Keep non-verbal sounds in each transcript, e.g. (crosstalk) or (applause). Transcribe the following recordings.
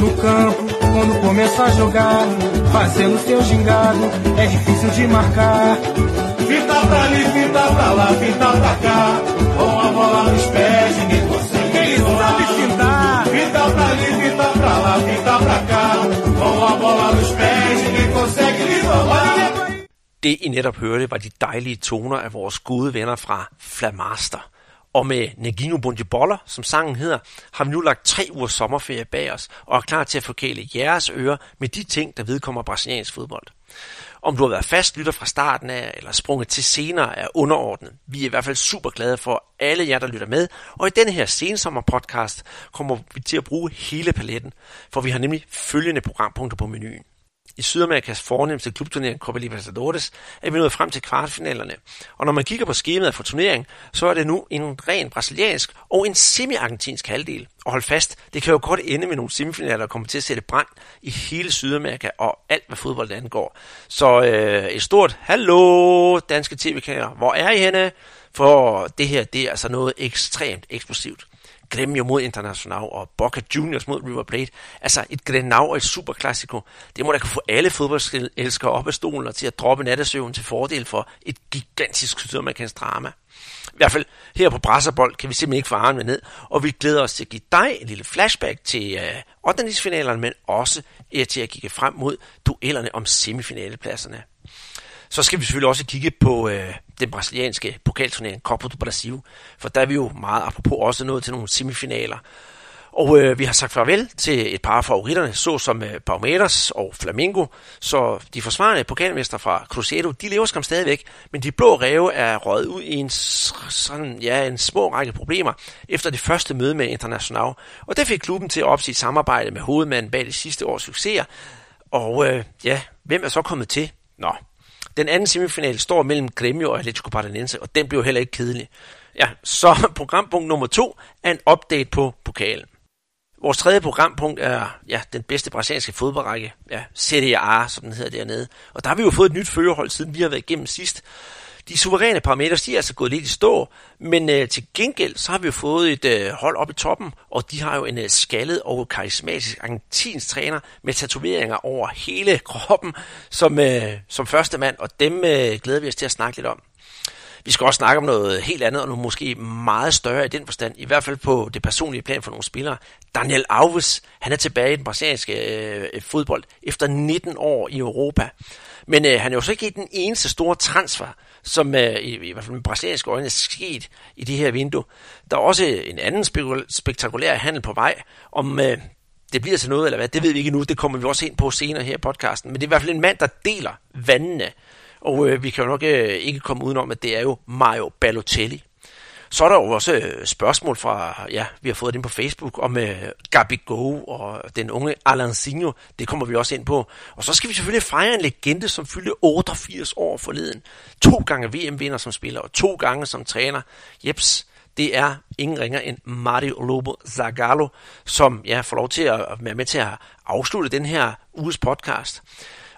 No campo, quando começa a jogar, fazendo seu gingado, é difícil de marcar. Fita pra ali, fita pra lá, fita pra cá, com a bola nos pés, ninguém consegue. Ele sabe fintar. Fita pra ali, fita pra lá, fita pra cá, com a bola nos pés, ninguém consegue lhe roubar. Det I netop hørte var de dejlige toner af vores gode venner fra Flamaster. Og med Negino Bundiboller, som sangen hedder, har vi nu lagt tre uger sommerferie bag os og er klar til at forkæle jeres ører med de ting, der vedkommer brasiliansk fodbold. Om du har været fast lytter fra starten af, eller sprunget til senere, er underordnet. Vi er i hvert fald super glade for alle jer, der lytter med, og i denne her sensommer podcast kommer vi til at bruge hele paletten, for vi har nemlig følgende programpunkter på menuen. I Sydamerikas fornemmeste klubturnering Copa Libertadores er vi nået frem til kvartfinalerne. Og når man kigger på skemaet for turneringen, så er det nu en ren brasiliansk og en semi-argentinsk halvdel. Og hold fast, det kan jo godt ende med nogle semifinaler, der kommer til at sætte brand i hele Sydamerika og alt, hvad fodbold angår. Så øh, et stort hallo, danske tv-kanaler. Hvor er I henne? For det her, det er altså noget ekstremt eksplosivt. Gremio mod International og Boca Juniors mod River Plate. Altså et Grenau og et superklassiko. Det må da kunne få alle fodboldelskere op af stolen og til at droppe nattesøvn til fordel for et gigantisk sydamerikansk drama. I hvert fald her på Brasserbold kan vi simpelthen ikke få armene ned, og vi glæder os til at give dig en lille flashback til øh, 8. men også til at kigge frem mod duellerne om semifinalepladserne. Så skal vi selvfølgelig også kigge på øh, den brasilianske pokalturnering Copa do Brasil, for der er vi jo meget apropos også nået til nogle semifinaler. Og øh, vi har sagt farvel til et par af favoritterne, såsom øh, Palmeiras og Flamengo, så de forsvarende pokalmester fra Cruzeiro, de lever skam stadigvæk, men de blå ræve er røget ud i en, sådan, ja, en små række problemer efter det første møde med International. Og det fik klubben til at opsige samarbejde med hovedmanden bag det sidste års succeser. Og øh, ja, hvem er så kommet til? Nå, den anden semifinal står mellem Gremio og Atletico Paranaense, og den bliver heller ikke kedelig. Ja, så (laughs) programpunkt nummer to er en update på pokalen. Vores tredje programpunkt er ja, den bedste brasilianske fodboldrække, ja, Serie A, som den hedder dernede. Og der har vi jo fået et nyt førerhold, siden vi har været igennem sidst. De suveræne parametre, de er altså gået lidt i stå, men øh, til gengæld så har vi jo fået et øh, hold op i toppen, og de har jo en øh, skaldet og karismatisk argentinsk træner med tatoveringer over hele (laughs) kroppen som, øh, som første mand, og dem øh, glæder vi os til at snakke lidt om. Vi skal også snakke om noget helt andet, og noget måske meget større i den forstand, i hvert fald på det personlige plan for nogle spillere. Daniel Alves, han er tilbage i den brasilianske øh, fodbold efter 19 år i Europa. Men øh, han er jo så ikke den eneste store transfer, som øh, i, i hvert fald med brasilianske øjne er sket i det her vindue. Der er også en anden spektakulær handel på vej, om øh, det bliver til noget eller hvad, det ved vi ikke nu, det kommer vi også ind på senere her i podcasten, men det er i hvert fald en mand, der deler vandene, og øh, vi kan jo nok øh, ikke komme udenom, at det er jo Mario Balotelli. Så er der jo også øh, spørgsmål fra, ja, vi har fået det ind på Facebook, om uh, Gabi Go og den unge Alanzinho. Det kommer vi også ind på. Og så skal vi selvfølgelig fejre en legende, som fyldte 88 år forleden. To gange VM-vinder som spiller, og to gange som træner. Jeps, det er ingen ringer end Mario Lobo Zagallo, som ja, får lov til at være med til at afslutte den her uges podcast.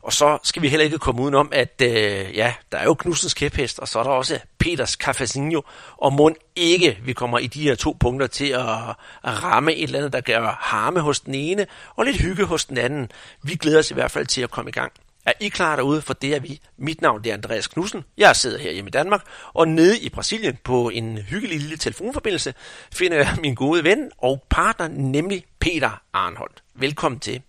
Og så skal vi heller ikke komme udenom, at øh, ja, der er jo Knudsens kæphest, og så er der også Peters Cafezinho, og må ikke vi kommer i de her to punkter til at, at ramme et eller andet, der gør harme hos den ene, og lidt hygge hos den anden. Vi glæder os i hvert fald til at komme i gang. Er I klar derude? For det er vi. Mit navn det er Andreas Knudsen. Jeg sidder her hjemme i Danmark, og nede i Brasilien på en hyggelig lille telefonforbindelse finder jeg min gode ven og partner, nemlig Peter Arnholdt. Velkommen til.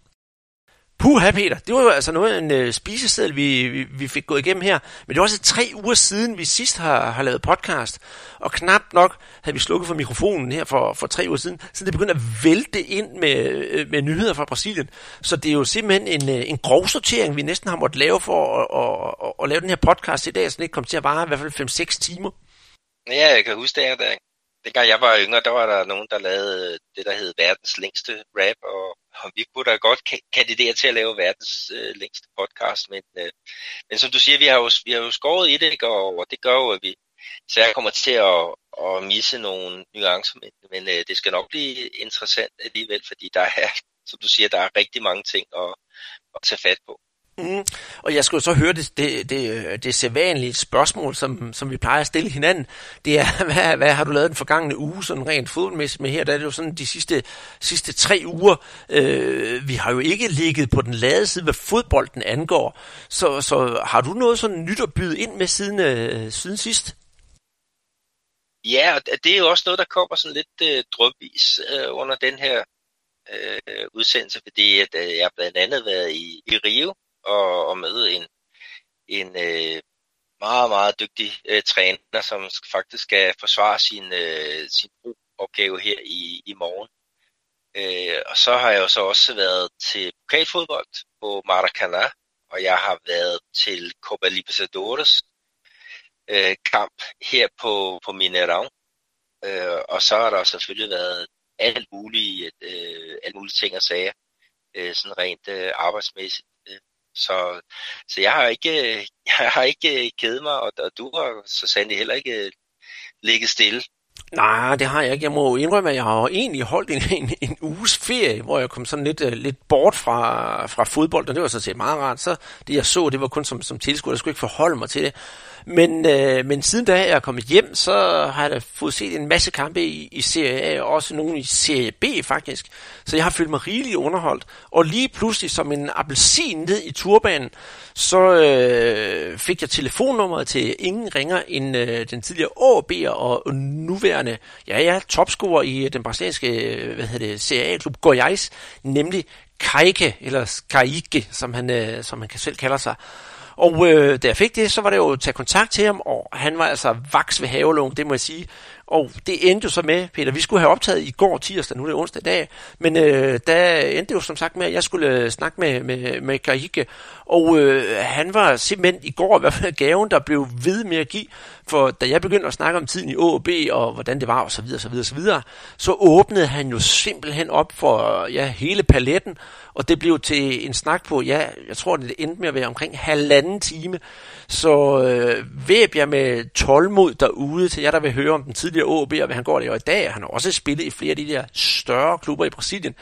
Puha, Peter, det var jo altså noget af en øh, spiseseddel, vi, vi, vi fik gået igennem her. Men det var også tre uger siden, vi sidst har, har lavet podcast. Og knap nok havde vi slukket for mikrofonen her for, for tre uger siden, så det begyndte at vælte ind med, øh, med nyheder fra Brasilien. Så det er jo simpelthen en, øh, en grov sortering, vi næsten har måttet lave for at, at, at, at lave den her podcast i dag, så den ikke kom til at vare i hvert fald 5-6 timer. Ja, jeg kan huske det, der dengang jeg var yngre, der var der nogen, der lavede øh, det, der hed verdens længste rap, og, og vi kunne da godt kandidere til at lave verdens øh, længste podcast, men, øh, men som du siger, vi har jo, vi har jo skåret i det, ikke? Og, og det gør jo, at vi så jeg kommer til at, at misse nogle nuancer, men, men øh, det skal nok blive interessant alligevel, fordi der er, (laughs) som du siger, der er rigtig mange ting at, at tage fat på. Mm. Og jeg skulle så høre det, det, det, det sædvanlige spørgsmål, som, som vi plejer at stille hinanden. Det er, (laughs) hvad, hvad har du lavet den forgangne uge, sådan rent fodboldmæssigt med her? Der er det jo sådan de sidste, sidste tre uger. Øh, vi har jo ikke ligget på den lade side, hvad fodbolden angår. Så, så har du noget sådan nyt at byde ind med siden, øh, siden sidst? Ja, og det er jo også noget, der kommer sådan lidt øh, drøbvis øh, under den her øh, udsendelse, fordi at, øh, jeg blandt andet været i, i Rio og, og møde en, en øh, meget, meget dygtig øh, træner, som faktisk skal forsvare sin, øh, sin opgave her i, i morgen. Øh, og så har jeg jo så også været til pokalfodbold på Maracana, og jeg har været til Copa Libertadores øh, kamp her på, på Mineirão. Øh, og så har der selvfølgelig været alt mulige, øh, alt mulige ting og sager, øh, sådan rent øh, arbejdsmæssigt. Så, så jeg har ikke, (laughs) jeg har ikke kædet mig, og, og du har så sandelig heller ikke øh, ligget stille. Nej, det har jeg ikke. Jeg må indrømme, at jeg har egentlig holdt en, en, en uges ferie, hvor jeg kom sådan lidt, uh, lidt bort fra, fra fodbold, og det var så set meget rart. Så det jeg så, det var kun som, som tilskuer, jeg skulle ikke forholde mig til det. Men, øh, men siden da jeg er kommet hjem, så har jeg da fået set en masse kampe i, i Serie A, og også nogle i Serie B faktisk. Så jeg har følt mig rigeligt underholdt. Og lige pludselig som en appelsin ned i turbanen, så øh, fik jeg telefonnummeret til ingen ringer end øh, den tidligere AB'er og nuværende, ja ja, topscorer i øh, den brasilianske, øh, hvad hedder det, Serie A-klub Goiás, nemlig Kaike, eller Kaike, som han, øh, som han selv kalder sig. Og øh, da jeg fik det, så var det jo at tage kontakt til ham, og han var altså vaks ved havelån, det må jeg sige. Og det endte jo så med, Peter, vi skulle have optaget i går tirsdag, nu er det onsdag dag, men øh, der endte det jo som sagt med, at jeg skulle øh, snakke med, med, med Karike, og øh, han var simpelthen i går i hvert fald gaven, der blev ved med at give, for da jeg begyndte at snakke om tiden i OB, og hvordan det var, og så videre, så videre, så videre, så åbnede han jo simpelthen op for ja, hele paletten, og det blev til en snak på, ja, jeg tror, det endte med at være omkring halvanden time, så øh, væb jeg med tålmod derude til jer, der vil høre om den tidligere AB og hvad han går det i dag. Han har også spillet i flere af de der større klubber i Brasilien,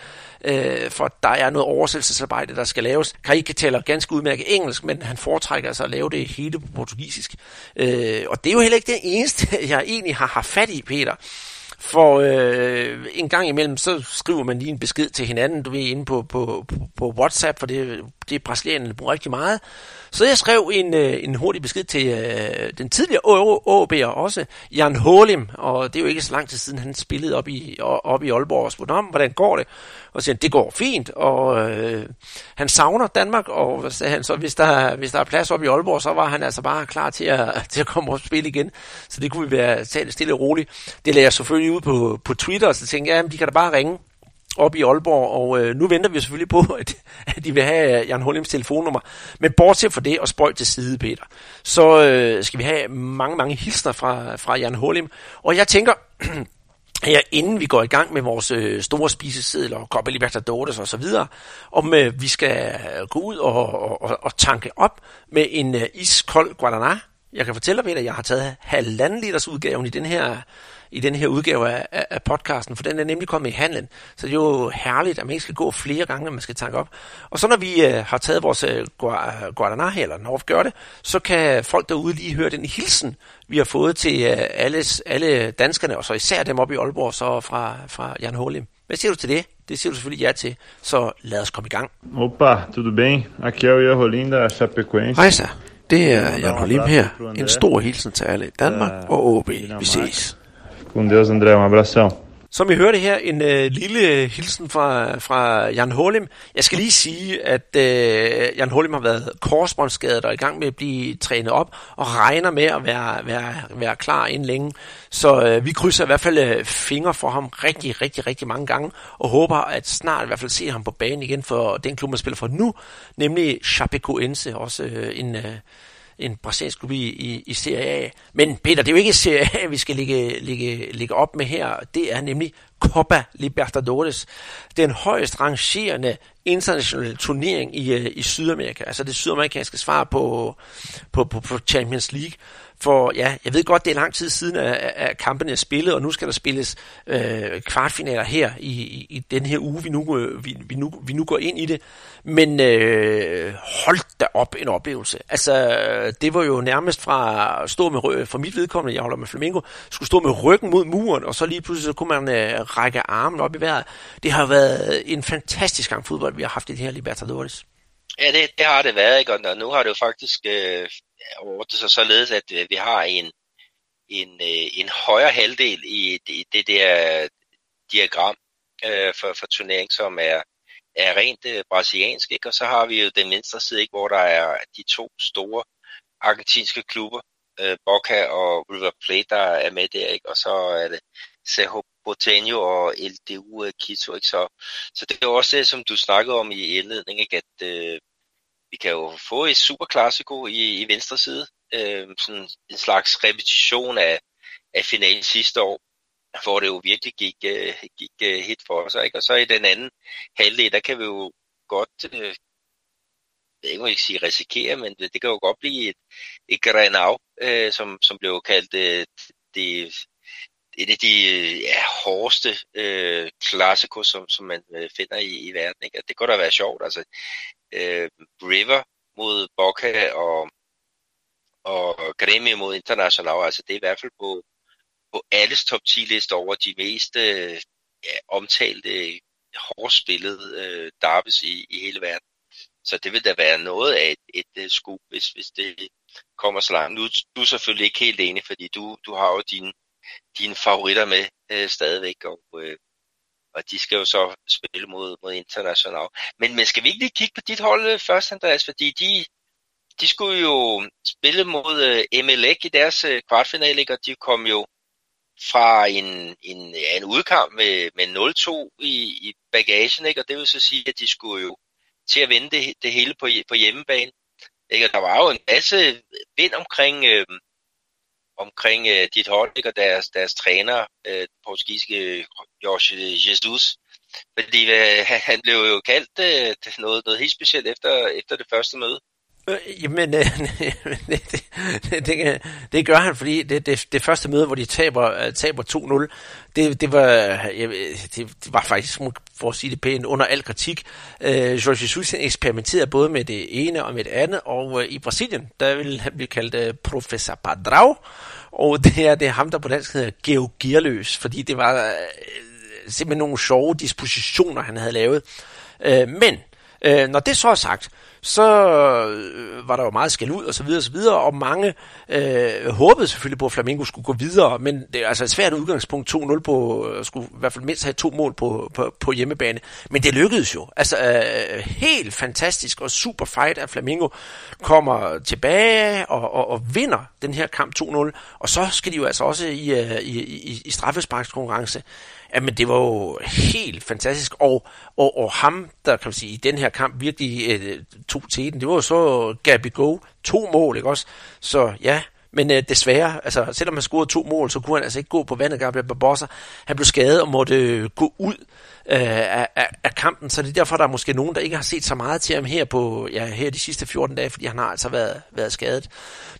øh, for der er noget oversættelsesarbejde, der skal laves. Karike taler ganske udmærket engelsk, men han foretrækker altså at lave det hele på portugisisk. Øh, og det er jo heller ikke det eneste, (laughs) jeg egentlig har haft fat i, Peter. For øh, en gang imellem, så skriver man lige en besked til hinanden, du ved, inde på, på, på, på WhatsApp, for det, det er brasilianerne bruger rigtig meget. Så jeg skrev en, øh, en hurtig besked til øh, den tidligere OB'er også, Jan Holim, og det er jo ikke så lang tid siden, han spillede op i, op i Aalborg og spurgte om, hvordan går det? Og siger, det går fint, og øh, han savner Danmark, og sagde han, så hvis der, hvis der er plads op i Aalborg, så var han altså bare klar til at, til at komme og spille igen. Så det kunne vi være stille og roligt. Det lagde jeg selvfølgelig ud på, på Twitter, og så tænkte jeg, ja, de kan da bare ringe op i Aalborg, og øh, nu venter vi selvfølgelig på, (laughs) at, at de vil have øh, Jan Holims telefonnummer. Men bortset fra det og spøjt til side, Peter, så øh, skal vi have mange, mange hilsner fra, fra Jan Holim. Og jeg tænker, (clears throat) her inden vi går i gang med vores øh, store spisesedler og Copa Libertadores og så videre, om øh, vi skal gå ud og, og, og tanke op med en øh, iskold Guadana. Jeg kan fortælle dig, at jeg har taget halvanden liters udgaven i den her i den her udgave af, af, af podcasten, for den er nemlig kommet i handlen. Så det er jo herligt, at man ikke skal gå flere gange, når man skal tanke op. Og så når vi øh, har taget vores øh, Guadana her, eller vi gør det, så kan folk derude lige høre den hilsen, vi har fået til øh, alles, alle danskerne, og så især dem op i Aalborg, så fra, fra Jan Holim. Hvad siger du til det? Det siger du selvfølgelig ja til, så lad os komme i gang. Opa, tudo bem? Aqui er o Jan da Chapecoense. Hej så, det er Jan Holim her. En stor hilsen til alle i Danmark og OB. Vi ses. Com Deus, André. Um abração. Som I hørte her, en øh, lille hilsen fra, fra Jan Holim. Jeg skal lige sige, at øh, Jan Holim har været korsbåndsskadet og i gang med at blive trænet op, og regner med at være, være, være klar inden længe. Så øh, vi krydser i hvert fald øh, fingre for ham rigtig, rigtig, rigtig mange gange, og håber at snart i hvert fald se ham på banen igen for den klub, man spiller for nu, nemlig Chapecoense, også øh, en... Øh, en brasiliansk klub i, i, i Serie A. Men Peter, det er jo ikke Serie A, vi skal ligge, ligge, ligge op med her. Det er nemlig Copa Libertadores. Den højst rangerende internationale turnering i, øh, i Sydamerika. Altså det sydamerikanske svar på, på, på, på Champions League. For ja, jeg ved godt, det er lang tid siden, at, at kampen er spillet, og nu skal der spilles øh, kvartfinaler her i, i, i den her uge, vi nu, øh, vi, vi, nu, vi nu går ind i det. Men øh, hold da op en oplevelse. Altså, det var jo nærmest fra stå med for mit vedkommende, jeg holder med Flamingo, skulle stå med ryggen mod muren, og så lige pludselig så kunne man øh, række armen op i vejret. Det har været en fantastisk gang fodbold, vi har haft i det her Libertadores. Ja, det, det har det været, ikke? og nu har det jo faktisk øh, ordnet sig således, at øh, vi har en, en, øh, en højere halvdel i det, det der diagram øh, for, for turnering, som er, er rent øh, brasiliansk, ikke? og så har vi jo den venstre side, ikke? hvor der er de to store argentinske klubber, øh, Boca og River Plate, der er med der, ikke? og så er det Cerro Porteño og LDU øh, Quito. Ikke? Så, så det er også det, som du snakkede om i indledningen, ikke? at øh, vi kan jo få et superklassiko i, i venstre side, øh, sådan en slags repetition af, af finalen sidste år, hvor det jo virkelig gik, øh, gik øh, hit for os. Ikke? Og så i den anden halvdel, der kan vi jo godt, øh, jeg vil ikke sige risikere, men det, det kan jo godt blive et, et Grenau, øh, som, som blev kaldt øh, det, et af de ja, hårdeste øh, klassikos, som, som man øh, finder i, i verden. Ikke? Det kunne da være sjovt. Altså, øh, River mod Boca og, og Grêmio mod International, altså det er i hvert fald på, på alles top 10 liste over de mest øh, ja, omtalte, hårdt spillede øh, derbys i, i hele verden. Så det vil da være noget af et, et, øh, et skub, hvis, hvis det kommer så langt. Nu du er selvfølgelig ikke helt enig, fordi du, du har jo dine, din favoritter med øh, stadigvæk, og, øh, og de skal jo så spille mod, mod International. Men, men skal vi ikke lige kigge på dit hold øh, først, Andreas, fordi de, de skulle jo spille mod øh, i deres øh, kvartfinale, og de kom jo fra en, en, ja, en udkamp med, med 0-2 i, i bagagen, ikke? og det vil så sige, at de skulle jo til at vinde det, det hele på, på hjemmebane. Ikke? Og der var jo en masse vind omkring, øh, omkring øh, dit hold og deres, deres træner, øh, portugisiske Jorge Jesus. Fordi øh, (laughs) han blev jo kaldt øh, noget, noget helt specielt efter, efter det første møde. Øh, jamen, øh, (laughs) øh det, det, det, det gør han, fordi det, det, det første møde, hvor de taber, øh, taber 2-0, det, det, var, øh, det, det var faktisk, for at sige det pænt, under al kritik. Øh, Jorge Jesus eksperimenterede både med det ene og med det andet, og øh, i Brasilien, der ville han blive kaldt øh, Professor Padrao, og det er, det er ham, der på dansk hedder Geo Gearløs, fordi det var øh, simpelthen nogle sjove dispositioner, han havde lavet. Øh, men, øh, når det så er sagt, så øh, var der jo meget skæld ud og så videre og så videre, og mange øh, håbede selvfølgelig på, at Flamengo skulle gå videre, men det er altså et svært udgangspunkt 2-0 på, øh, skulle i hvert fald mindst have to mål på, på, på hjemmebane, men det lykkedes jo. Altså øh, helt fantastisk og super fight, at Flamengo kommer tilbage og, og, og vinder den her kamp 2-0, og så skal de jo altså også i, øh, i, i, i straffesparkskonkurrence. Jamen, det var jo helt fantastisk. Og, og, og ham, der kan man sige, i den her kamp virkelig øh, tog til den, det var jo så Gabi Go. To mål, ikke også? Så ja, men øh, desværre, altså, selvom han scorede to mål, så kunne han altså ikke gå på vandet, Gabriel Barbosa. Han blev skadet og måtte øh, gå ud øh, af, af, kampen, så det er derfor, der er måske nogen, der ikke har set så meget til ham her på ja, her de sidste 14 dage, fordi han har altså været, været skadet.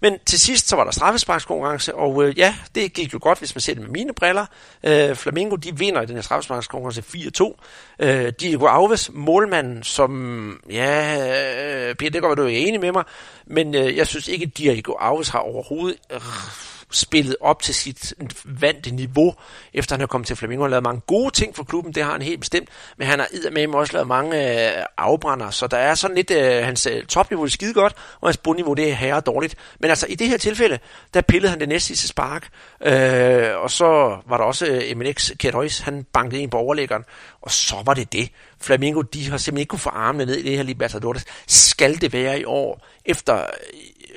Men til sidst, så var der straffesparkskonkurrence, og øh, ja, det gik jo godt, hvis man ser det med mine briller. Øh, Flamingo, de vinder i den her straffesparkskonkurrence 4-2. Øh, Diego Alves, målmanden, som, ja, øh, Peter, det går, du er enig med mig, men øh, jeg synes ikke, at Diego Alves har overhovedet... Øh, spillet op til sit vante niveau, efter han er kommet til Flamengo. Han har lavet mange gode ting for klubben, det har han helt bestemt, men han har med også lavet mange øh, afbrænder, så der er sådan lidt, øh, hans øh, topniveau er skide godt, og hans bundniveau det er herre dårligt. Men altså i det her tilfælde, der pillede han det næste sidste spark, øh, og så var der også øh, MNX Kjærhøjs, han bankede ind på overlæggeren, og så var det det. Flamingo, de har simpelthen ikke kunne få armene ned i det her Libertadores. Skal det være i år, efter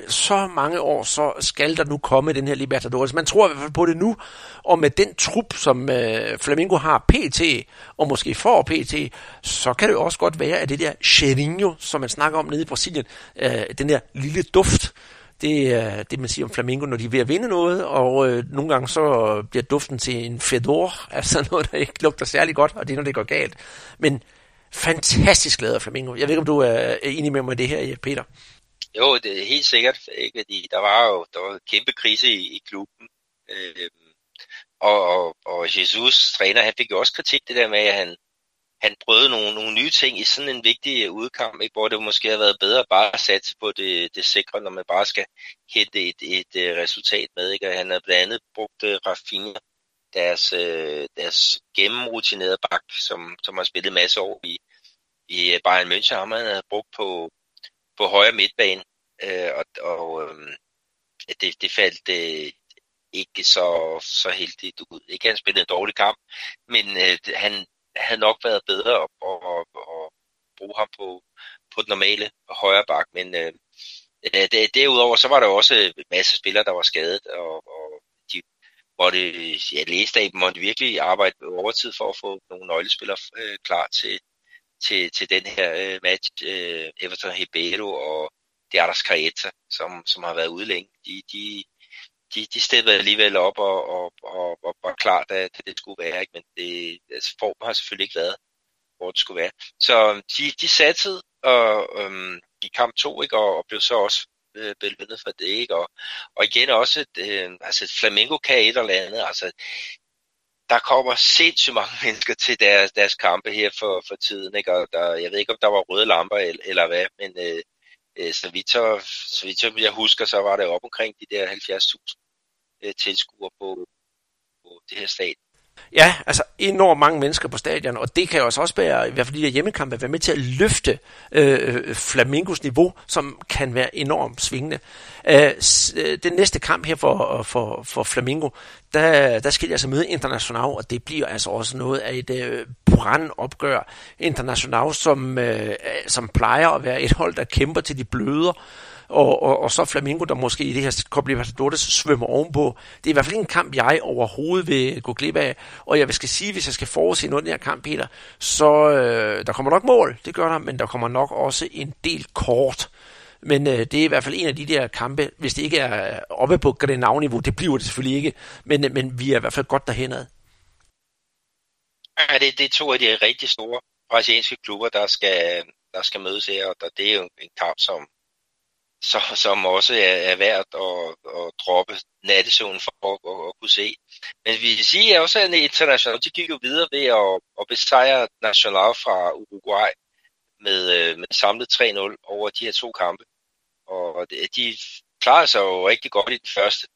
så mange år, så skal der nu komme den her Libertadores. Man tror i hvert fald på det nu, og med den trup, som øh, Flamengo har PT, og måske får PT, så kan det jo også godt være, at det der cheirinho, som man snakker om nede i Brasilien, øh, den der lille duft, det er det, man siger om Flamengo, når de er ved at vinde noget, og øh, nogle gange så bliver duften til en fedor, altså (laughs) noget, der ikke lugter særlig godt, og det er, når det går galt. Men fantastisk glad af Flamengo. Jeg ved ikke, om du er enig med mig i det her, Peter? Jo, det er helt sikkert, ikke? fordi der var jo der var en kæmpe krise i, i klubben. Øh, og, og, og Jesus, træner, han fik jo også kritik det der med, at han, han prøvede nogle, nogle nye ting i sådan en vigtig udkamp, ikke? hvor det måske har været bedre bare at satse på det, det sikre, når man bare skal hente et, et, et resultat med. Ikke? Og han har blandt andet brugt uh, Rafinha, deres, uh, deres gennemrutinerede bak, som, som har spillet masse år i, i Bayern München, har man brugt på, på højre midtbane. øh, og og øh, det, det faldt øh, ikke så, så heldigt ud. Ikke han spillede en dårlig kamp, men øh, han, havde nok været bedre at, at, at, bruge ham på, på den normale højre bak, men øh, det, derudover så var der også en masse spillere, der var skadet, og, og de måtte, ja, læste af, måtte virkelig arbejde overtid for at få nogle nøglespillere øh, klar til, til, til den her øh, match. Øh, Everton Ribeiro og Diarras Caeta, som, som har været ude længe, de, de, de, de stedede alligevel op og, og, og, og var klar, da, det skulle være. Ikke? Men det, altså, formen har selvfølgelig ikke været, hvor det skulle være. Så øhm, de, de satte og, øhm, i kamp 2, ikke? Og, og blev så også øh, belønnet for det. Ikke? Og, og igen også, øh, altså Flamengo kan et eller andet. Altså, der kommer sindssygt mange (laughs) mennesker til deres, deres kampe her for, for tiden. Ikke? Og der, jeg ved ikke, om der var røde lamper eller, eller hvad, men øh, øh så vidt, så, så vidt jeg husker, så var det op omkring de der 70.000 øh, tilskuere på, på det her stadion. Ja, altså enormt mange mennesker på stadion, og det kan jo også være, i hvert fald de der hjemmekampe, være med til at løfte øh, øh, Flamingos niveau, som kan være enormt svingende. Øh, øh, den næste kamp her for, for, for Flamingo, der, der skal de altså møde International, og det bliver altså også noget af et øh, brandopgør. International, som, øh, som plejer at være et hold, der kæmper til de bløder, og, og, og så Flamingo, der måske i det her Copa Libertadores svømmer ovenpå. Det er i hvert fald ikke en kamp, jeg overhovedet vil gå glip af. Og jeg skal sige, hvis jeg skal forudse noget af den her kamp, Peter, så øh, der kommer nok mål, det gør der, men der kommer nok også en del kort. Men øh, det er i hvert fald en af de der kampe, hvis det ikke er oppe på Grenau-niveau, det bliver det selvfølgelig ikke, men, øh, men vi er i hvert fald godt derhenad. Ja, det, det er to af de rigtig store brasilianske klubber, der skal, der skal mødes her, og der, det er jo en kamp, som, så, som også er, er værd at, at droppe nattesøvnen for at, at, at kunne se. Men vi vil sige også, at International de gik jo videre ved at, at besejre National fra Uruguay med, øh, med samlet 3-0 over de her to kampe. Og de klarede sig jo rigtig godt i den første,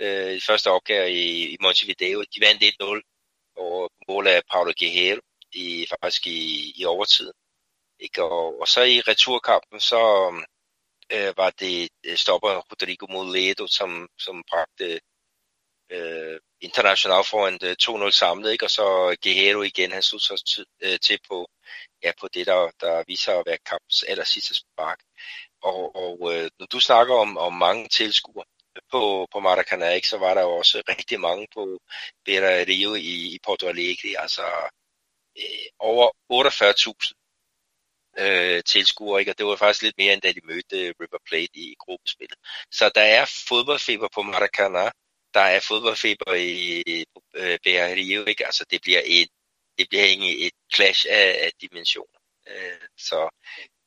øh, første opgave i, i Montevideo. De vandt 1-0 over mål af Paulo Guerrero i, faktisk i, i overtiden. Ikke? Og, og så i returkampen, så, øh, var det øh, stopper Rodrigo Moledo, som, som bragte øh, international foran øh, 2-0 samlet, ikke? og så Guerrero igen, han stod sig til, øh, til på, ja, på det, der, der viser at være kampens aller sidste spark. Og, og øh, når du snakker om, om mange tilskuere på, på Maracanã, ikke, så var der jo også (laughs) rigtig mange på Beira Rio i, i Porto Alegre, altså øh, over 48.000 øh, tilskuere, ikke? og det var faktisk lidt mere, end da de mødte River Plate i gruppespillet. Så der er fodboldfeber på Maracanã, der er fodboldfeber i øh, Rio, ikke? altså det bliver et, det bliver et clash af, af dimensioner. Øh, så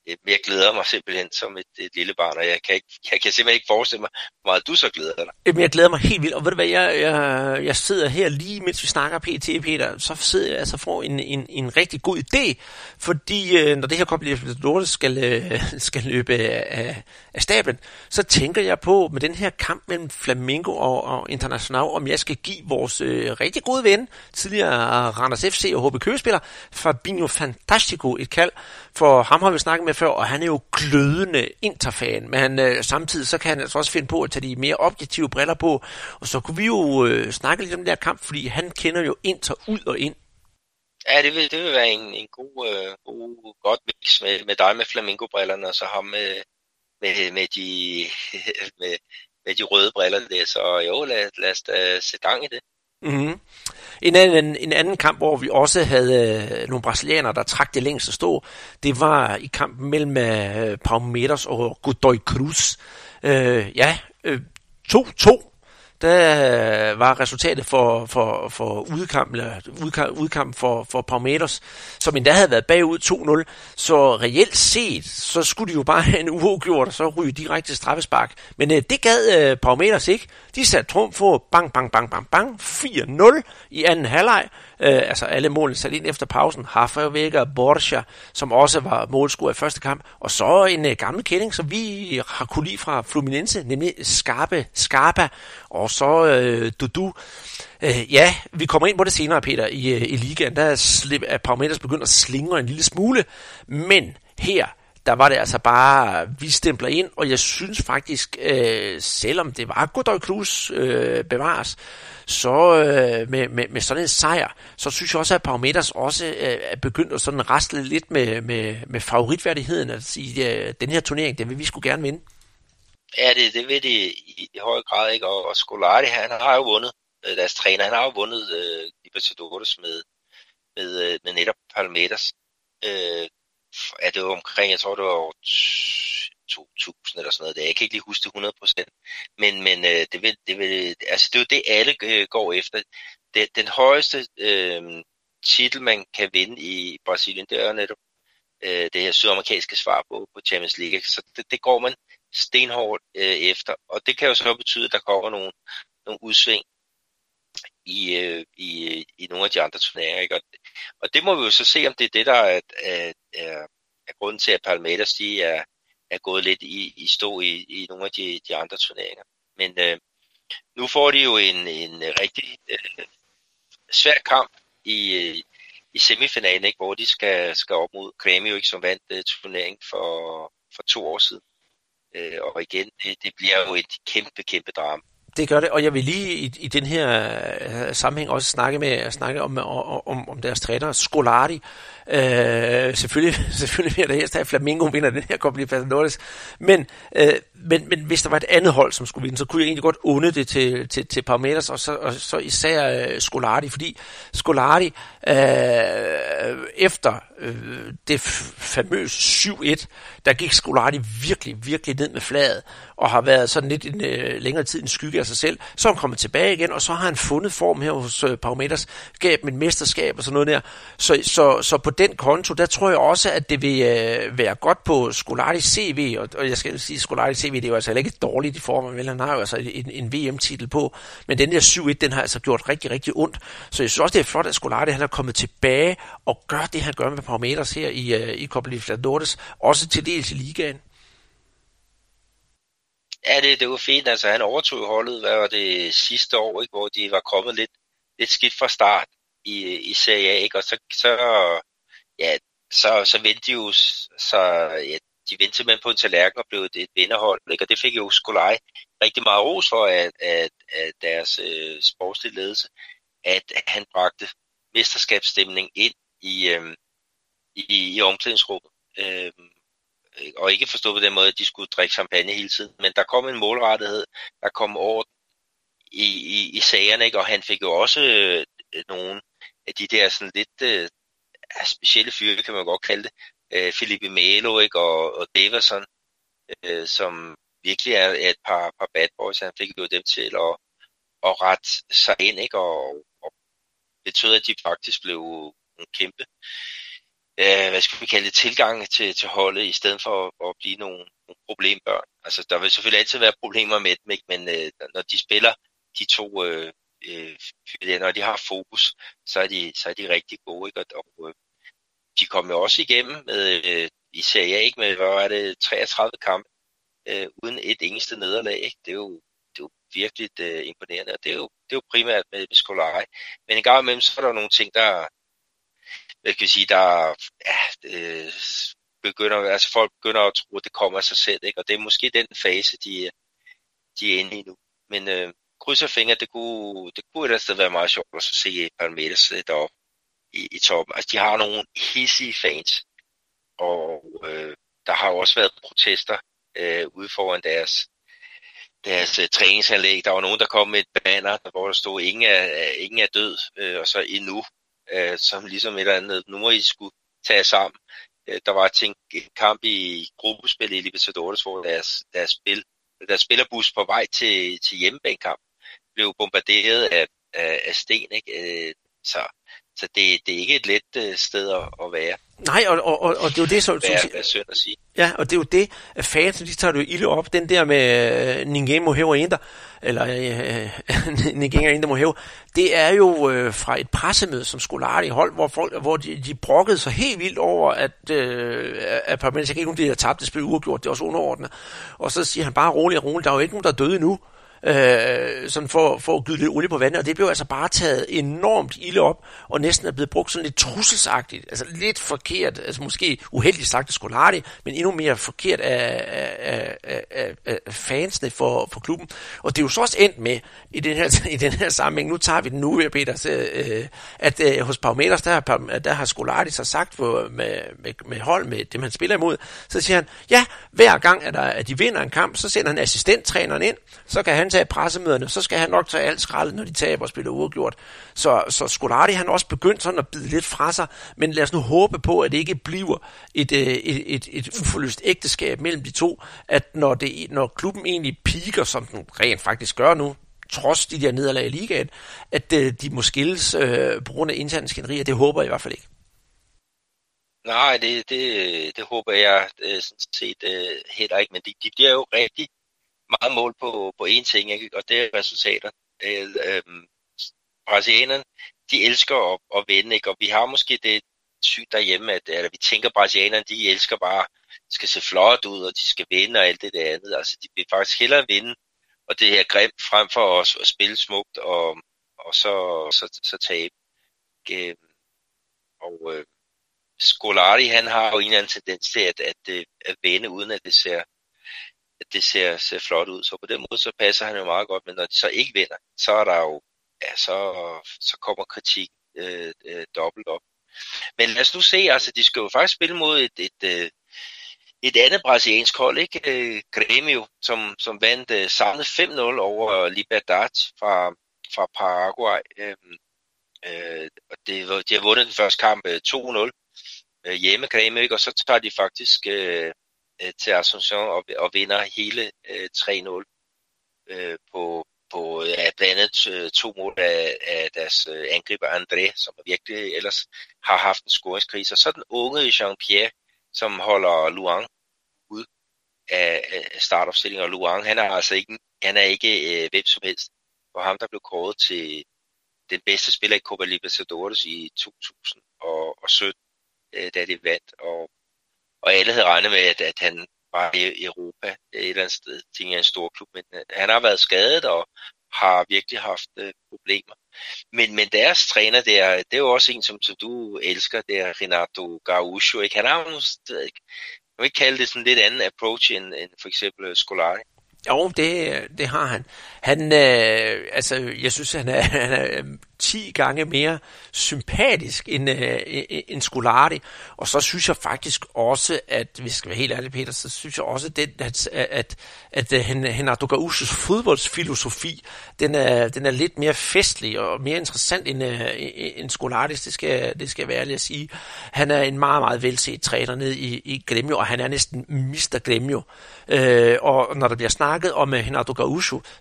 Øh, men jeg glæder mig simpelthen som et, et lille barn, og jeg kan, ikke, jeg kan simpelthen ikke forestille mig, hvor meget du så glæder dig. Øh, Jamen, jeg glæder mig helt vildt, og ved du hvad, jeg, jeg, jeg sidder her lige, mens vi snakker PT, Peter, så sidder jeg altså får en, en, en rigtig god idé, fordi øh, når det her Copa skal, skal løbe af, af stablen, så tænker jeg på, med den her kamp mellem Flamingo og, og International, om jeg skal give vores øh, rigtig gode ven, tidligere Randers FC og HB Købespiller, Fabinho Fantastico et kald, for ham har vi snakket med før, og han er jo glødende interfan, men øh, samtidig så kan han altså også finde på at tage de mere objektive briller på, og så kunne vi jo øh, snakke lidt om den der kamp, fordi han kender jo Inter ud og ind. Ja, det vil, det vil være en, en god, øh, god, godt mix med, med dig med flamingobrillerne, og så ham med, med, med, de, (laughs) med, med de røde briller der. Så jo, lad, lad os da sætte gang i det. Mm-hmm. En, anden, en anden kamp, hvor vi også havde øh, nogle brasilianere, der trak det længst at stå, det var i kampen mellem øh, Palmeiras og Godoy Cruz. Øh, ja, øh, 2-2. Der øh, var resultatet for, for, for udkamp, eller udkamp, udkamp for, for Palmeiras, som endda havde været bagud 2-0. Så reelt set, så skulle de jo bare (laughs) have en uafgjort, og så ryge direkte straffespark. Men øh, det gad øh, Palmeiras ikke. De satte trum for bang, bang, bang, bang, bang, 4-0 i anden halvleg. Øh, altså alle målene sat ind efter pausen. Rafael Vega Borja, som også var målscorer i første kamp. Og så en øh, gammel kending, som vi har kunne lide fra Fluminense, nemlig Skarpe, Scarpa. Og så øh, Dudu. Øh, ja, vi kommer ind på det senere, Peter, i, øh, i ligaen. Der er, slip, er Parameters begyndt at slingre en lille smule. Men her, der var det altså bare, vi stempler ind, og jeg synes faktisk, øh, selvom det var Godoy Cruz øh, bevares, så øh, med, med, med sådan en sejr, så synes jeg også, at Parameters også øh, er begyndt at sådan rasle lidt med, med, med favoritværdigheden at sige, øh, den her turnering, det vil vi skulle gerne vinde. Ja, det, det vil de i, i høj grad, ikke? Og, og Scolari, han har jo vundet, øh, deres træner, han har jo vundet øh, Libertadores med, med, øh, med netop Palmeters. Øh, er det var omkring, jeg tror det var 2000 eller sådan noget. Jeg kan ikke lige huske det 100%. Men, men øh, det, vil, det, vil, altså, det er jo det, alle øh, går efter. Det, den højeste øh, titel, man kan vinde i Brasilien, det er netop øh, det her sydamerikanske svar på, på Champions League. Så det, det går man stenhårdt øh, efter. Og det kan jo så betyde, at der kommer nogle, nogle udsving i, øh, i, øh, i nogle af de andre turneringer. Ikke? Og, og det må vi jo så se, om det er det, der er, er, er, er grunden til, at Palmeiras de er, er gået lidt i, i stå i, i nogle af de, de andre turneringer. Men øh, nu får de jo en, en rigtig øh, svær kamp i, øh, i semifinalen, ikke? hvor de skal, skal op mod Grêmio, ikke, som vandt øh, turneringen for, for to år siden. Øh, og igen, det, det bliver jo et kæmpe, kæmpe drama. Det gør det, og jeg vil lige i, i den her øh, sammenhæng også snakke med snakke om, om, om deres træner, Scolari. Uh, selvfølgelig, (laughs) selvfølgelig vil jeg da helst have, at Flamingo vinder den her Copa Libertadores. Men, øh, men, men hvis der var et andet hold, som skulle vinde, så kunne jeg egentlig godt unde det til, til, til Parmeters, og så, og så især øh, Scolari, fordi Scolari øh, efter øh, det famøse 7-1, der gik Scolari virkelig, virkelig ned med fladet, og har været sådan lidt en øh, længere tid en skygge af sig selv. Så er han kommet tilbage igen, og så har han fundet form her hos øh, Parmeters, gav med mesterskab og sådan noget der. Så, så, så på den konto, der tror jeg også, at det vil øh, være godt på Scolari CV, og, og jeg skal sige, Scolari CV, det er jo altså ikke dårligt i form, vel, han har jo altså en, en VM-titel på, men den der 7-1, den har altså gjort rigtig, rigtig ondt. Så jeg synes også, det er flot, at Scolari han er kommet tilbage og gør det, han gør med Parameters her i, øh, i Copa Libertadores, også til dels i ligaen. Ja, det, det var fint. Altså, han overtog holdet, hvad var det sidste år, ikke? hvor de var kommet lidt, lidt skidt fra start i, i Serie A, ikke? og så, så, ja, så, så vendte de jo, så, ja, de vendte simpelthen på en tallerken og blev et, et vinderhold, ikke? og det fik jo Skolaj rigtig meget ros for, at, at, at deres øh, sportslige ledelse, at han bragte mesterskabsstemning ind i, øh, i, i omklædningsrummet. Øh, og ikke forstå på den måde, at de skulle drikke champagne hele tiden, men der kom en målrettighed, der kom orden i, i, i sagerne, ikke? og han fik jo også øh, nogle af de der sådan lidt øh, specielle fyre, kan man godt kalde det, øh, Felipe Melo ikke? Og, og Daverson, øh, som virkelig er, er et par, par bad boys, han fik jo dem til at, at rette sig ind, ikke? Og, og betød, at de faktisk blev en kæmpe øh, hvad skal vi kalde det, tilgang til, til holdet, i stedet for at, at blive nogle, nogle problembørn. Altså, der vil selvfølgelig altid være problemer med dem, ikke? men øh, når de spiller de to, øh, øh, når de har fokus, så er de, så er de rigtig gode. Ikke? Og, og øh, de kommer jo også igennem med, øh, i Serie A, ikke? med, hvad er det, 33 kampe, øh, uden et eneste nederlag. Ikke? Det er jo, det er jo virkelig øh, imponerende, og det er jo, det er jo primært med, med Skolari. Men en gang imellem, så er der nogle ting, der, hvad kan vi sige, der ja, øh, begynder, altså folk begynder at tro, at det kommer af sig selv, ikke? og det er måske den fase, de, de er inde i nu. Men øh, krydser fingre, det kunne, det kunne ellers være meget sjovt at se Palmeiras deroppe i, i toppen. Altså, de har nogle hissige fans, og øh, der har også været protester øh, ude foran deres, deres øh, træningsanlæg. Der var nogen, der kom med et banner, hvor der stod, ingen er, ingen er død, øh, og så endnu øh, som ligesom et eller andet, nu må I skulle tage sammen. Øh, der var til en kamp i gruppespil i Libertadores, hvor deres, deres, spil, deres spillerbus på vej til, til hjemmebanekamp, blev bombarderet af, af, af sten, ikke? Øh, så så det, det er ikke et let øh, sted at, at være. Nej, og, og, og, og det er jo det, som... Hvad, er, hvad synd at sige. Ja, og det er jo det, at fans, de tager det jo ilde op. Den der med uh, Ninguém morreu ainda, eller uh, Ninguém ainda morreu, det er jo uh, fra et pressemøde, som Scolari hold, hvor, folk, hvor de, de brokkede sig helt vildt over, at, uh, at kan ikke, om de har tabt det spil uafgjort, det er også underordnet. Og så siger han bare roligt og roligt, der er jo ikke nogen, der er døde endnu øh, sådan for, for at gyde lidt olie på vandet, og det blev altså bare taget enormt ilde op, og næsten er blevet brugt sådan lidt trusselsagtigt, altså lidt forkert, altså måske uheldigt sagt af Scolari, men endnu mere forkert af, af, af, af, af fansene for, for klubben. Og det er jo så også endt med, i den her, (laughs) i den her sammenhæng, nu tager vi den nu, Peter, øh, at øh, hos Parometers, der, der har Scolari så sagt for, med, med, med hold, med dem han spiller imod, så siger han, ja, hver gang, at, der, at de vinder en kamp, så sender han assistenttræneren ind, så kan han tage pressemøderne, så skal han nok tage alt skraldet, når de taber og spiller uafgjort. Så, så Scolari han også begyndt sådan at bide lidt fra sig, men lad os nu håbe på, at det ikke bliver et, øh, et, et, et uforløst ægteskab mellem de to, at når, det, når klubben egentlig piker, som den rent faktisk gør nu, trods de der nederlag i ligaen, at øh, de må skilles øh, på grund af interne skænderier. Det håber jeg i hvert fald ikke. Nej, det, det, det håber jeg øh, sådan set øh, heller ikke, men de, de bliver jo rigtig meget mål på, på én ting, ikke? og det er resultater. Øh, øh, brasilianerne, de elsker at, at vinde, ikke? og vi har måske det sygt derhjemme, at, eller vi tænker, at brasilianerne, de elsker bare, skal se flot ud, og de skal vinde og alt det der andet. Altså, de vil faktisk hellere vinde, og det her greb frem for os at spille smukt, og, og så, så, så tabe. Øh, og øh, Scolari, han har jo en eller anden tendens til at, at, øh, at, at vende, uden at det ser det ser, ser flot ud. Så på den måde, så passer han jo meget godt, men når de så ikke vinder, så er der jo, ja, så, så kommer kritik øh, øh, dobbelt op. Men lad os nu se, altså de skal jo faktisk spille mod et, et, et, et andet brasiliansk hold, ikke? Øh, Grêmio, som, som vandt øh, samlet 5-0 over Libertad fra, fra Paraguay. Øh, øh, og det, de har vundet den første kamp øh, 2-0 øh, hjemme Grêmio, ikke? og så tager de faktisk øh, øh, til Asunción og, og vinder hele øh, 3-0 øh, på, på ja, blandt andet øh, to mål af, af deres øh, angriber André, som virkelig ellers har haft en scoringskrise. Og så den unge Jean-Pierre, som holder Luang ud af, af startopstillingen. Og Luang, han er altså ikke, han er ikke øh, hvem som helst. For ham, der blev kåret til den bedste spiller i Copa Libertadores i 2017, øh, da det vandt. Og og alle havde regnet med, at, at han var i Europa et eller andet sted, tænker en stor klub, men øh, han har været skadet og har virkelig haft øh, problemer. Men, men deres træner, der, det er jo også en, som, som du elsker, det er Renato Gaúcho, ikke? Han har jo, jeg vil ikke kalde det sådan lidt anden approach end, end for eksempel øh, Scolari. Jo, det, øh, det har han. Han, øh, altså, jeg synes, han er, (laughs) han er 10 gange mere sympatisk end, øh, øh, end Scolari. Og så synes jeg faktisk også, at hvis vi skal være helt ærlige, Peter, så synes jeg også, at, at, at, at, øh, at Renato Gaúchos fodboldsfilosofi, den er, den er lidt mere festlig og mere interessant end, øh, end Scolaris, det skal, det skal være ærlig at sige. Han er en meget, meget velset træner ned i, i Gremio, og han er næsten Mr. Gremio. Øh, og når der bliver snakket om øh, uh, Renato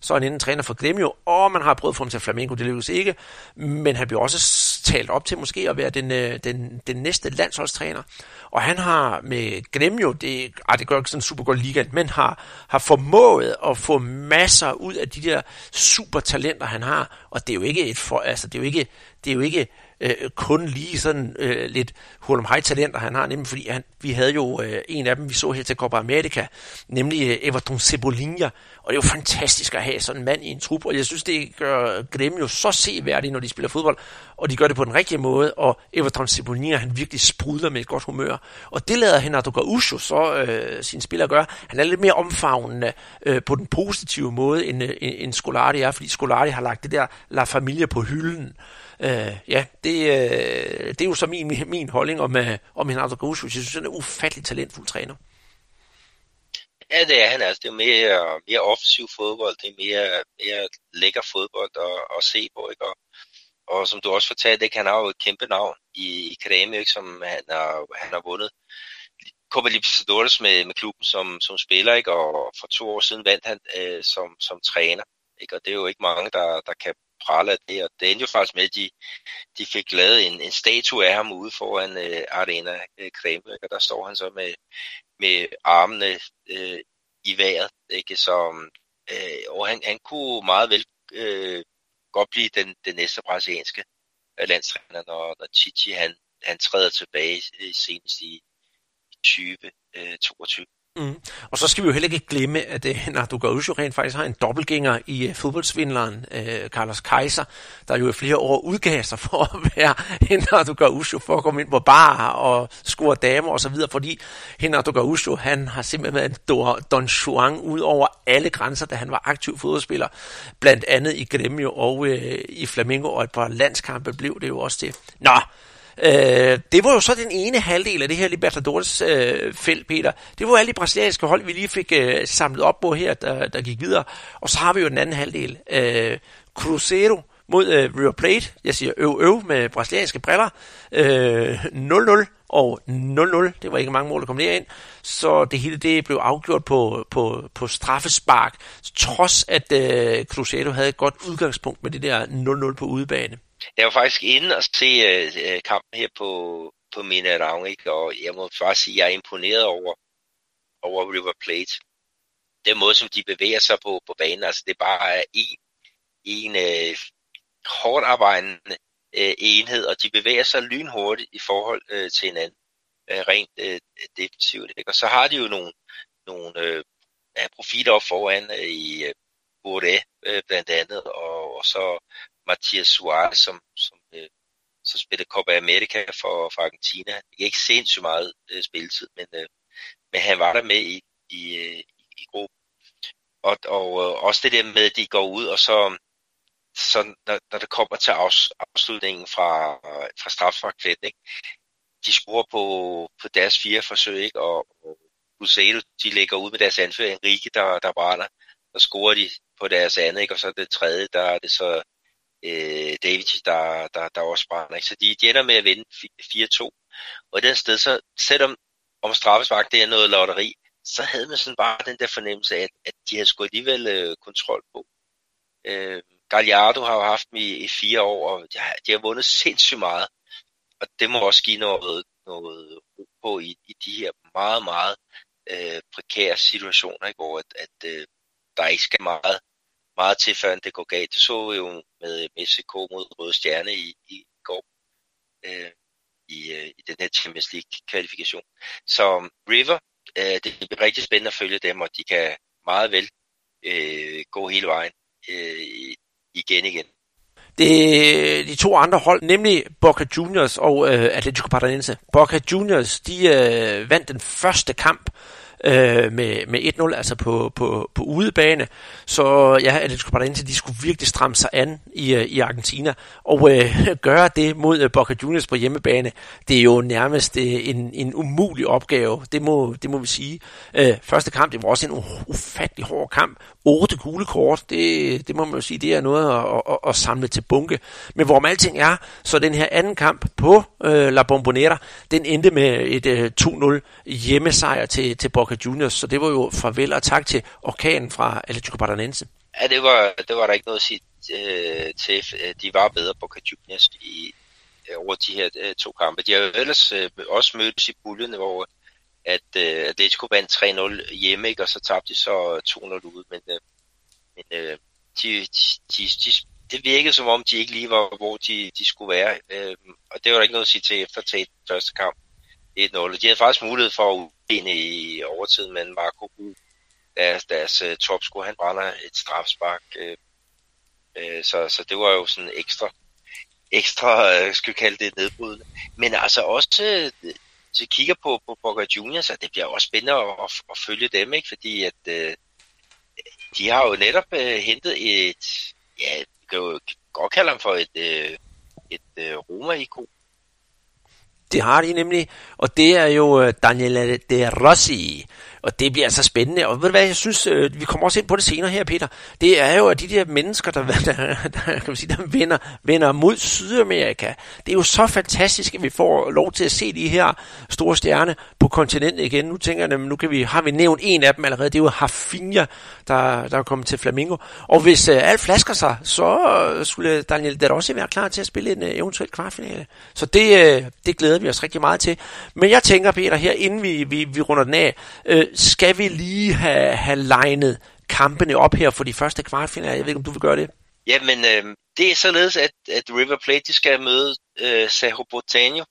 så er han inden træner for Gremio, og man har prøvet at få ham til Flamengo, det lykkes ikke men han bliver også talt op til måske at være den, øh, den, den næste landsholdstræner. Og han har med Gremio, det, ah, det gør ikke sådan super godt liga, men har, har formået at få masser ud af de der super talenter, han har. Og det er jo ikke et for, altså det er jo ikke, det er jo ikke øh, kun lige sådan øh, lidt Hulum high talenter han har, nemlig fordi han, vi havde jo øh, en af dem, vi så helt til Copa America, nemlig øh, Everton Cebolinha, og det er jo fantastisk at have sådan en mand i en trup, og jeg synes, det gør Grêmio så seværdigt, når de spiller fodbold, og de gør det på den rigtige måde, og Everton Cebolinha, han virkelig sprudler med et godt humør, og det lader Renato Gaucho så øh, sine spillere gøre. Han er lidt mere omfavnende øh, på den positive måde, end, øh, end Scolari er, fordi Scolari har lagt det der La Familia på hylden, Øh, ja, det, øh, det er jo så min, min holdning om, øh, om Renato Gaúcho. Jeg synes, han er en ufattelig talentfuld træner. Ja, det er han altså. Det er mere, mere offensiv fodbold. Det er mere, mere lækker fodbold at, at se på. Ikke? Og, og som du også fortalte, ikke, han har jo et kæmpe navn i, i Kreme, ikke, som han har, han har vundet Copa Libertadores med, med klubben som, som spiller, ikke? og for to år siden vandt han øh, som, som træner. Ikke? Og det er jo ikke mange, der, der kan prale af det. Og det endte jo faktisk med, at de, de fik lavet en, en statue af ham ude foran øh, Arena øh, Kreml, og der står han så med, med armene øh, i vejret. Ikke? Så, øh, og han, han kunne meget vel øh, godt blive den, den næste brasilianske øh, landstræner, når, når Chichi han, han træder tilbage øh, senest i 2022. Mm. Og så skal vi jo heller ikke glemme, at uh, Renato Gaúcho rent faktisk har en dobbeltgænger i uh, fodboldsvindleren øh, Carlos Kaiser, der jo i flere år udgav sig for at være (laughs) Nardo Gaucho, for at komme ind på bar og score damer osv., fordi Nardo Gaucho, han har simpelthen været Don Juan ud over alle grænser, da han var aktiv fodboldspiller, blandt andet i Gremio og øh, i Flamengo, og et par landskampe blev det jo også til. Nå, Øh, det var jo så den ene halvdel af det her Libertadores øh, felt, Peter. Det var alle de brasilianske hold, vi lige fik øh, samlet op på her, der, der gik videre. Og så har vi jo den anden halvdel. Øh, Cruzeiro mod øh, River Plate. Jeg siger øv øv med brasilianske briller. Øh, 0-0 og 0-0. Det var ikke mange mål, der kom ind. Så det hele det blev afgjort på, på, på straffespark, trods at øh, Cruzeiro havde et godt udgangspunkt med det der 0-0 på udebane. Jeg var faktisk inde og se øh, øh kampen her på, på Minerang, ikke? og jeg må faktisk sige, at jeg er imponeret over, over River Plate. Den måde, som de bevæger sig på, på banen, altså det er bare en, en øh, hårdt arbejdende øh, enhed, og de bevæger sig lynhurtigt i forhold øh, til hinanden, øh, rent øh, defensivt. Ikke? Og så har de jo nogle, nogle øh, profiler op foran øh, i øh, Bourdet øh, blandt andet, og, og så Mathias Suarez, som, som, øh, som spillede Copa America for, for Argentina. Ikke sindssygt meget øh, spilletid, men, øh, men han var der med i, i, øh, i gruppen. Og, og øh, også det der med, at de går ud, og så, så når, når det kommer til afs, afslutningen fra, fra strafsparkflæt, ikke? de scorer på, på deres fire forsøg, ikke? og, og de lægger ud med deres anfører, Enrique, der, der brænder, og scorer de på deres andet, ikke? og så det tredje, der er det så øh, David, der, der, der også brænder. Ikke? Så de, de ender med at vinde 4-2. Og i den sted, så selvom om straffespark det er noget lotteri, så havde man sådan bare den der fornemmelse af, at, at de havde sgu alligevel øh, kontrol på. Øh, Gallardo har jo haft dem i, i fire år, og de har, de har vundet sindssygt meget. Og det må også give noget, noget ro på i, i de her meget, meget øh, prekære situationer, ikke? hvor at, at øh, der ikke skal meget meget til, før det går galt. Det så vi jo med øh, Mexico mod Røde Stjerne i, i går. Øh, i, øh, i den her Champions League-kvalifikation. Så um, River, øh, det bliver rigtig spændende at følge dem, og de kan meget vel øh, gå hele vejen øh, igen igen. Det, øh, de to andre hold, nemlig Boca Juniors og øh, Atletico Paranaense. Boca Juniors, de øh, vandt den første kamp øh, med, med 1-0, altså på, på, på udebane. Så ja, Atletico Paranaense, de skulle virkelig stramme sig an i, øh, i Argentina. Og øh, (laughs) gøre det mod øh, Boca Juniors på hjemmebane, det er jo nærmest øh, en, en umulig opgave. Det må, det må vi sige. Øh, første kamp, det var også en ufattelig hård kamp. Otte gule kort, det, det må man jo sige, det er noget at, at, at samle til bunke. Men hvorom alting er, så den her anden kamp på øh, La Bombonera, den endte med et øh, 2-0 hjemmesejr til, til Boca Juniors. Så det var jo farvel og tak til orkanen fra Atletico Paranaense. Ja, det var, det var der ikke noget at sige øh, til. Øh, de var bedre Boca Juniors i, øh, over de her øh, to kampe. De har jo ellers øh, også mødtes i puljen, hvor at øh, Atletico vandt 3-0 hjemme, ikke? og så tabte de så øh, 2-0 ude. Men, øh, men øh, de, de, de, det virkede som om, de ikke lige var, hvor de, de skulle være. Øh, og det var der ikke noget at sige til efter at tage første kamp 1-0. De havde faktisk mulighed for at udvinde i overtiden, men Marco Hu, deres, deres uh, topscorer, han brænder et strafspark. Øh, øh, så, så det var jo sådan ekstra, ekstra, øh, skal vi kalde det, nedbrydende. Men altså også, øh, hvis vi kigger på, på Boca Juniors, så det bliver også spændende at, at, at følge dem, ikke? fordi at øh, de har jo netop øh, hentet et, ja, vi kan jo godt kalde ham for et, øh, et øh, Roma-ikon, Det har de nemlig, og det er jo øh, Daniela De Rossi. Og det bliver altså spændende. Og ved du hvad, jeg synes, øh, vi kommer også ind på det senere her, Peter. Det er jo, at de der mennesker, der, (laughs) der, der, kan man sige, der vender, vender mod Sydamerika. Det er jo så fantastisk, at vi får lov til at se de her store stjerner på kontinentet igen. Nu tænker jeg, nu kan vi, har vi nævnt en af dem allerede. Det er jo Hafinha, der, der er kommet til Flamingo. Og hvis uh, alt flasker sig, så øh, skulle Daniel der også være klar til at spille en uh, eventuel kvartfinale. Så det, uh, det glæder vi os rigtig meget til. Men jeg tænker, Peter, her inden vi, vi, vi runder den af, uh, skal vi lige have, have legnet kampene op her for de første kvartfinaler? Jeg ved ikke, om du vil gøre det? Jamen, øh, det er således, at, at River Plate de skal møde øh, Cerro Porteño,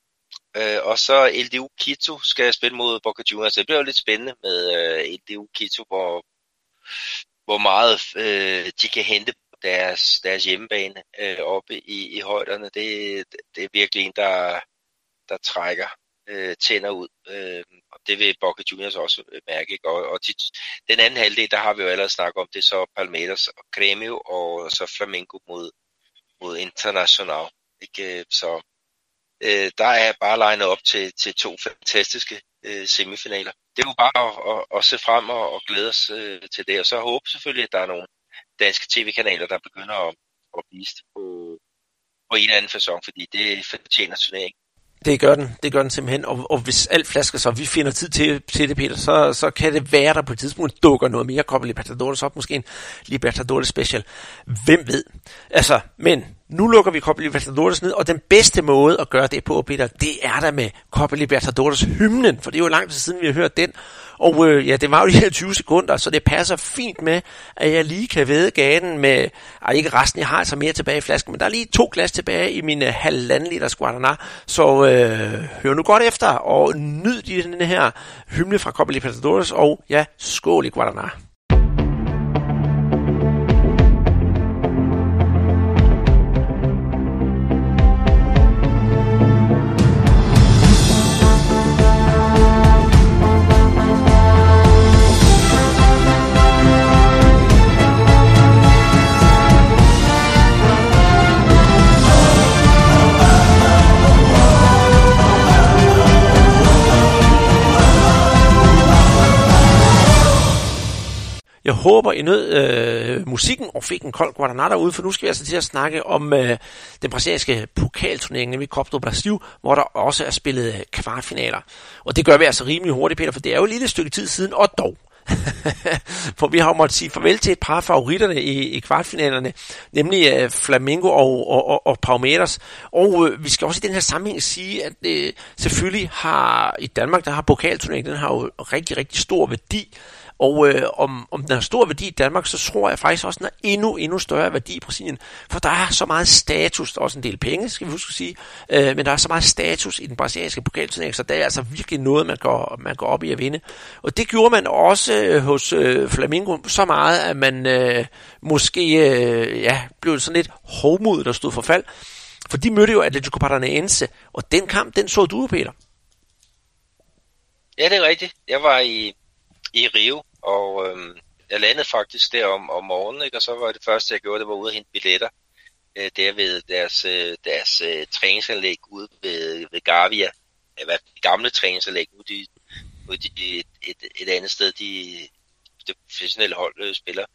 øh, og så LDU Quito skal spille mod Boca Juniors. Det bliver jo lidt spændende med øh, LDU Quito, hvor, hvor meget øh, de kan hente på deres, deres hjemmebane øh, oppe i, i højderne. Det, det er virkelig en, der, der trækker øh, tænder ud. Øh, det vil Boca Juniors også øh, mærke. Ikke? Og, og de, den anden halvdel, der har vi jo allerede snakket om, det er så Palmeiras og Grêmio, og så Flamengo mod, mod International. Ikke? Så øh, der er bare legnet op til, til to fantastiske øh, semifinaler. Det er jo bare at, at, at se frem og, at glæde os øh, til det, og så håbe selvfølgelig, at der er nogle danske tv-kanaler, der begynder at, at vise det på, på en eller anden fasong, fordi det fortjener turneringen. Det gør den, det gør den simpelthen, og, og hvis alt flasker så, vi finder tid til, til det, Peter, så, så kan det være, der på et tidspunkt dukker noget mere Copa Libertadores op, måske en Libertadores special. Hvem ved? Altså, men nu lukker vi Copa Libertadores ned, og den bedste måde at gøre det på, Peter, det er der med Copa Libertadores hymnen, for det er jo lang tid siden, vi har hørt den. Og øh, ja, det var jo de her 20 sekunder, så det passer fint med, at jeg lige kan væde gaden med, ej, ikke resten, jeg har altså mere tilbage i flasken, men der er lige to glas tilbage i min øh, halvanden liter Guaraná, så øh, hør nu godt efter, og nyd den her hymne fra Copa Libertadores, og ja, skål i Guaraná. Jeg håber, I nød øh, musikken og fik en kold Guadalajara ud, for nu skal vi altså til at snakke om øh, den brasilianske pokalturnering, nemlig Copa do Brasil, hvor der også er spillet øh, kvartfinaler. Og det gør vi altså rimelig hurtigt, Peter, for det er jo et lille stykke tid siden, og dog. (laughs) for vi har jo måttet sige farvel til et par af favoritterne i, i kvartfinalerne, nemlig øh, Flamengo og, og, og, og Palmeiras. Og øh, vi skal også i den her sammenhæng sige, at øh, selvfølgelig har i Danmark, der har pokalturneringen, den har jo rigtig, rigtig stor værdi. Og øh, om, om den har stor værdi i Danmark, så tror jeg faktisk også, at den har endnu, endnu større værdi i Brasilien. For der er så meget status, der er også en del penge, skal vi huske at sige, øh, men der er så meget status i den brasilianske pokalturnering, så det er altså virkelig noget, man går, man går op i at vinde. Og det gjorde man også øh, hos øh, Flamingo så meget, at man øh, måske øh, ja, blev sådan lidt hovmod, der stod for fald. For de mødte jo Atletico Paranaense, og den kamp, den så du, Peter. Ja, det er rigtigt. Jeg var i, i Rio og øh, jeg landede faktisk der om, om morgenen, ikke? og så var det første, jeg gjorde, det var ude og hente billetter. Øh, der ved deres, øh, deres øh, træningsanlæg ude ved, ved Garvia. Hvad det gamle træningsanlæg. Nu i, de, nu de et, et, et andet sted, de, det professionelle hold øh, spiller.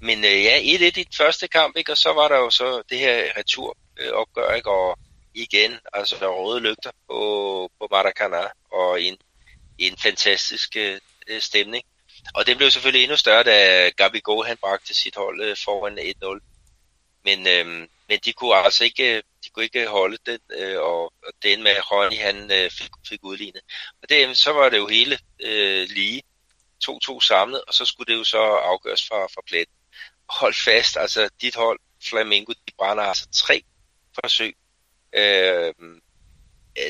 Men øh, ja, 1-1 i den første kamp, ikke? og så var der jo så det her returopgør, ikke? og igen, altså der røde lygter på, på Maracanã, og en, en fantastisk øh, stemning. Og det blev selvfølgelig endnu større, da Gabi Go han bragte sit hold øh, foran 1-0. Men, øh, men de kunne altså ikke, øh, de kunne ikke holde den, øh, og, og den med Ronny, han øh, fik, fik udlignet. Og det, så var det jo hele øh, lige, 2-2 samlet, og så skulle det jo så afgøres fra, fra pletten. Hold fast, altså dit hold, Flamingo, de brænder altså tre forsøg. Øh,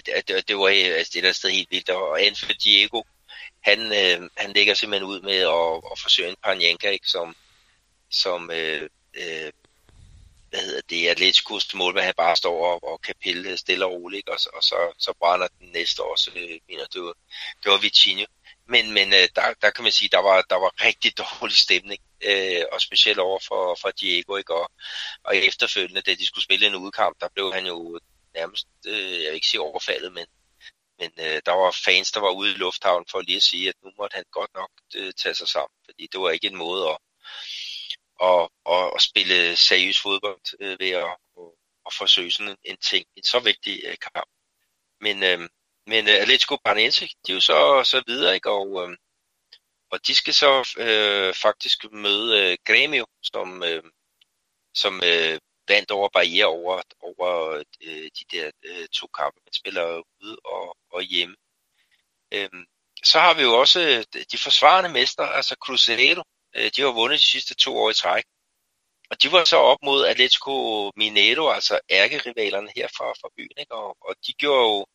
det, det var øh, altså, det der sted helt vildt, og Anfield Diego, han, øh, han ligger simpelthen ud med at, at forsøge en Panenka, ikke, som, som øh, øh, hvad hedder det, Atleticos målmand, han bare står og, og kan pille stille og roligt, og, og så, så brænder den næste år, så øh, mener det var, det var Vitinho. Men, men øh, der, der kan man sige, der var, der var rigtig (laughs) dårlig stemning, øh, og specielt over for, for Diego, ikke? Og, og efterfølgende, da de skulle spille en udkamp, der blev han jo nærmest, øh, jeg vil ikke sige overfaldet, men men øh, der var fans, der var ude i lufthavnen for lige at sige, at nu måtte han godt nok øh, tage sig sammen, fordi det var ikke en måde at, at, at, at spille seriøs fodbold øh, ved at, at, forsøge sådan en, en ting, en så vigtig øh, kamp. Men, øh, men øh, Atletico Paranaense, de er jo så, så videre, ikke? Og, øh, og de skal så øh, faktisk møde øh, Grêmio, som, øh, som øh, vandt over barriere over, over øh, de der øh, to kampe, man spiller ude og, og hjemme. Øhm, så har vi jo også øh, de forsvarende mester, altså Cruzeiro. Øh, de har vundet de sidste to år i træk. Og de var så op mod Atletico Mineiro, altså ærkerivalerne her fra, fra byen. Ikke? Og, og de gjorde jo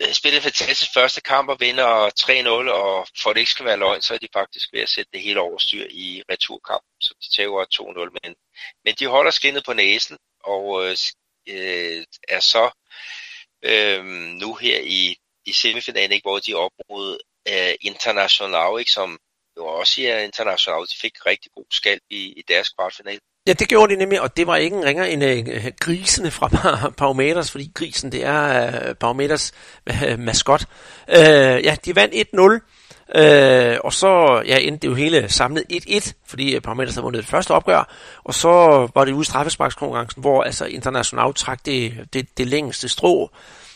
Øh, spillede en fantastisk første kamp og vinder 3-0, og for det ikke skal være løgn, så er de faktisk ved at sætte det hele over styr i returkampen, så de tager 2-0. Men, men de holder skinnet på næsen, og øh, øh, er så øh, nu her i, i semifinalen, ikke, hvor de er op mod øh, International, ikke, som jo også er International. De fik rigtig god skald i, i deres kvartfinale. Ja, det gjorde de nemlig, og det var ikke en ringer end uh, grisene fra Parameters, fordi grisen det er øh, uh, Parameters uh, øh, maskot. Uh, ja, de vandt 1-0, uh, og så ja, endte det jo hele samlet 1-1, fordi Parameters havde vundet det første opgør, og så var det ude i straffesparkskonkurrencen, hvor altså International trak det, det, det længste strå.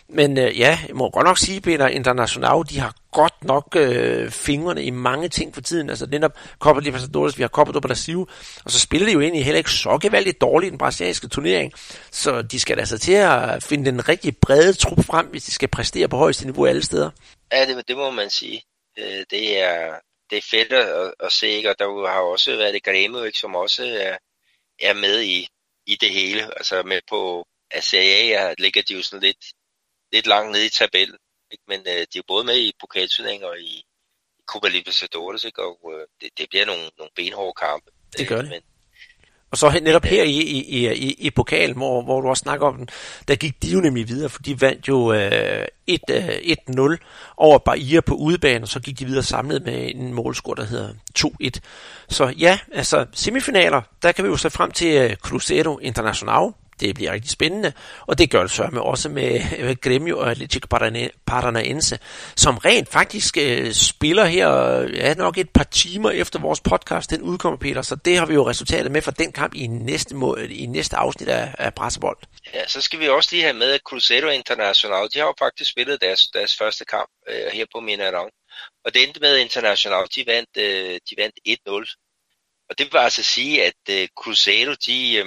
Men øh, ja, jeg må godt nok sige, Peter, International, de har godt nok øh, fingrene i mange ting for tiden. Altså netop Copa Libertadores, vi har Copa do Brasil, og så spiller de jo egentlig heller ikke så gevaldigt dårligt i den brasilianske turnering. Så de skal altså til at finde den rigtig brede trup frem, hvis de skal præstere på højeste niveau alle steder. Ja, det, det må man sige. Øh, det er, det er fedt at, at se, ikke? og der har også været det Grêmio, ikke, som også er, er med i, i det hele. Altså med på ACA ligger de jo sådan lidt lidt langt nede i tabellen. Ikke? Men øh, de er både med i pokalturneringen og i, i Copa Libertadores, ikke? og øh, det, det bliver nogle, nogle benhårde kampe. Det gør det. Men, og så netop her i, i, i, i, i pokalen, hvor, hvor du også snakker om den, der gik de jo nemlig videre, for de vandt jo øh, 1-0 øh, over Bahia på udebane, og så gik de videre samlet med en målscore, der hedder 2-1. Så ja, altså semifinaler, der kan vi jo se frem til uh, Cruzeiro Internacional, det bliver rigtig spændende, og det gør det så med også med, (laughs) med Gremio og Atletico Paranaense, som rent faktisk øh, spiller her, ja, nok et par timer efter vores podcast, den udkommer, Peter, så det har vi jo resultatet med for den kamp i næste, må, i næste afsnit af, af Brassebold. Ja, så skal vi også lige have med, at Cruzeiro International, de har jo faktisk spillet deres, deres første kamp øh, her på Mineirão, og det endte med International, de vandt, øh, de vandt 1-0. Og det vil altså sige, at øh, Cruzeiro, de, øh,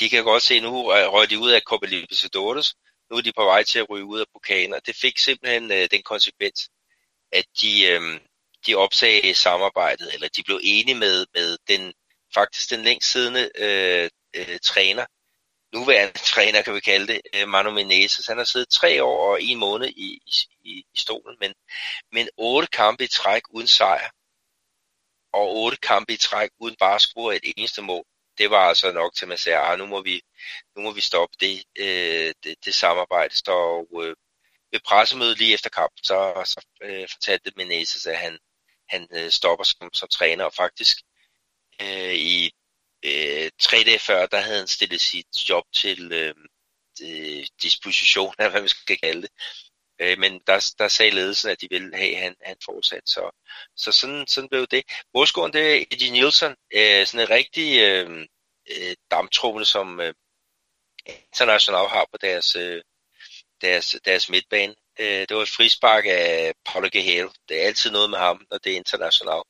de kan godt se, at nu røg de ud af Copa Libertadores, nu er de på vej til at ryge ud af pokalen, og det fik simpelthen øh, den konsekvens, at de, øh, de opsagde samarbejdet, eller de blev enige med, med den faktisk den længst siddende øh, øh, træner, nuværende (laughs) træner kan vi kalde det, øh, Manu Menezes. Han har siddet tre år og en måned i, i, i stolen, men, men otte kampe i træk uden sejr, og otte kampe i træk uden bare at score et eneste mål det var altså nok til, at man sagde, at nu, må vi, nu må vi stoppe det, øh, det, det samarbejde. Så øh, ved pressemødet lige efter kampen, så, så øh, fortalte Menezes, at han, han øh, stopper som, som træner, og faktisk øh, i øh, tre dage før, der havde han stillet sit job til øh, øh disposition, af hvad man skal kalde det. Øh, men der, der sagde ledelsen, at de ville have, at han, han fortsat. Så, så sådan, sådan blev det. Modskåren, det er Eddie Nielsen. Øh, sådan en rigtig øh, øh, damptrummel, som øh, International har på deres, øh, deres, deres midtbane. Øh, det var et frispark af Paulo Guerrero. Det er altid noget med ham, når det er international.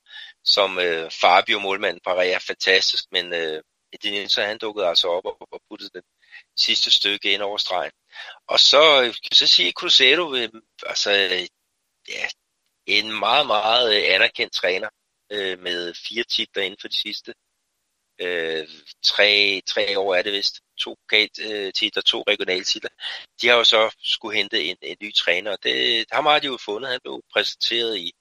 Som øh, Fabio, målmanden, parerer fantastisk, men øh, Eddie Nielsen, han dukkede altså op og, og puttede den sidste stykke ind over stregen. Og så øh, kan så sige, Cruzeiro, øh, altså, ja, en meget, meget øh, anerkendt træner øh, med fire titler inden for de sidste øh, tre, tre år er det vist. To øh, titler, to regionale titler. De har jo så skulle hente en, en ny træner, og det, ham har de jo fundet. Han blev præsenteret i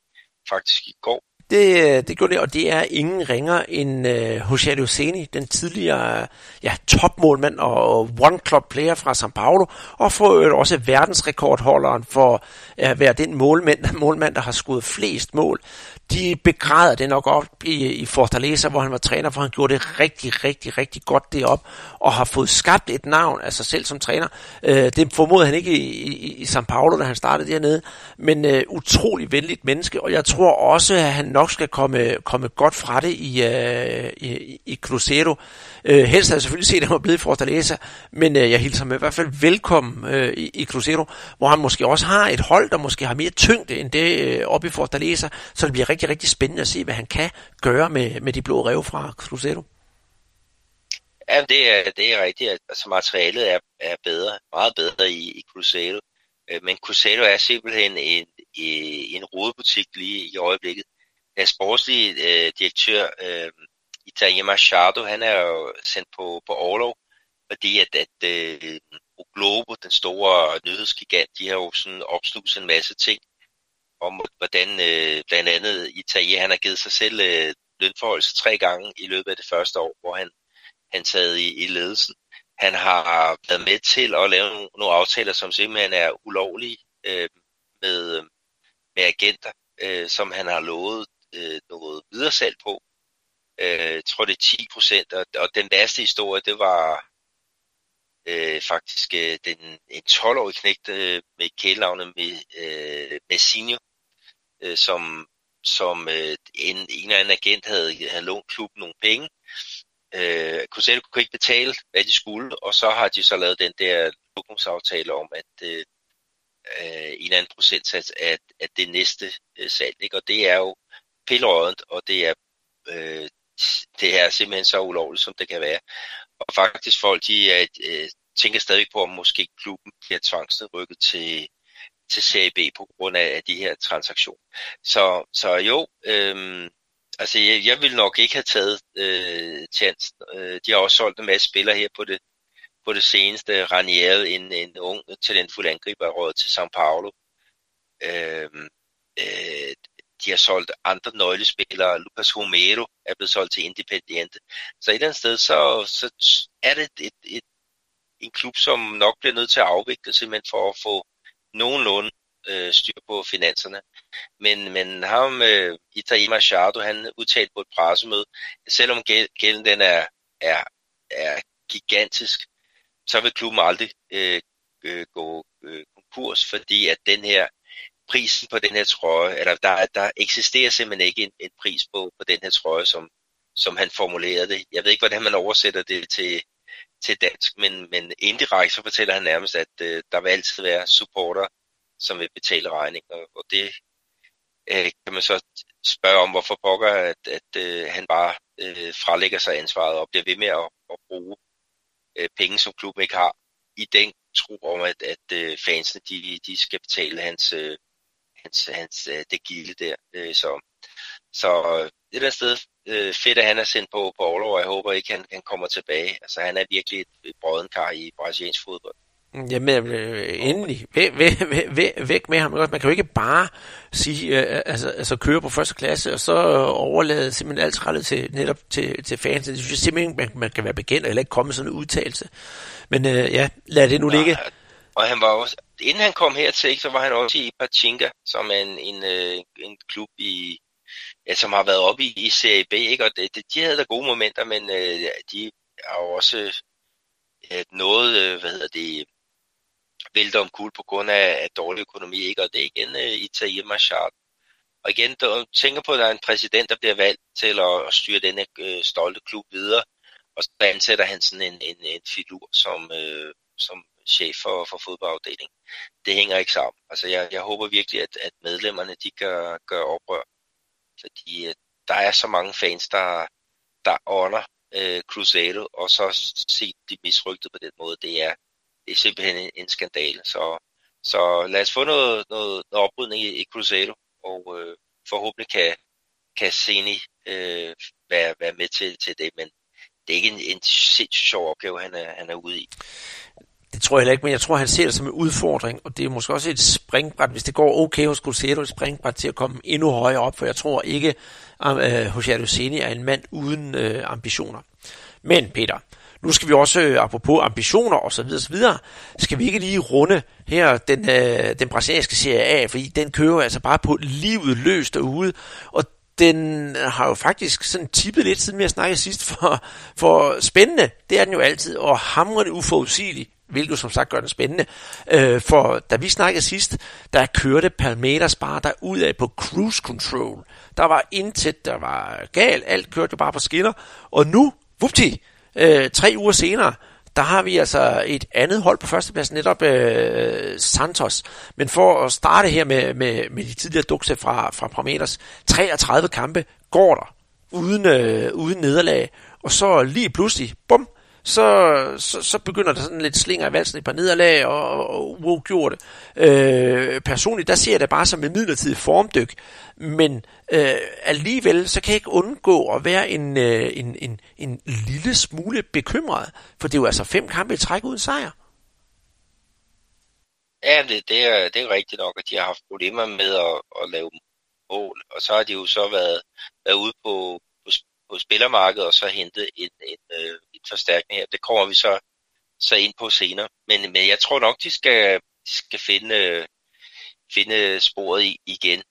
faktisk i går det, det gjorde det, og det er ingen ringer end uh, Jose Luceni, den tidligere ja, topmålmand og one-club-player fra São Paulo, og for øvrigt også verdensrekordholderen for at være den målmand, (laughs) målmand, der har skudt flest mål de begræder det nok op i, i Fortaleza, hvor han var træner, for han gjorde det rigtig, rigtig, rigtig godt derop og har fået skabt et navn af sig selv som træner. Øh, det formodede han ikke i, i, i São Paulo, da han startede dernede, men øh, utrolig venligt menneske, og jeg tror også, at han nok skal komme, komme godt fra det i, øh, i, i Cruzeiro. Øh, helst havde jeg selvfølgelig set, at han var blevet i Fortaleza, men øh, jeg hilser ham i hvert fald velkommen øh, i, i Cruzeiro, hvor han måske også har et hold, der måske har mere tyngde end det øh, oppe i Fortaleza, så det bliver rigtig, rigtig spændende at se, hvad han kan gøre med, med de blå rev fra Cruzeiro. Ja, det er, det er rigtigt. Altså materialet er, er bedre, meget bedre i, i Cruzeiro. Øh, men Cruzeiro er simpelthen en, en rodebutik lige i øjeblikket. Deres sportslige øh, direktør, øh, Italia Machado, han er jo sendt på, på overlov, fordi at, at øh, Globo, den store nyhedsgigant, de har jo sådan opsnuset en masse ting om, hvordan øh, blandt andet Italia, han har givet sig selv øh, lønforholdelse tre gange i løbet af det første år, hvor han, han sad i, i ledelsen. Han har været med til at lave nogle, nogle aftaler, som simpelthen er ulovlige øh, med, øh, med agenter, øh, som han har lovet øh, noget videresalg på. Øh, tror det er 10 procent, og, og den værste historie, det var øh, faktisk øh, den, en 12-årig knægt øh, med kælenavnet med, øh, Messinho, øh, som, som øh, en, en eller anden agent havde, havde lånt klubben nogle penge. Øh, Cruzeiro kunne ikke betale, hvad de skulle, og så har de så lavet den der lukningsaftale om, at øh, øh, en anden procentsats af, af det næste øh, salg. Ikke? Og det er jo pillerødent, og det er, øh, det er simpelthen så ulovligt, som det kan være. Og faktisk folk, de er, øh, tænker stadig på, om måske klubben bliver tvangsnedrykket til, til Serie B på grund af de her transaktioner. Så, så jo, øh, altså jeg, jeg vil nok ikke have taget øh, chancen. Øh, de har også solgt en masse spillere her på det, på det seneste. Ranieri, en, en ung talentfuld angriber, er råd til São Paulo. Øhm, øh, de har solgt andre nøglespillere. Lucas Romero er blevet solgt til Independiente. Så et eller andet sted, så, så er det et, et, en klub, som nok bliver nødt til at afvikle simpelthen for at få nogenlunde øh, styr på finanserne. Men, men ham, øh, Itaí Machado, han udtalte på et pressemøde, at selvom gælden den er, er, er gigantisk, så vil klubben aldrig øh, øh, gå øh, konkurs, fordi at den her prisen på den her trøje, eller der, der eksisterer simpelthen ikke en, en pris på, på den her trøje, som, som han formulerede det. Jeg ved ikke, hvordan man oversætter det til, til dansk, men, men indirekte så fortæller han nærmest, at øh, der vil altid være supporter, som vil betale regninger, og det øh, kan man så spørge om, hvorfor pokker, at, at øh, han bare øh, fralægger sig ansvaret og bliver ved med at, at bruge øh, penge, som klubben ikke har, i den tro om, at, at øh, fansene de, de skal betale hans, øh, hans, hans øh, det gilde der. Øh, så, så et der sted øh, fedt, at han er sendt på, på overlov, og jeg håber ikke, han, han kommer tilbage. Altså, han er virkelig et, et brøden kar i brasiliansk fodbold. Jamen, øh, endelig. Væk, væk, væk, væk med ham. Man kan jo ikke bare sige, øh, altså, altså køre på første klasse, og så overlade simpelthen alt rettet til, netop til, til fans. Det synes jeg simpelthen, man, man kan være bekendt, eller ikke komme med sådan en udtalelse. Men øh, ja, lad det nu ligge. Ja, og han var også, inden han kom hertil, så var han også i Pachinka, som er en, en, øh, en klub i, ja, som har været oppe i, i Serie B, ikke? og det, det, de havde da gode momenter, men øh, de har jo også øh, noget, øh, hvad hedder det, vælter om kul på grund af, af dårlig økonomi, ikke? og det er igen øh, Italia Machado. Og igen, du tænker på, at der er en præsident, der bliver valgt til at, at styre denne øh, stolte klub videre, og så ansætter han sådan en, en, en figur som, øh, som chef for, for fodboldafdelingen. Det hænger ikke sammen. Altså, jeg, jeg håber virkelig, at, at medlemmerne de gør, gør oprør fordi øh, der er så mange fans, der, der ånder øh, Cruzeiro, og så se de misrygtet på den måde, det er, det er simpelthen en, en skandale. Så, så lad os få noget, noget, noget oprydning i, i Cruzeiro, og øh, forhåbentlig kan, kan Seni øh, være, være med til, til det, men det er ikke en, en sindssygt sjov opgave, han er, han er ude i. Det tror jeg heller ikke, men jeg tror, han ser det som en udfordring, og det er måske også et springbræt, hvis det går okay hos Cruzeiro, et springbræt til at komme endnu højere op, for jeg tror ikke, at øh, Jose Aluseni er en mand uden øh, ambitioner. Men Peter, nu skal vi også, øh, apropos ambitioner og så videre, så videre, skal vi ikke lige runde her den, øh, den brasilianske serie A, fordi den kører altså bare på livet løst derude, og den har jo faktisk sådan tippet lidt, siden vi har snakket sidst, for, for spændende, det er den jo altid, og hamrende uforudsigelig, hvilket som sagt gør den spændende. Øh, for da vi snakkede sidst, der kørte Palmeiras bare der ud af på cruise control. Der var intet, der var galt, alt kørte bare på skinner, og nu, vupti, øh, tre uger senere, der har vi altså et andet hold på førstepladsen, netop øh, Santos. Men for at starte her med, med, med de tidligere dukse fra, fra Prometheus, 33 kampe går der uden, øh, uden nederlag, og så lige pludselig, bum, så, så, så begynder der sådan lidt slinger i valsen et par nederlag og, og uafgjorte. Øh, personligt, der ser jeg det bare som en midlertidig formdyk, men øh, alligevel, så kan jeg ikke undgå at være en, øh, en, en, en lille smule bekymret, for det er jo altså fem kampe i træk uden sejr. Ja, det, det, er, det er rigtigt nok, at de har haft problemer med at, at lave mål, og så har de jo så været, været ude på, på, på spillermarkedet og så hentet en, en, øh, forstærkning her. Det kommer vi så, så ind på senere. Men, men jeg tror nok, de skal, de skal finde, finde sporet i, igen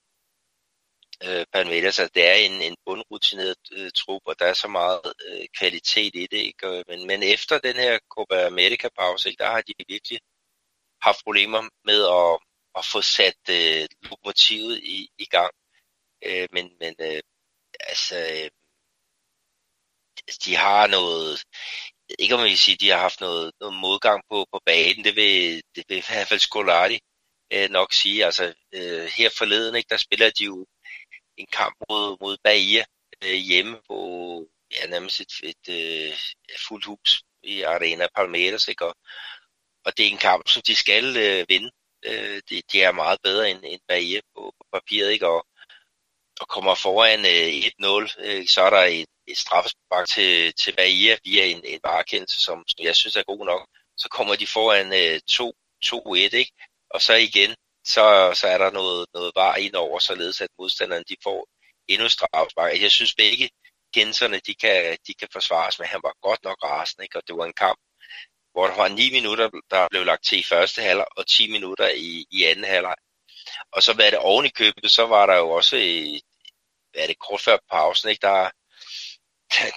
øh, Palmeiras, altså det er en, en bundrutineret øh, trup, og der er så meget øh, kvalitet i det. Ikke? Men, men efter den her Copa America pause, der har de virkelig haft problemer med at, at få sat øh, lokomotivet i, i gang. Øh, men men øh, altså, øh, de har noget, ikke om jeg vil sige, de har haft noget, noget modgang på, på banen, det vil, det vil i hvert fald Scolari øh, nok sige. Altså, øh, her forleden, ikke, der spiller de jo en kamp mod, mod Bahia øh, hjemme på ja, nærmest et, et, et, et fuldt hus i Arena Palmeiras, ikke? Og, og det er en kamp, som de skal øh, vinde. Øh, de, de er meget bedre end, end Bahia på, på papiret, ikke? Og, og kommer foran øh, 1-0, øh, så er der et, et straffespark til, til Bahia via en, en varekendelse, som, som jeg synes er god nok. Så kommer de foran øh, 2-1, ikke? Og så igen så, så er der noget, noget var indover, således at modstanderne de får endnu straffespark. Jeg synes begge genserne, de kan, de kan forsvares, men han var godt nok rasende, ikke? og det var en kamp, hvor der var 9 minutter, der blev lagt til i første halvleg, og 10 minutter i, i anden halvleg. Og så var det oven i købet, så var der jo også, hvad er det, kort før pausen, ikke? Der,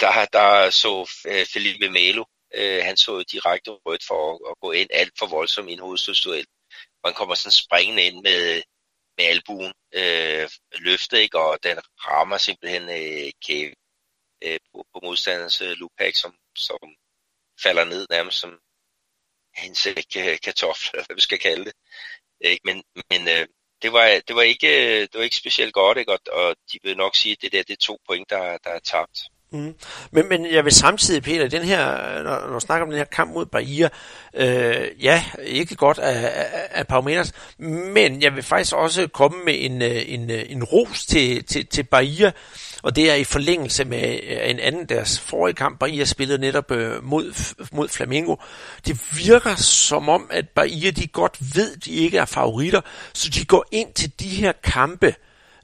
der, der så øh, Felipe Melo, øh, han så jo direkte rødt for at, at gå ind alt for voldsomt i en hovedstødsduel og han kommer sådan springende ind med, med albuen øh, løftet, ikke? og den rammer simpelthen øh, kæve øh, på, på modstanders øh, Lupak, som, som falder ned nærmest som en sæk øh, kartoffel, eller hvad vi skal kalde det. Ikke? Men, men øh, det, var, det, var ikke, øh, det var ikke specielt godt, ikke? Og, og de vil nok sige, at det der det er to point, der, der er tabt. Mm. Men, men jeg vil samtidig, Peter, den her, når, når du snakker om den her kamp mod Bahia, øh, ja, ikke godt af, af, af Palmeiras, men jeg vil faktisk også komme med en, øh, en, øh, en ros til, til, til Bahia, og det er i forlængelse med øh, en anden deres forrige kamp. Bahia spillede netop øh, mod, mod Flamengo. Det virker som om, at Bahia de godt ved, de ikke er favoritter, så de går ind til de her kampe, øh,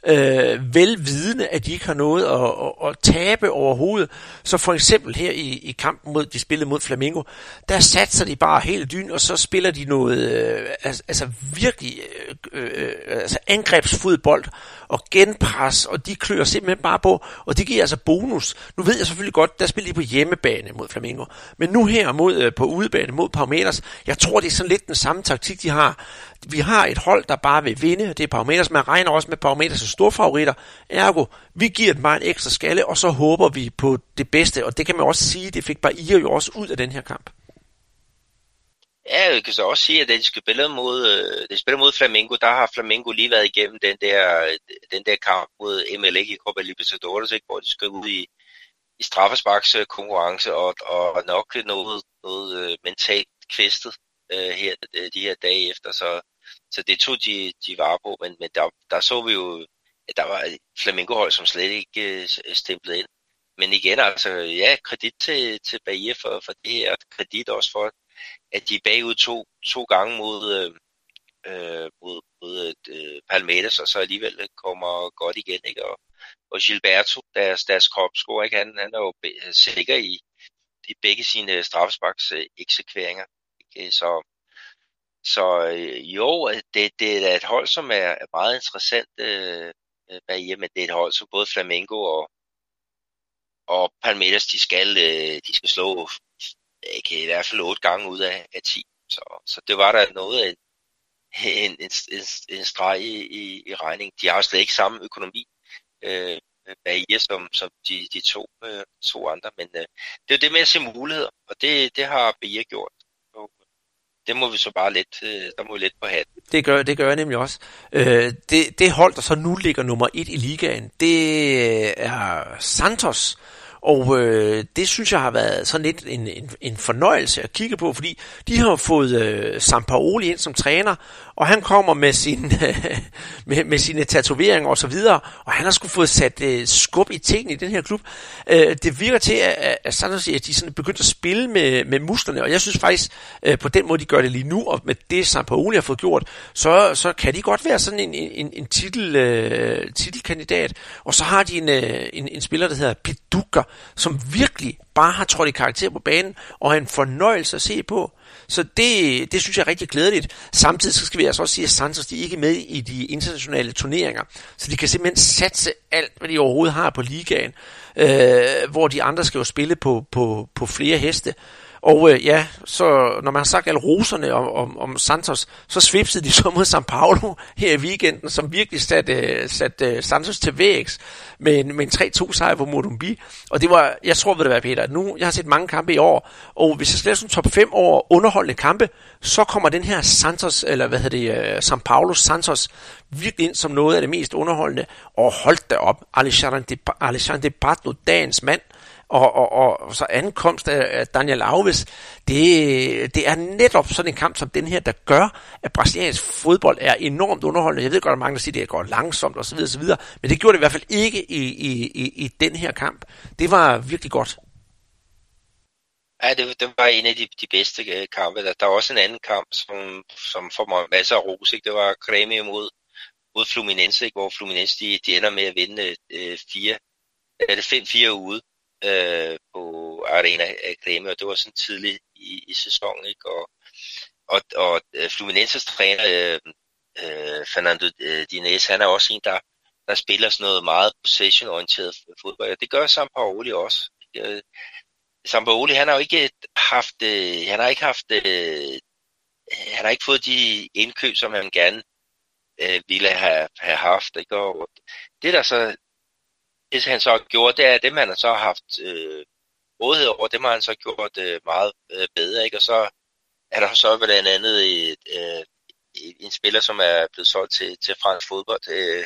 øh, velvidende, at de ikke har noget at, at, at tabe overhovedet. Så for eksempel her i, i kampen mod, de spillede mod Flamingo, der satser de bare helt dyn, og så spiller de noget øh, altså, altså virkelig øh, øh, altså angrebsfodbold og genpres, og de klør simpelthen bare på, og det giver altså bonus. Nu ved jeg selvfølgelig godt, der spiller de på hjemmebane mod Flamingo, men nu her mod, øh, på udebane mod Parmeters, jeg tror det er sådan lidt den samme taktik, de har. Vi har et hold, der bare vil vinde, det er Parameters, man regner også med Parmeters' store favoritter, ergo, vi giver dem bare en ekstra skalle, og så håber vi på det bedste, og det kan man også sige, det fik bare jo også ud af den her kamp. Ja, jeg kan så også sige, at de spiller mod, øh, de spiller mod Flamengo, der har Flamengo lige været igennem den der, øh, den der kamp mod MLG i Copa Libertadores, ikke, hvor de skal ud i, i straffesparks konkurrence og, og nok noget, noget øh, mentalt kvæstet øh, her, øh, de her dage efter, så, så det tog de, de var på, men, men der, der så vi jo, at der var et flamingohold, som slet ikke øh, øh stemplede ind. Men igen, altså, ja, kredit til, til Bahia for, for det her, kredit også for, at de er bagud to, to gange mod, øh, øh mod, mod øh, Palmeiras, og så alligevel øh, kommer godt igen. Ikke? Og, og Gilberto, deres, deres kropscore, ikke? Han, han er jo sikker i, i begge sine straffesparks øh, eksekveringer. Ikke? Så, så øh, jo, det, det er et hold, som er, er meget interessant øh, øh bag men det er et hold, som både Flamengo og, og Palmeiras, de skal, øh, de skal slå ikke, i hvert fald otte gange ud af, af 10. Så, så det var der noget af en, en, en, en, en streg i, i, i regningen. De har jo slet ikke samme økonomi øh, bag som, som de, de to, øh, to andre. Men øh, det er det med at se muligheder, og det, det har BIA gjort. Det må vi så bare lidt, øh, der må vi lidt på hatten. Det gør, det gør jeg nemlig også. Øh, det, det hold, der så nu ligger nummer et i ligaen, det øh, er Santos, og øh, det synes jeg har været sådan lidt en, en, en fornøjelse at kigge på, fordi de har fået øh, Sampaoli ind som træner, og han kommer med, sin, (laughs) med, med sine tatoveringer og så videre, og han har sgu fået sat øh, skub i tingene i den her klub. Øh, det virker til, at, at, Santos, at de sådan begyndt at spille med, med musklerne, og jeg synes faktisk, øh, på den måde, de gør det lige nu, og med det Sampaoli har fået gjort, så, så kan de godt være sådan en, en, en titel, øh, titelkandidat, og så har de en, øh, en, en spiller, der hedder Peduka, som virkelig bare har trådt i karakter på banen, og er en fornøjelse at se på. Så det, det synes jeg er rigtig glædeligt. Samtidig så skal vi altså også sige, at Santos de er ikke med i de internationale turneringer, så de kan simpelthen satse alt, hvad de overhovedet har på ligaen, øh, hvor de andre skal jo spille på, på, på flere heste. Og øh, ja, så når man har sagt alle roserne om, om, om Santos, så svipsede de (laughs) så mod São Paulo her i weekenden, som virkelig satte, øh, satte øh, Santos til vægs med en, med en 3-2 sejr på Modumbi. Og det var, jeg tror, ved det være, Peter, nu, jeg har set mange kampe i år, og hvis jeg skal lave sådan top 5 over underholdende kampe, så kommer den her Santos, eller hvad hedder det, øh, São Paulo Santos, virkelig ind som noget af det mest underholdende. Og holdt da op, Alexandre de, Alexandre Pato, dagens mand, og, og, og så ankomst af Daniel Alves, det, det er netop sådan en kamp som den her, der gør, at brasiliansk fodbold er enormt underholdende. Jeg ved godt, at mange der siger, at det går langsomt osv., osv., men det gjorde det i hvert fald ikke i, i, i, i den her kamp. Det var virkelig godt. Ja, det, det var en af de, de bedste øh, kampe. Der, der var også en anden kamp, som, som får mig masser af ros. Ikke? Det var Creme mod, mod Fluminense, ikke? hvor Fluminense de, de ender med at vinde øh, 4, eller 5-4 ude øh, på Arena Grêmio, og det var sådan tidligt i, i sæsonen, ikke? Og, og, og øh, Fluminenses træner, øh, øh, Fernando øh, Dines, han er også en, der, der spiller sådan noget meget possession-orienteret fodbold, og det gør Sampaoli også. Øh, Sampaoli, han har jo ikke haft, øh, han har ikke haft, øh, han har ikke fået de indkøb, som han gerne øh, ville have, have haft. Ikke? Og det, der så det han så har gjort, det er, at dem han har så haft øh, rådighed over, dem har han så gjort øh, meget øh, bedre, ikke? Og så er der så blandt andet et, øh, en spiller, som er blevet solgt til, til fransk fodbold øh,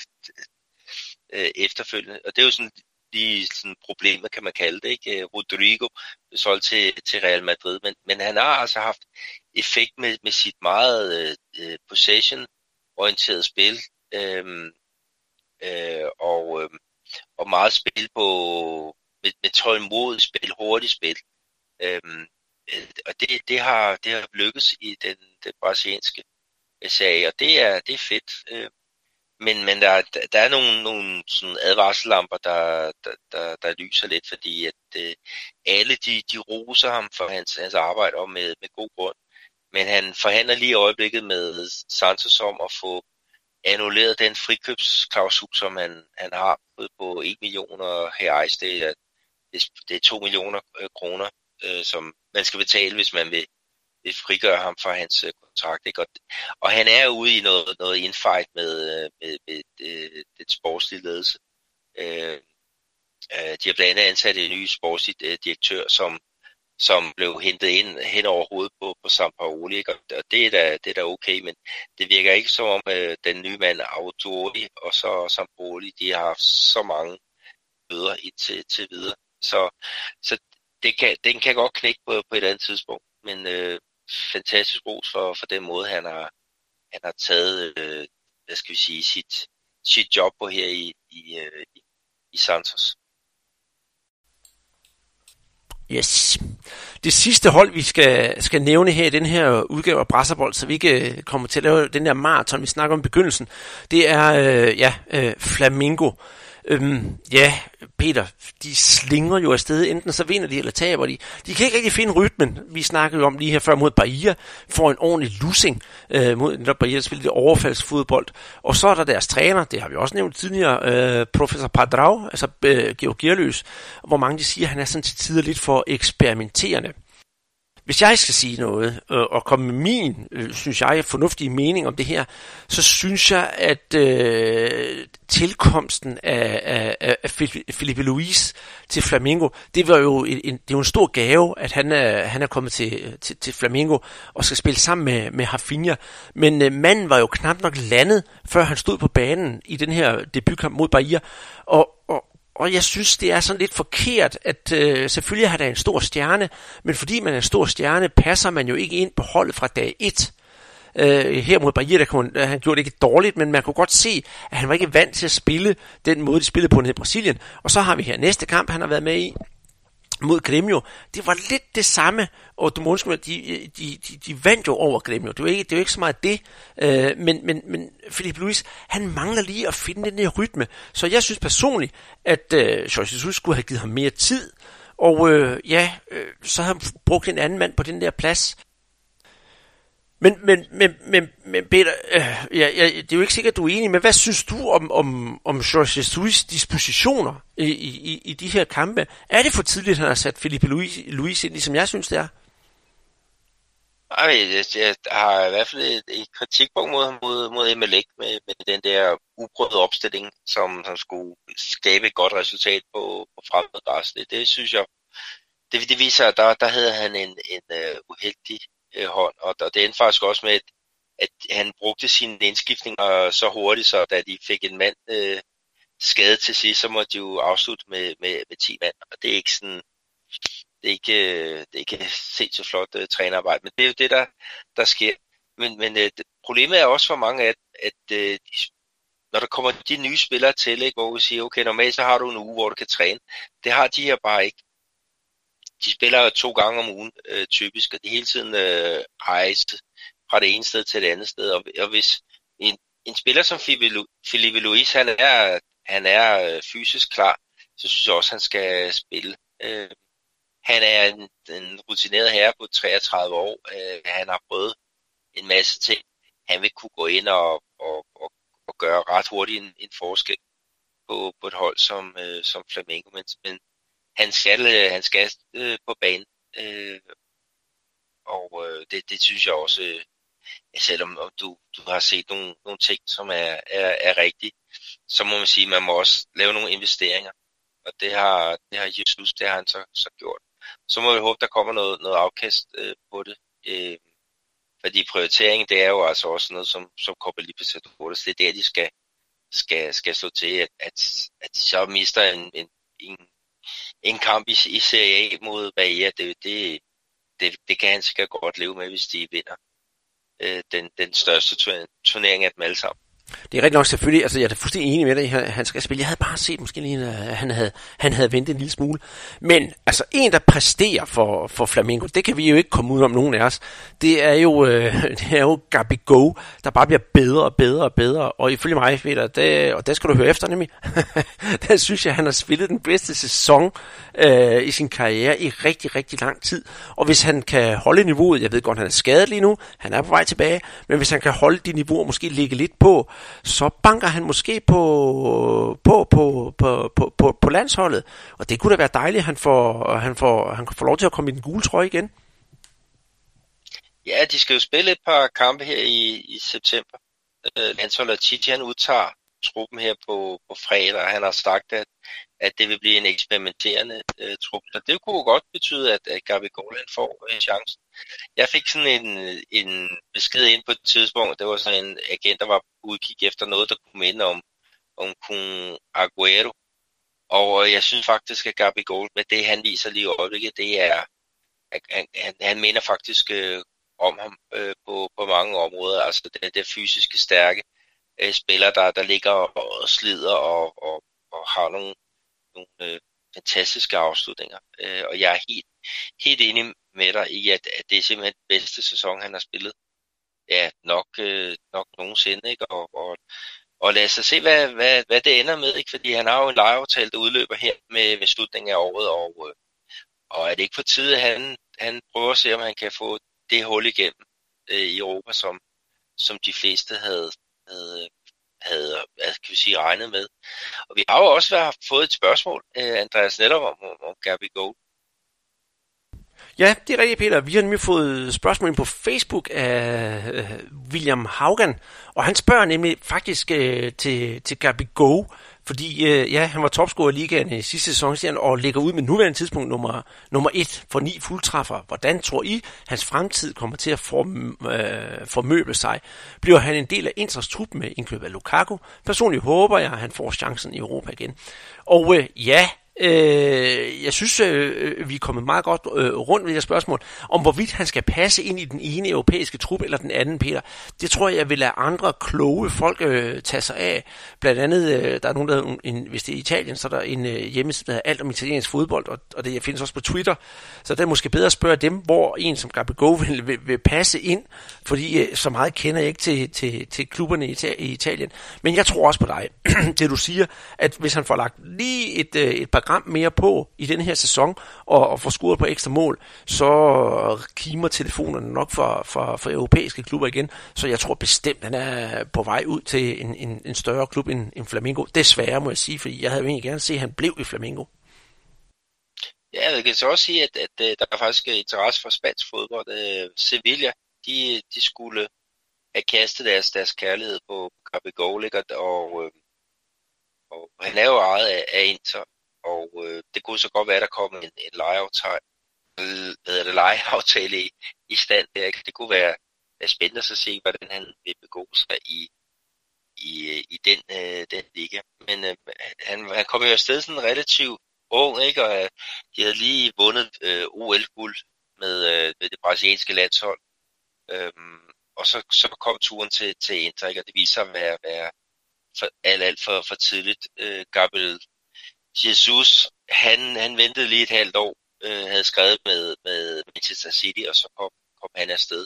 øh, efterfølgende. Og det er jo sådan lige sådan problemet, kan man kalde det, ikke? Øh, Rodrigo blev solgt til, til Real Madrid, men, men han har altså haft effekt med, med sit meget øh, øh possession-orienteret spil. Øh, øh, og øh, og meget spil på med, med tålmodigt spil, hurtigt spil. Øhm, øh, og det, det, har, det har lykkes i den, den brasilianske øh, sag, og det er, det er fedt. Øhm, men, men der, der er nogle, nogle sådan advarsellamper, der, der, der, der lyser lidt, fordi at øh, alle de, de roser ham for hans, hans arbejde, og med, med god grund. Men han forhandler lige i øjeblikket med Santos om at få annulleret den frikøbsklausul, som han, han har på 1 million reais. Det er, det er 2 millioner øh, kroner, øh, som man skal betale, hvis man vil, vil frigøre ham fra hans øh, kontrakt. Ikke? Og, og han er ude i noget, noget infight med, øh, med, med, med den sportslige ledelse. Øh, øh, de har blandt andet ansat en ny sportslig direktør, som som blev hentet ind hen over hovedet på, på Sampaoli, ikke? og det er, da, det er da okay, men det virker ikke som om øh, den nye mand Autori og så Sampaoli, de har haft så mange bøder indtil til videre. Så, så det kan, den kan godt knække på, på et andet tidspunkt, men øh, fantastisk ros for, for den måde, han har, han har taget, øh, hvad skal vi sige, sit, sit job på her i, i, i, i Santos. Yes. Det sidste hold, vi skal, skal nævne her i den her udgave af Brasserbold, så vi ikke øh, kommer til at lave den der maraton, vi snakker om i begyndelsen, det er øh, ja, øh, Flamingo. Øhm, ja, Peter, de slinger jo afsted, enten så vinder de eller taber de. De kan ikke rigtig finde rytmen. Vi snakkede jo om lige her før mod Bahia, får en ordentlig lussing øh, mod når Bahia spiller det overfaldsfodbold. Og så er der deres træner, det har vi også nævnt tidligere, øh, professor Padrau, altså øh, Georg Gerløs, hvor mange de siger, at han er sådan til tider lidt for eksperimenterende. Hvis jeg skal sige noget, øh, og komme med min, øh, synes jeg, fornuftige mening om det her, så synes jeg, at øh, tilkomsten af, af, af Felipe Luis til Flamingo, det var jo en, det er jo en stor gave, at han er, han er kommet til, til, til Flamingo og skal spille sammen med, med Hafinha. Men øh, manden var jo knap nok landet, før han stod på banen i den her debutkamp mod Bahia. Og, og, og jeg synes, det er sådan lidt forkert, at øh, selvfølgelig har der en stor stjerne, men fordi man er en stor stjerne, passer man jo ikke ind på holdet fra dag 1. Øh, her mod Bahia, der kunne, han gjorde det ikke dårligt, men man kunne godt se, at han var ikke vant til at spille den måde, de spillede på i Brasilien. Og så har vi her næste kamp, han har været med i, mod Gremio, det var lidt det samme, og du må de, de, de, de vandt jo over Gremio, det er ikke, det var ikke så meget det, øh, men, men, men Philip Luis, han mangler lige at finde den her rytme, så jeg synes personligt, at øh, Jorge Jesus skulle have givet ham mere tid, og øh, ja, øh, så havde han brugt en anden mand på den der plads, men, men, men, men, men Peter, øh, ja, ja, det er jo ikke sikkert, at du er enig, men hvad synes du om, om, om Jorge Jesus' dispositioner i, i, i de her kampe? Er det for tidligt, at han har sat Felipe Luis, Luis ind, ligesom jeg synes, det er? Jeg, jeg, jeg har i hvert fald et, et kritikpunkt mod, mod, mod Emelec med, med den der uprøvede opstilling, som, som skulle skabe et godt resultat på, på fremmed Det, det synes jeg, det, det viser, at der, der havde han en, en uh, uheldig øh, hånd, og, og det endte faktisk også med, at, at han brugte sine indskiftninger så hurtigt, så da de fik en mand øh, skadet til sidst, så måtte de jo afslutte med, med, med 10 mand, og det er ikke sådan, det er ikke, øh, det er ikke (laughs) set så flot uh, trænerarbejde, men det er jo det, der, der sker. Men, men uh, problemet er også for mange, at, at uh, de, når der kommer de nye spillere til, ikke, hvor vi siger, okay, normalt så har du en uge, hvor du kan træne. Det har de her bare ikke de spiller to gange om ugen øh, typisk, og de hele tiden øh, rejser fra det ene sted til det andet sted. Og, og hvis en, en spiller som Felipe Luis, han er, han er øh, fysisk klar, så synes jeg også, han skal spille. Øh, han er en, en rutineret herre på 33 år. Øh, han har prøvet en masse ting. Han vil kunne gå ind og, og, og, og gøre ret hurtigt en, en forskel på, på et hold som, øh, som Flamengo. Men, men han skal, øh, han skal øh, på banen. Øh, og øh, det, det synes jeg også, øh, selvom om du, du har set nogle, nogle ting, som er, er, er rigtige, så må man sige, at man må også lave nogle investeringer. Og det har, det har Jesus, det har han så, så gjort. Så må vi håbe, der kommer noget, noget afkast øh, på det. Øh, fordi prioriteringen, det er jo altså også noget, som, som kommer Copa Libertadores, det er der, de skal, skal, skal slå til, at, at, at de så mister en, en, en en kamp i, i Serie A mod Bahia, det, det, det, det kan han sikkert godt leve med, hvis de vinder øh, den, den største turnering af dem alle sammen. Det er rigtig nok selvfølgelig, altså jeg er fuldstændig enig med dig, han skal spille. Jeg havde bare set måske lige, at øh, han havde, han havde ventet en lille smule. Men altså en, der præsterer for, for Flamengo, det kan vi jo ikke komme ud om nogen af os. Det er jo, øh, (laughs) det er jo Gabi Go, der bare bliver bedre og bedre og bedre. Og ifølge mig, Peter, det, og det skal du høre efter nemlig, (laughs) der synes jeg, at han har spillet den bedste sæson øh, i sin karriere i rigtig, rigtig lang tid. Og hvis han kan holde niveauet, jeg ved godt, han er skadet lige nu, han er på vej tilbage, men hvis han kan holde de niveauer, måske ligge lidt på, så banker han måske på, på, på, på, på, på, på landsholdet. Og det kunne da være dejligt, at han får, han får, han får lov til at komme i den gule trøje igen. Ja, de skal jo spille et par kampe her i, i september. Øh, landsholdet Titi, han udtager truppen her på, på fredag, og han har sagt, at, at det vil blive en eksperimenterende øh, trup. Så det kunne godt betyde, at, at Gabi Golan får øh, en chance. Jeg fik sådan en, en besked ind på et tidspunkt, det var sådan en agent, der var udkig efter noget, der kunne minde om, om Kun Aguero. Og jeg synes faktisk, at Gabi Gold, med det han viser lige i øjeblikket, det er, han, han, han minder faktisk øh, om ham øh, på, på mange områder. Altså den der fysiske stærke øh, spiller, der, der ligger og slider og, og, og har nogle, nogle øh, fantastiske afslutninger. Øh, og jeg er helt, helt enig med dig i, at, at det er simpelthen den bedste sæson, han har spillet. Ja, nok, øh, nok nogensinde, ikke? Og, og, og lad os se, hvad, hvad, hvad det ender med, ikke? Fordi han har jo en lejeaftale, der udløber her med, med slutningen af året, og, øh, og er det ikke på tide, at han, han prøver at se, om han kan få det hul igennem øh, i Europa, som, som de fleste havde, havde, havde hvad kan vi sige, regnet med. Og vi har jo også været, fået et spørgsmål, øh, Andreas Netop, om, om Gabi Gold. Ja, det er rigtigt, Peter. Vi har nemlig fået spørgsmål på Facebook af øh, William Haugan, og han spørger nemlig faktisk øh, til, til Gabi Go, fordi øh, ja, han var topscorer i ligaen i sidste sæson, og ligger ud med nuværende tidspunkt nummer, nummer et for ni fuldtræffer. Hvordan tror I, hans fremtid kommer til at form, øh, formøble sig? Bliver han en del af Inters trup med indkøb af Lukaku? Personligt håber jeg, at han får chancen i Europa igen. Og øh, ja, Øh, jeg synes, øh, øh, vi er kommet meget godt øh, rundt med det spørgsmål, om hvorvidt han skal passe ind i den ene europæiske trup eller den anden, Peter. Det tror jeg, jeg vil lade andre kloge folk øh, tage sig af. Blandt andet, øh, der er nogen, der en, hvis det er Italien, så er der en øh, hjemmeside, der alt om italiensk fodbold, og, og det findes også på Twitter. Så det er måske bedre at spørge dem, hvor en som Gabigol (laughs) vil, vil, vil passe ind, fordi øh, så meget kender jeg ikke til, til, til klubberne i, i Italien. Men jeg tror også på dig, (clears throat) det du siger, at hvis han får lagt lige et, øh, et par gram mere på i den her sæson, og, og får scoret på ekstra mål, så kimer telefonerne nok for, for, for europæiske klubber igen. Så jeg tror bestemt, han er på vej ud til en, en, en større klub end, end Flamingo. Desværre må jeg sige, fordi jeg havde jo egentlig gerne set, at han blev i Flamingo. Ja, jeg kan så også sige, at, at, at der er faktisk øh, interesse for spansk fodbold. Uh, Sevilla, de, de skulle have kastet deres, deres kærlighed på Capigol, og, øh, og han er jo ejet af, af Inter, og øh, det kunne så godt være, at der kom en, en lejeaftale, hvad det, lejeaftale i, i stand der. Det kunne være, være spændende at se, hvordan han vil begå sig i, i, i den, øh, den liga. Men øh, han, han kom jo afsted sådan relativt ung, ikke? og øh, de havde lige vundet øh, OL-guld med, øh, med det brasilianske landshold. Øhm, og så, så kom turen til, til Inter, ikke? og det viser sig at være, være for, alt, alt for, for tidligt. Øh, Gabriel Jesus, han, han ventede lige et halvt år, øh, havde skrevet med, med Manchester City, og så kom, kom han afsted.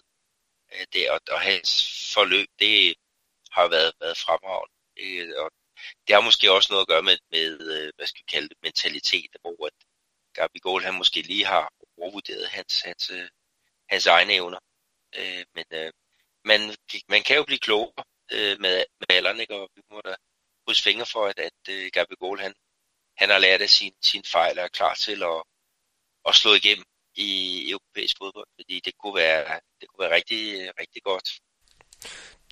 Øh, det, og, og hans forløb, det har været, været fremragende. Øh, og det har måske også noget at gøre med, med øh, hvad skal vi kalde det, mentalitet, hvor at Gabigol, han måske lige har overvurderet hans, hans, øh, hans egne evner. Øh, men øh, man, man kan jo blive klogere øh, med, med alderen, ikke? og vi må da krydse fingre for, at, at øh, uh, Gabigol, han, han har lært af sin, sin fejl og er klar til at, at slå igennem i europæisk fodbold, fordi det kunne være, det kunne være rigtig, rigtig godt.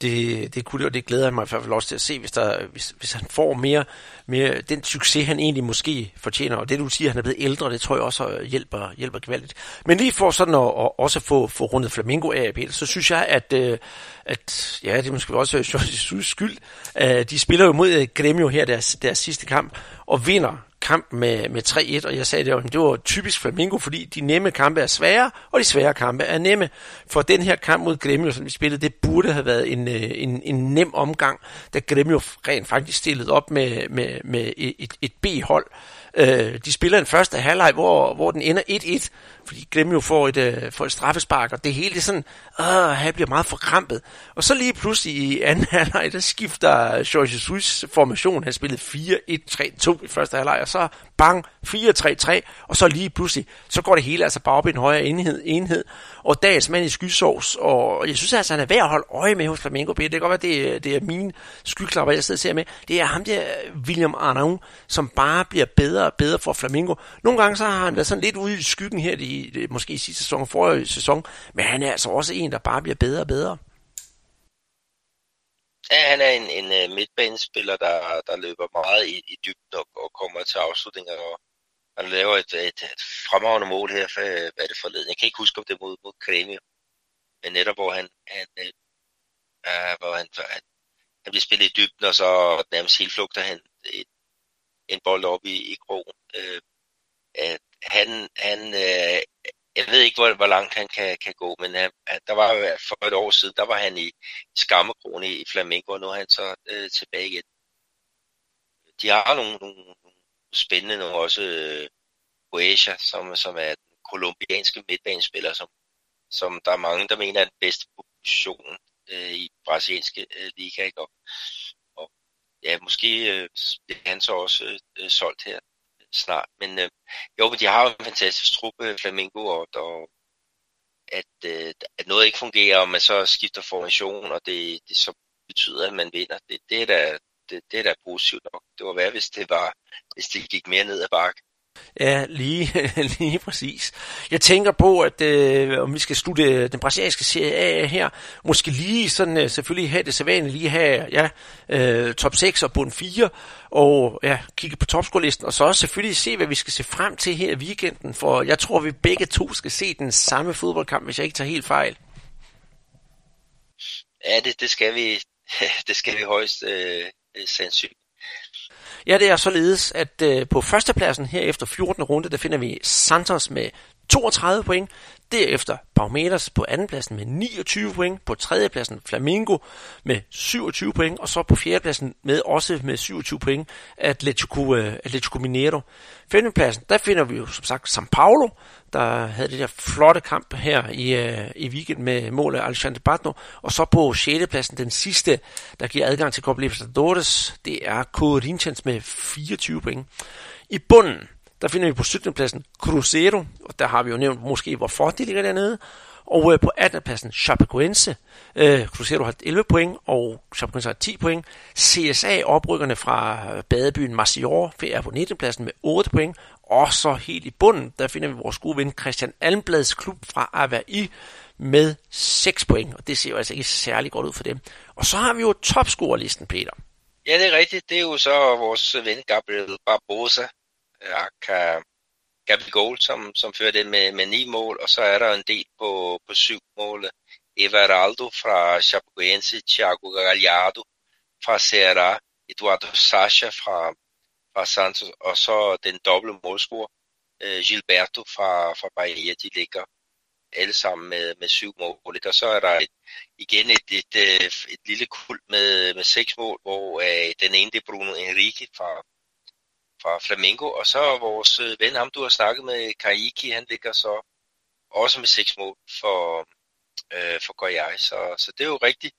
Det, det kunne det, og det glæder jeg mig i hvert fald også til at se, hvis, der, hvis, hvis han får mere, mere den succes, han egentlig måske fortjener. Og det du siger, han er blevet ældre, det tror jeg også øh, hjælper, hjælper gevaldigt. Men lige for sådan at, at også få, få rundet Flamingo af, Peter, så synes jeg, at, øh, at ja, det er måske også (laughs) Jorges skyld. De spiller jo mod øh, Gremio her deres, deres sidste kamp, og vinder kamp med, med 3-1, og jeg sagde, det var, det var typisk Flamingo, fordi de nemme kampe er svære, og de svære kampe er nemme. For den her kamp mod Gremio, som vi spillede, det burde have været en, øh, en, en nem omgang, da Gremio rent faktisk stillede op med, med, med et, et B-hold. Øh, Øh, de spiller en første halvleg, hvor, hvor den ender 1-1, fordi Glem jo får et, øh, får et straffespark, og det hele det sådan, ah, åh, han bliver meget forkrampet. Og så lige pludselig i anden (laughs) halvleg, der skifter George Jesus formation. Han spillede 4-1-3-2 i første halvleg, og så bang, 4-3-3, og så lige pludselig, så går det hele altså bare op i en højere enhed, enhed og dagens mand i skysovs, og jeg synes altså, han er værd at holde øje med hos Flamengo, B. Det kan godt være, det, er, det er mine skyklapper, jeg sidder og ser med. Det er ham der, William Arnaud, som bare bliver bedre og bedre for Flamingo. Nogle gange så har han været sådan lidt ude i skyggen her, i, måske i sidste sæson og forrige sæson, men han er altså også en, der bare bliver bedre og bedre. Ja, han er en, en øh, midtbanespiller, der, der løber meget i, i dybden og, og kommer til afslutninger. Og han laver et, et, et fremragende mål her, for, øh, hvad er det forleden? Jeg kan ikke huske, om det er mod, mod Kremio. Men netop hvor han, han, øh, hvor han, han, han bliver spillet i dybden, og så nærmest helt flugter han et, en bold op i, i krogen. Øh, at han, han øh, jeg ved ikke, hvor, hvor langt han kan, kan gå, men han, der var for et år siden, der var han i skammekrogen i Flamengo, og nu er han så øh, tilbage igen. De har nogle, nogle spændende nogle også øh, Boesia, som, som er den kolumbianske midtbanespiller, som, som der er mange, der mener er den bedste position øh, i brasilianske øh, liga. Ikke? Og ja, måske øh, bliver han så også øh, solgt her snart. Men øh, jo, men de har jo en fantastisk truppe, øh, Flamingo, og, og at, øh, at noget ikke fungerer, og man så skifter formation, og det, det så betyder, at man vinder. Det, det, er da, det, det er da positivt nok. Det var værd, hvis det, var, hvis det gik mere ned ad bakke. Ja, lige, (laughs) lige præcis. Jeg tænker på, at øh, om vi skal slutte den brasilianske serie af her, måske lige sådan øh, selvfølgelig have det sædvanlige, lige have ja, øh, top 6 og bund 4, og ja, kigge på topscore-listen, og så også selvfølgelig se, hvad vi skal se frem til her i weekenden, for jeg tror, vi begge to skal se den samme fodboldkamp, hvis jeg ikke tager helt fejl. Ja, det, det skal vi, (laughs) det skal vi højst øh, sandsynligt. Ja, det er således, at øh, på førstepladsen her efter 14. runde, der finder vi Santos med 32 point. Derefter Parmeters på andenpladsen med 29 point. På tredjepladsen Flamingo med 27 point. Og så på fjerdepladsen med også med 27 point Atletico, uh, Atletico Mineiro. Femtepladsen, der finder vi jo som sagt São Paulo, der havde det der flotte kamp her i, uh, i weekend med mål af Alexander Batno. Og så på 6. pladsen, den sidste, der giver adgang til Copa Libertadores, det er Corinthians med 24 point. I bunden, der finder vi på 17. pladsen Cruzeiro, og der har vi jo nævnt måske, hvorfor de ligger dernede. Og øh, på 18. pladsen Chapecoense. Øh, Cruzeiro har 11 point, og Chapecoense har 10 point. CSA, oprykkerne fra øh, badebyen Marcior, er på 19. pladsen med 8 point. Og så helt i bunden, der finder vi vores gode ven Christian Almblads klub fra Avaí med 6 point. Og det ser jo altså ikke særlig godt ud for dem. Og så har vi jo topscorerlisten, Peter. Ja, det er rigtigt. Det er jo så vores ven Gabriel Barbosa, Aka Gabigol, som, som fører det med, med ni mål, og så er der en del på, på syv mål. Everaldo fra Chapecoense, Thiago Gallardo fra Serra, Eduardo Sacha fra, fra Santos, og så den doble målscorer, øh, Gilberto fra, fra Bahia, de ligger alle sammen med, med syv mål. Og så er der et, igen et, et, et, øh, et lille kul med, med seks mål, hvor øh, den ene det er Bruno Enrique fra, fra Flamengo, og så vores ven, ham du har snakket med, Kaiki, han ligger så også med seks mål for, øh, for Goyai, så, så det er jo rigtig,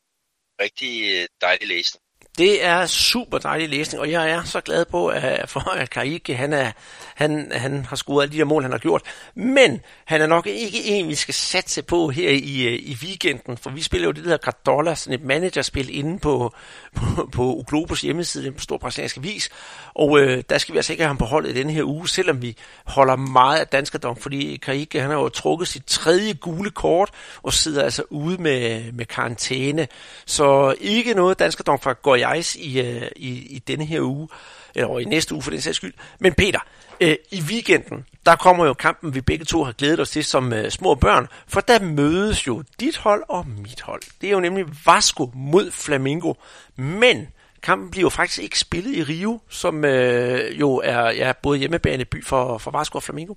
rigtig øh, dejlig læsning. Det er super dejlig læsning, og jeg er så glad på, at, for at Karike, han, er, han, han har scoret alle de der mål, han har gjort. Men han er nok ikke en, vi skal satse på her i, i weekenden, for vi spiller jo det der Cardolla, sådan et managerspil inde på, (laughs) på, på Uglobos hjemmeside, den stor brasiliansk vis. Og øh, der skal vi altså ikke have ham på holdet i denne her uge, selvom vi holder meget af danskerdom, fordi Karike, han har jo trukket sit tredje gule kort, og sidder altså ude med, med karantæne. Så ikke noget danskerdom fra går Jais i, øh, i, i denne her uge, eller i næste uge for den sags skyld. Men Peter, øh, i weekenden, der kommer jo kampen, vi begge to har glædet os til som øh, små børn, for der mødes jo dit hold og mit hold. Det er jo nemlig Vasco mod Flamingo. Men kampen bliver jo faktisk ikke spillet i Rio, som øh, jo er ja, både hjemmebaneby for, for Vasco og Flamingo.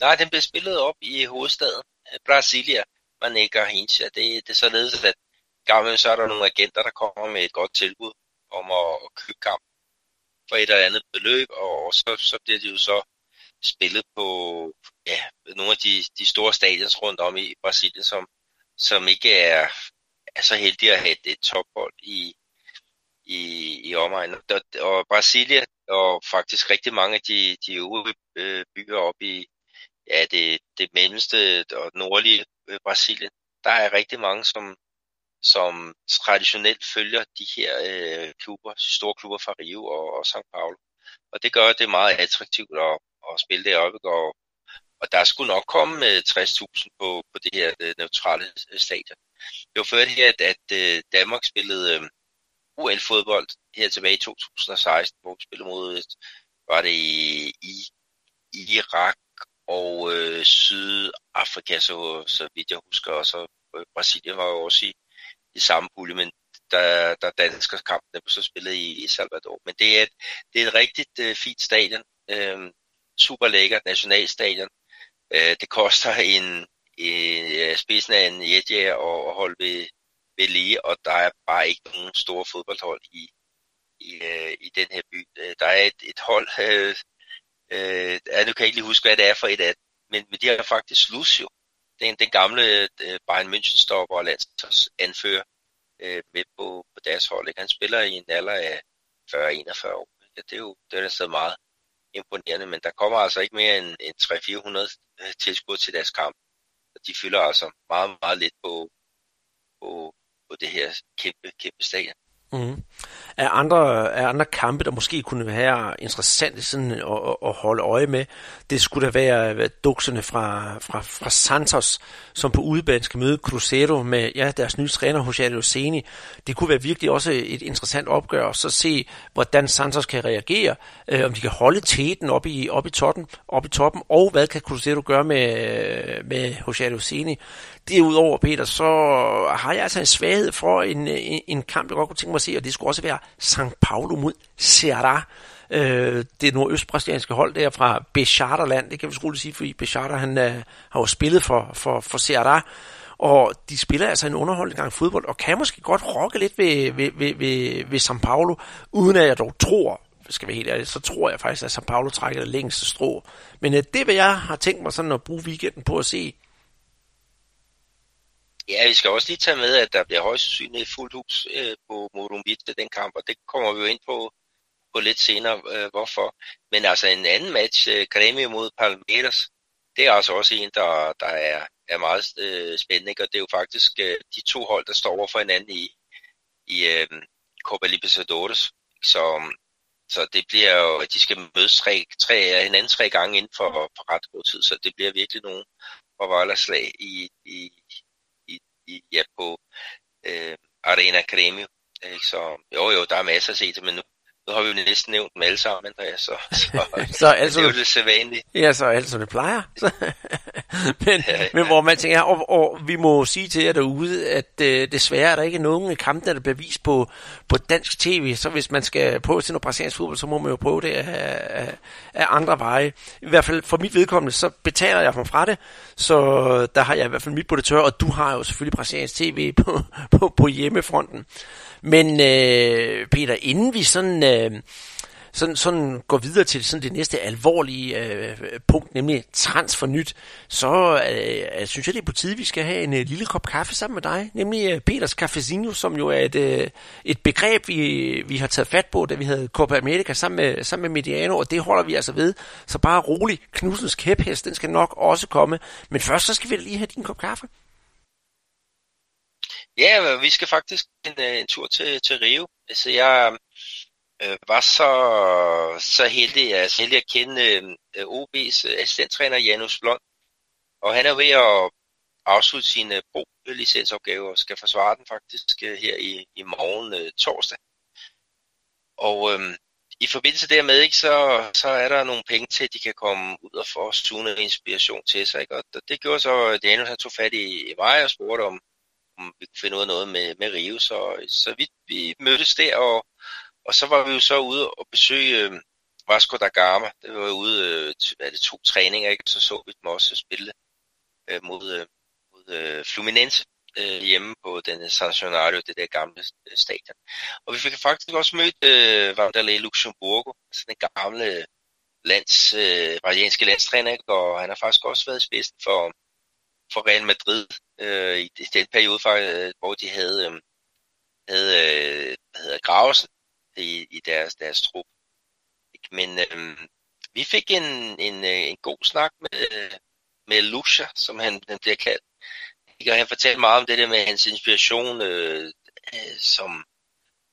Nej, den bliver spillet op i hovedstaden, Brasilia, Maneca Hincha. Det, det er således, at gang så er der nogle agenter, der kommer med et godt tilbud om at, at købe kamp for et eller andet beløb, og så, så bliver det jo så spillet på ja, nogle af de, de store stadions rundt om i Brasilien, som, som ikke er, er så heldige at have et, et tophold i, i, i omegnen. Og, og Brasilia, og faktisk rigtig mange af de, de øvrige øh, byer op i ja, det, det mellemste og nordlige øh, Brasilien, der er rigtig mange, som, som traditionelt følger de her øh, klubber, store klubber fra Rio og, og São Paulo. Og det gør det meget attraktivt at, at spille deroppe, og, og der skulle nok komme øh, 60.000 på, på det her øh, neutrale øh, stadion. Det var før det her, at, at øh, Danmark spillede øh, UL-fodbold her tilbage i 2016, hvor vi spillede mod, øh, var det i, i, i Irak og øh, Sydafrika, så, så vidt jeg husker, og så øh, Brasilien var jo også i, i samme pulje, men der, der dansker kampen der så spillet i, i Salvador. Men det er et, det er et rigtigt øh, fint stadion. Øh, super lækkert nationalstadion. Øh, det koster en, en øh, spidsen af en jetjager og, og holde ved, ved lige, og der er bare ikke nogen store fodboldhold i, i, øh, i den her by. Øh, der er et, et hold, øh, Øh, nu kan jeg ikke lige huske, hvad det er for et af men, men de har faktisk Lucio, den, den gamle øh, Bayern München-stopper og landsholdsanfører øh, med på, på deres hold. Ikke? Han spiller i en alder af 40-41 år. Ja, det er jo det er så meget imponerende, men der kommer altså ikke mere end, end 300-400 øh, tilskud til deres kamp. Og de fylder altså meget, meget lidt på, på, på det her kæmpe, kæmpe stadion. Mm. Er andre, er andre kampe, der måske kunne være interessante sådan at, at holde øje med, det skulle da være dukserne fra, fra, fra Santos, som på udebane skal møde Cruzeiro med ja, deres nye træner, Jose Luceni. Det kunne være virkelig også et interessant opgør, og så se, hvordan Santos kan reagere, øh, om de kan holde teten op i, op i, toppen, op i toppen, og hvad kan Cruzeiro gøre med, med Jose Luceni. Derudover, Peter, så har jeg altså en svaghed for en, en, en kamp, jeg godt kunne tænke mig at se, og det skulle også være St. Paulo mod Ceará. Øh, det nordøstbrasilianske hold der fra Becharterland, det kan vi skulle sige, fordi Becharter han øh, har jo spillet for, for, for Ceará, og de spiller altså en underholdende gang fodbold, og kan måske godt rokke lidt ved, ved, ved, ved, ved São Paulo, uden at jeg dog tror, skal vi helt ærlig, så tror jeg faktisk, at São Paulo trækker det længste strå. Men øh, det vil jeg har tænkt mig sådan at bruge weekenden på at se Ja, vi skal også lige tage med, at der bliver højst sandsynligt fuldt hus øh, på Morumbi til den kamp, og det kommer vi jo ind på, på lidt senere, øh, hvorfor. Men altså en anden match, øh, Grêmio mod Palmeiras, det er altså også en, der, der er, er meget øh, spændende, og det er jo faktisk øh, de to hold, der står over for hinanden i, i øh, Copa Libertadores. Så, så det bliver jo, at de skal mødes tre, tre, hinanden tre gange inden for, for ret god tid, så det bliver virkelig nogle forvolderslag i, i, i, ja, på øh, Arena Gremio. Ikke? Øh, så jo, jo, der er masser at se til, men nu, nu har vi jo næsten nævnt dem alle sammen, Andreas, så, så, (laughs) så altså, det er jo det sædvanlige. Ja, så alt som det plejer. (laughs) men, ja, ja. men hvor man tænker, og, og vi må sige til jer derude, at øh, desværre er der ikke nogen kampe, der bliver vist på, på dansk tv, så hvis man skal prøve til noget brasiliansk fodbold, så må man jo prøve det af, af, af andre veje. I hvert fald for mit vedkommende, så betaler jeg mig fra det, så der har jeg i hvert fald mit på det tørre, og du har jo selvfølgelig brasiliansk tv (laughs) på, på, på hjemmefronten. Men øh, Peter, inden vi sådan, øh, sådan, sådan går videre til sådan det næste alvorlige øh, punkt, nemlig transfernyt, så øh, øh, synes jeg, det er på tide, vi skal have en øh, lille kop kaffe sammen med dig, nemlig øh, Peters Cafezinho, som jo er et, øh, et begreb, vi, vi har taget fat på, da vi havde Copa America sammen med, sammen med Mediano, og det holder vi altså ved. Så bare rolig, Knudsens kæphest, den skal nok også komme. Men først så skal vi lige have din kop kaffe. Ja, vi skal faktisk en, øh, en tur til, til Rio. Altså, jeg øh, var så, så heldig, altså heldig at kende øh, OB's øh, assistenttræner Janus Blond. Og han er ved at afslutte sin øh, pro-licensopgave og skal forsvare den faktisk øh, her i, i morgen øh, torsdag. Og øh, i forbindelse dermed, ikke, så, så er der nogle penge til, at de kan komme ud og få suge inspiration til sig. Ikke? Og det gjorde så, at Daniel han tog fat i, i mig og spurgte, om, finde ud af noget med, med Rio. Så, så vi, vi mødtes der, og, og så var vi jo så ude og besøge øh, Vasco da Gama. Det var ude øh, hvad det, to træninger, ikke? så så vi dem også spille øh, mod, øh, mod øh, Fluminense øh, hjemme på den Sancionario, det der gamle øh, stadion. Og vi fik faktisk også mødt øh, Vanderlei Luxemburgo, altså den gamle lands, øh, brasilianske landstræner, ikke? og han har faktisk også været i spidsen for, for Real Madrid øh, i, i den periode, faktisk, øh, hvor de havde, øh, havde øh, hvad hedder, Gravesen i, i deres, deres trup. Men øh, vi fik en, en, øh, en god snak med, øh, med Lucia, som han, han bliver kaldt. Og han fortalte meget om det der med hans inspiration, øh, øh, som,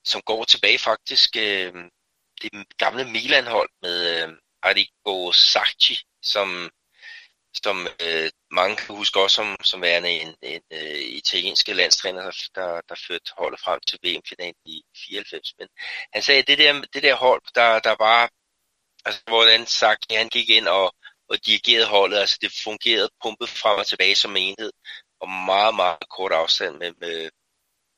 som går tilbage faktisk øh, det gamle Milan-hold med øh, Arrigo Sacchi, som som øh, mange kan huske også som, som værende en, en øh, italiensk landstræner, der, der, der førte holdet frem til VM-finalen i 94. Men han sagde, at det der, det der hold, der, der var, altså hvordan sagt, han gik ind og, og dirigerede holdet, altså det fungerede pumpet frem og tilbage som enhed, og meget, meget kort afstand med, med,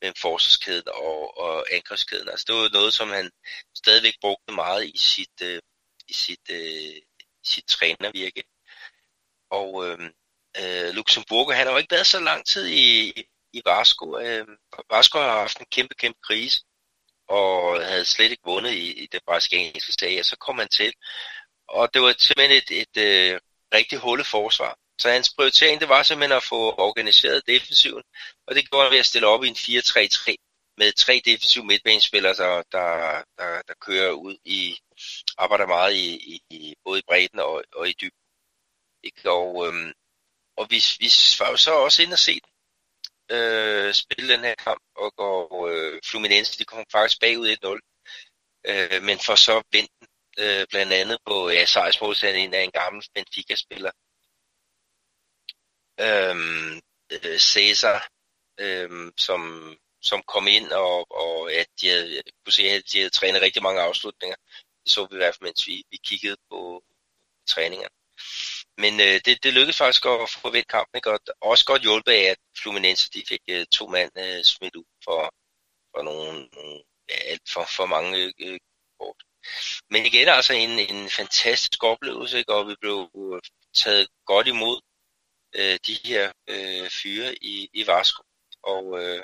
med forsvarskæden og, og angrebskæden. Altså det var noget, som han stadigvæk brugte meget i sit, øh, i sit, øh, sit trænervirke. Og øh, øh, Luxemburg, han har jo ikke været så lang tid i, i Varsko. Øh, Varsko har haft en kæmpe, kæmpe krise, og havde slet ikke vundet i, i det brasilianske sag, og så kom han til. og det var simpelthen et, et, et øh, rigtig hullet forsvar. Så hans prioritering, det var simpelthen at få organiseret defensiven, og det gjorde han ved at stille op i en 4-3-3 med tre defensive midtbanespillere, der, der, der, der kører ud i, arbejder meget i, i både i bredden og, og i dybden. Ikke? Og, øhm, og vi, vi var jo så også ind og se øh, spille den her kamp, og, og øh, Fluminense de kom faktisk bagud 1-0, øh, men for så vendt øh, blandt andet på ja, sejrsmålsætningen af en gammel Benfica-spiller, øhm, øh, Cæsar, øhm, som, som kom ind, og, og ja, de havde, kunne se, at de havde trænet rigtig mange afslutninger. Det så vi i hvert fald, mens vi, vi kiggede på træningerne. Men øh, det, det lykkedes faktisk at få vendt kampen, ikke? og også godt hjulpet af, at Fluminense de fik øh, to mand øh, smidt ud for, for nogle, ja, alt for, for mange øh, kort. Men igen altså en, en fantastisk oplevelse, ikke? og vi blev øh, taget godt imod øh, de her øh, fyre i, i Vasco. Og, øh,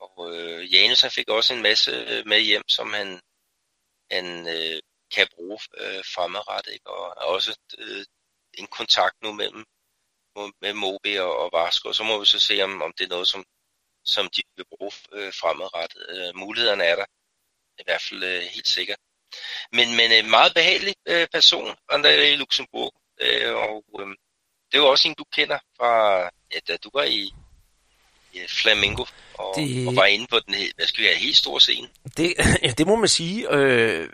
og øh, Janus han fik også en masse øh, med hjem, som han, han øh, kan bruge øh, fremadrettet. Ikke? Og også øh, en kontakt nu mellem med Mobi og, og Vasco. Så må vi så se, om, om det er noget, som, som de vil bruge øh, fremadrettet. Øh, mulighederne er der i hvert fald øh, helt sikkert. Men, men en meget behagelig øh, person, André i Luxembourg, Øh, og øh, det er jo også en, du kender fra, ja, da du var i, i Flamingo og, det... og var inde på den hvad skal vi have, helt store scene. Det, ja, det må man sige. Øh,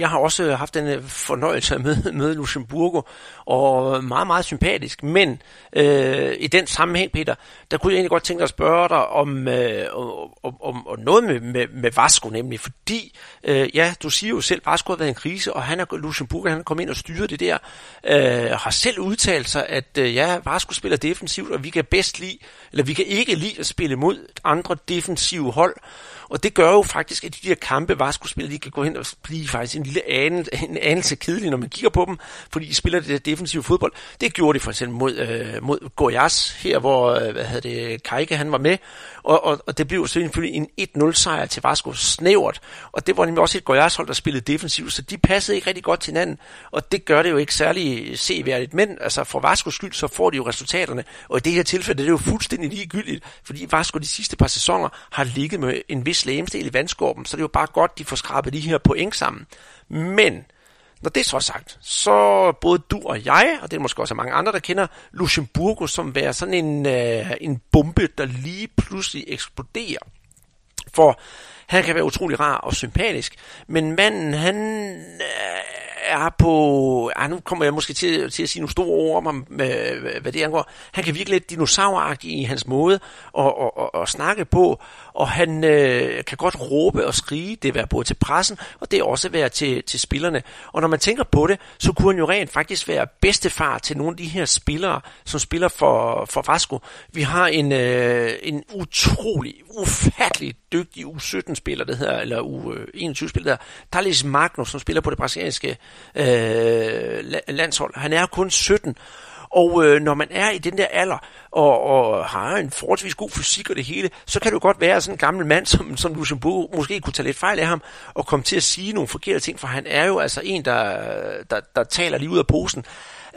jeg har også haft den øh, fornøjelse at møde, møde Luxemburgo, og meget, meget sympatisk. Men øh, i den sammenhæng, Peter, der kunne jeg egentlig godt tænke dig at spørge dig om, øh, om, om, om noget med, med, med Vasco, nemlig. Fordi, øh, ja, du siger jo selv, Vasco har været en krise, og han er, Luxemburgo han er kommet ind og styret det der. Øh, har selv udtalt sig, at øh, ja, Vasco spiller defensivt, og vi kan bedst lide, eller vi kan ikke lide at spille mod andre defensive hold. Og det gør jo faktisk, at de der kampe, Vasco-spillere, de kan gå hen og blive faktisk en lille en anelse kedelige, når man kigger på dem, fordi de spiller det der defensive fodbold. Det gjorde de for eksempel mod, øh, mod Goiás, her hvor, øh, hvad hedder det, Kajke, han var med, og, og, og det blev selvfølgelig en 1-0 sejr til Vasco snævert, og det var nemlig også et Goiás-hold, der spillede defensivt, så de passede ikke rigtig godt til hinanden, og det gør det jo ikke særlig seværdigt, men altså for Vascos skyld, så får de jo resultaterne, og i det her tilfælde det er det jo fuldstændig ligegyldigt, fordi Vasco de sidste par sæsoner har ligget med en vis lægemstil i vandskorben, så det er jo bare godt, de får skrabet de her point sammen. Men når det så er sagt, så både du og jeg, og det er måske også mange andre, der kender Luxemburgo som være sådan en, øh, en bombe, der lige pludselig eksploderer. For han kan være utrolig rar og sympatisk, men manden, han øh, er på... Ja, nu kommer jeg måske til, til at sige nogle store ord om, med, hvad det angår. Han kan virkelig lidt dinosauragtig i hans måde at, at, at, at snakke på, og han øh, kan godt råbe og skrige. Det være både til pressen, og det er også være til, til spillerne. Og når man tænker på det, så kunne han jo rent faktisk være bedstefar til nogle af de her spillere, som spiller for, for Vasco. Vi har en, øh, en utrolig, ufattelig dygtig U17 spiller, det hedder, eller U21-spiller, øh, der Thales Magnus, som spiller på det brasilianske øh, landshold. Han er kun 17, og øh, når man er i den der alder, og, og har en forholdsvis god fysik og det hele, så kan det jo godt være sådan en gammel mand, som, som Luxembourg måske kunne tage lidt fejl af ham, og komme til at sige nogle forkerte ting, for han er jo altså en, der, der, der taler lige ud af posen.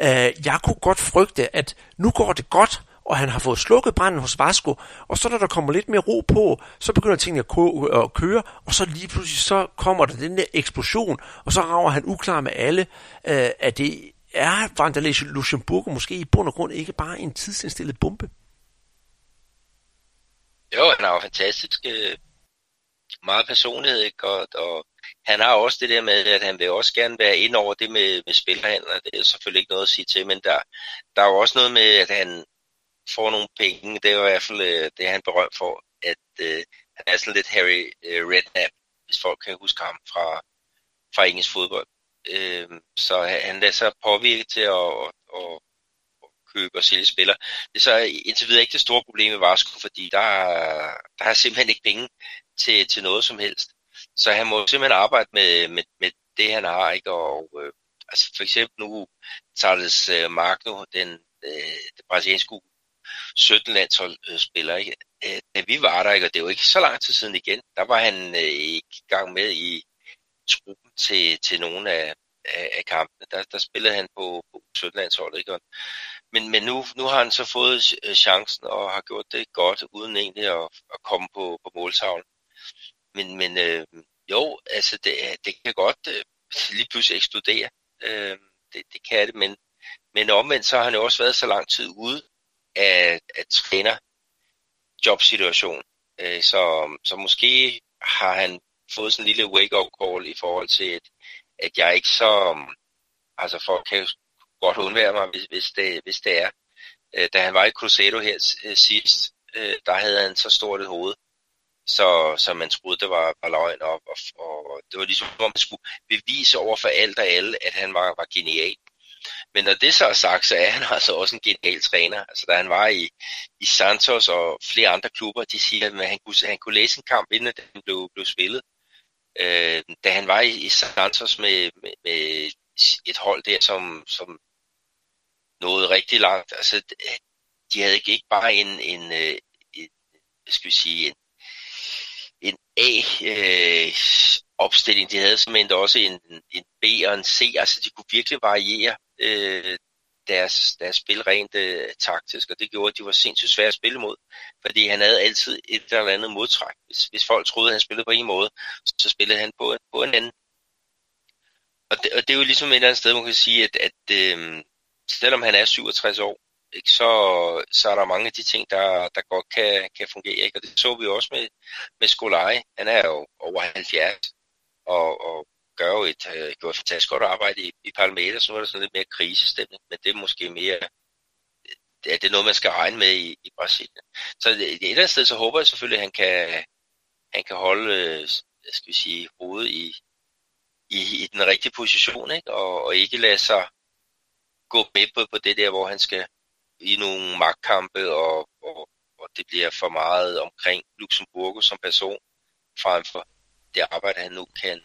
Øh, jeg kunne godt frygte, at nu går det godt, og han har fået slukket branden hos Vasco, og så når der kommer lidt mere ro på, så begynder tingene at køre, og så lige pludselig så kommer der den der eksplosion, og så rager han uklar med alle, øh, at det er Vanderlei Luxemburg måske i bund og grund ikke bare en tidsindstillet bombe? Jo, han har jo fantastisk øh, meget personlighed, ikke? Og, og han har også det der med, at han vil også gerne være ind over det med, med spilhandler. Det er selvfølgelig ikke noget at sige til, men der, der er jo også noget med, at han får nogle penge. Det er jo i hvert fald øh, det, han berømt for, at øh, han er sådan lidt Harry øh, Redknapp, hvis folk kan huske ham fra, fra engelsk fodbold. Øh, så han lader sig påvirke til at, at, at købe og sælge spillere. Det er så indtil videre ikke det store problem med Vasco, fordi der, der er simpelthen ikke penge til, til noget som helst. Så han må simpelthen arbejde med, med, med det, han har. Ikke? Og, øh, altså for eksempel nu Thales øh, Magno, den, øh, den brasilianske 17 landsholdsspiller, øh, ikke? Øh, da vi var der, ikke? og det var ikke så lang tid siden igen, der var han øh, ikke i gang med i truppen til, til nogle af, af, af kampene. Der, der spillede han på, på 17-landsholdet. Ikke? Men, men nu, nu har han så fået øh, chancen og har gjort det godt, uden egentlig at, at komme på, på måltavlen. Men, men øh, jo, altså det, det kan godt øh, lige pludselig eksplodere. Øh, det, det kan det, men, men omvendt så har han jo også været så lang tid ude af, af træner jobsituation. Øh, så, så måske har han fået sådan en lille wake-up call i forhold til, at, at jeg ikke så... Altså folk kan jo godt undvære mig, hvis, hvis, det, hvis det er. Øh, da han var i Cruzeiro her øh, sidst, øh, der havde han så stort et hoved, så, så man troede, det var, var løgn op, og, og det var ligesom, om man skulle bevise over for alt og alle, at han var, var genial. Men når det så er sagt, så er han (laughs) altså også en genial træner. Altså da han var i, i Santos og flere andre klubber, de siger, at han kunne, han kunne læse en kamp, inden den blev, blev spillet. Øh, da han var i, i Santos med, med, med et hold der, som, som nåede rigtig langt, altså de havde ikke bare en, en, en, en hvad skal vi sige, en, en A-opstilling. Øh, de havde simpelthen også en, en B og en C. Altså de kunne virkelig variere øh, deres, deres spil rent øh, taktisk, og det gjorde, at de var sindssygt svære at spille mod, fordi han havde altid et eller andet modtræk. Hvis, hvis folk troede, at han spillede på en måde, så spillede han på, på en anden. Og det, og det er jo ligesom et eller andet sted, man kan sige, at, at øh, selvom han er 67 år, ikke, så, så er der mange af de ting, der, der godt kan, kan fungere. Ikke? Og det så vi også med, med Skolaj. Han er jo over 70 og, og gør jo et, øh, gjort fantastisk godt arbejde i, i parlamentet, så var der sådan lidt mere krisestemning, men det er måske mere øh, det er, det noget, man skal regne med i, i Brasilien. Så øh, et eller andet sted, så håber jeg selvfølgelig, at han kan, han kan holde øh, skal vi sige, hovedet i, i, i den rigtige position, ikke? Og, og ikke lade sig gå med på, på det der, hvor han skal i nogle magtkampe, og, og, og det bliver for meget omkring Luxemburgo som person, frem for det arbejde, han nu kan,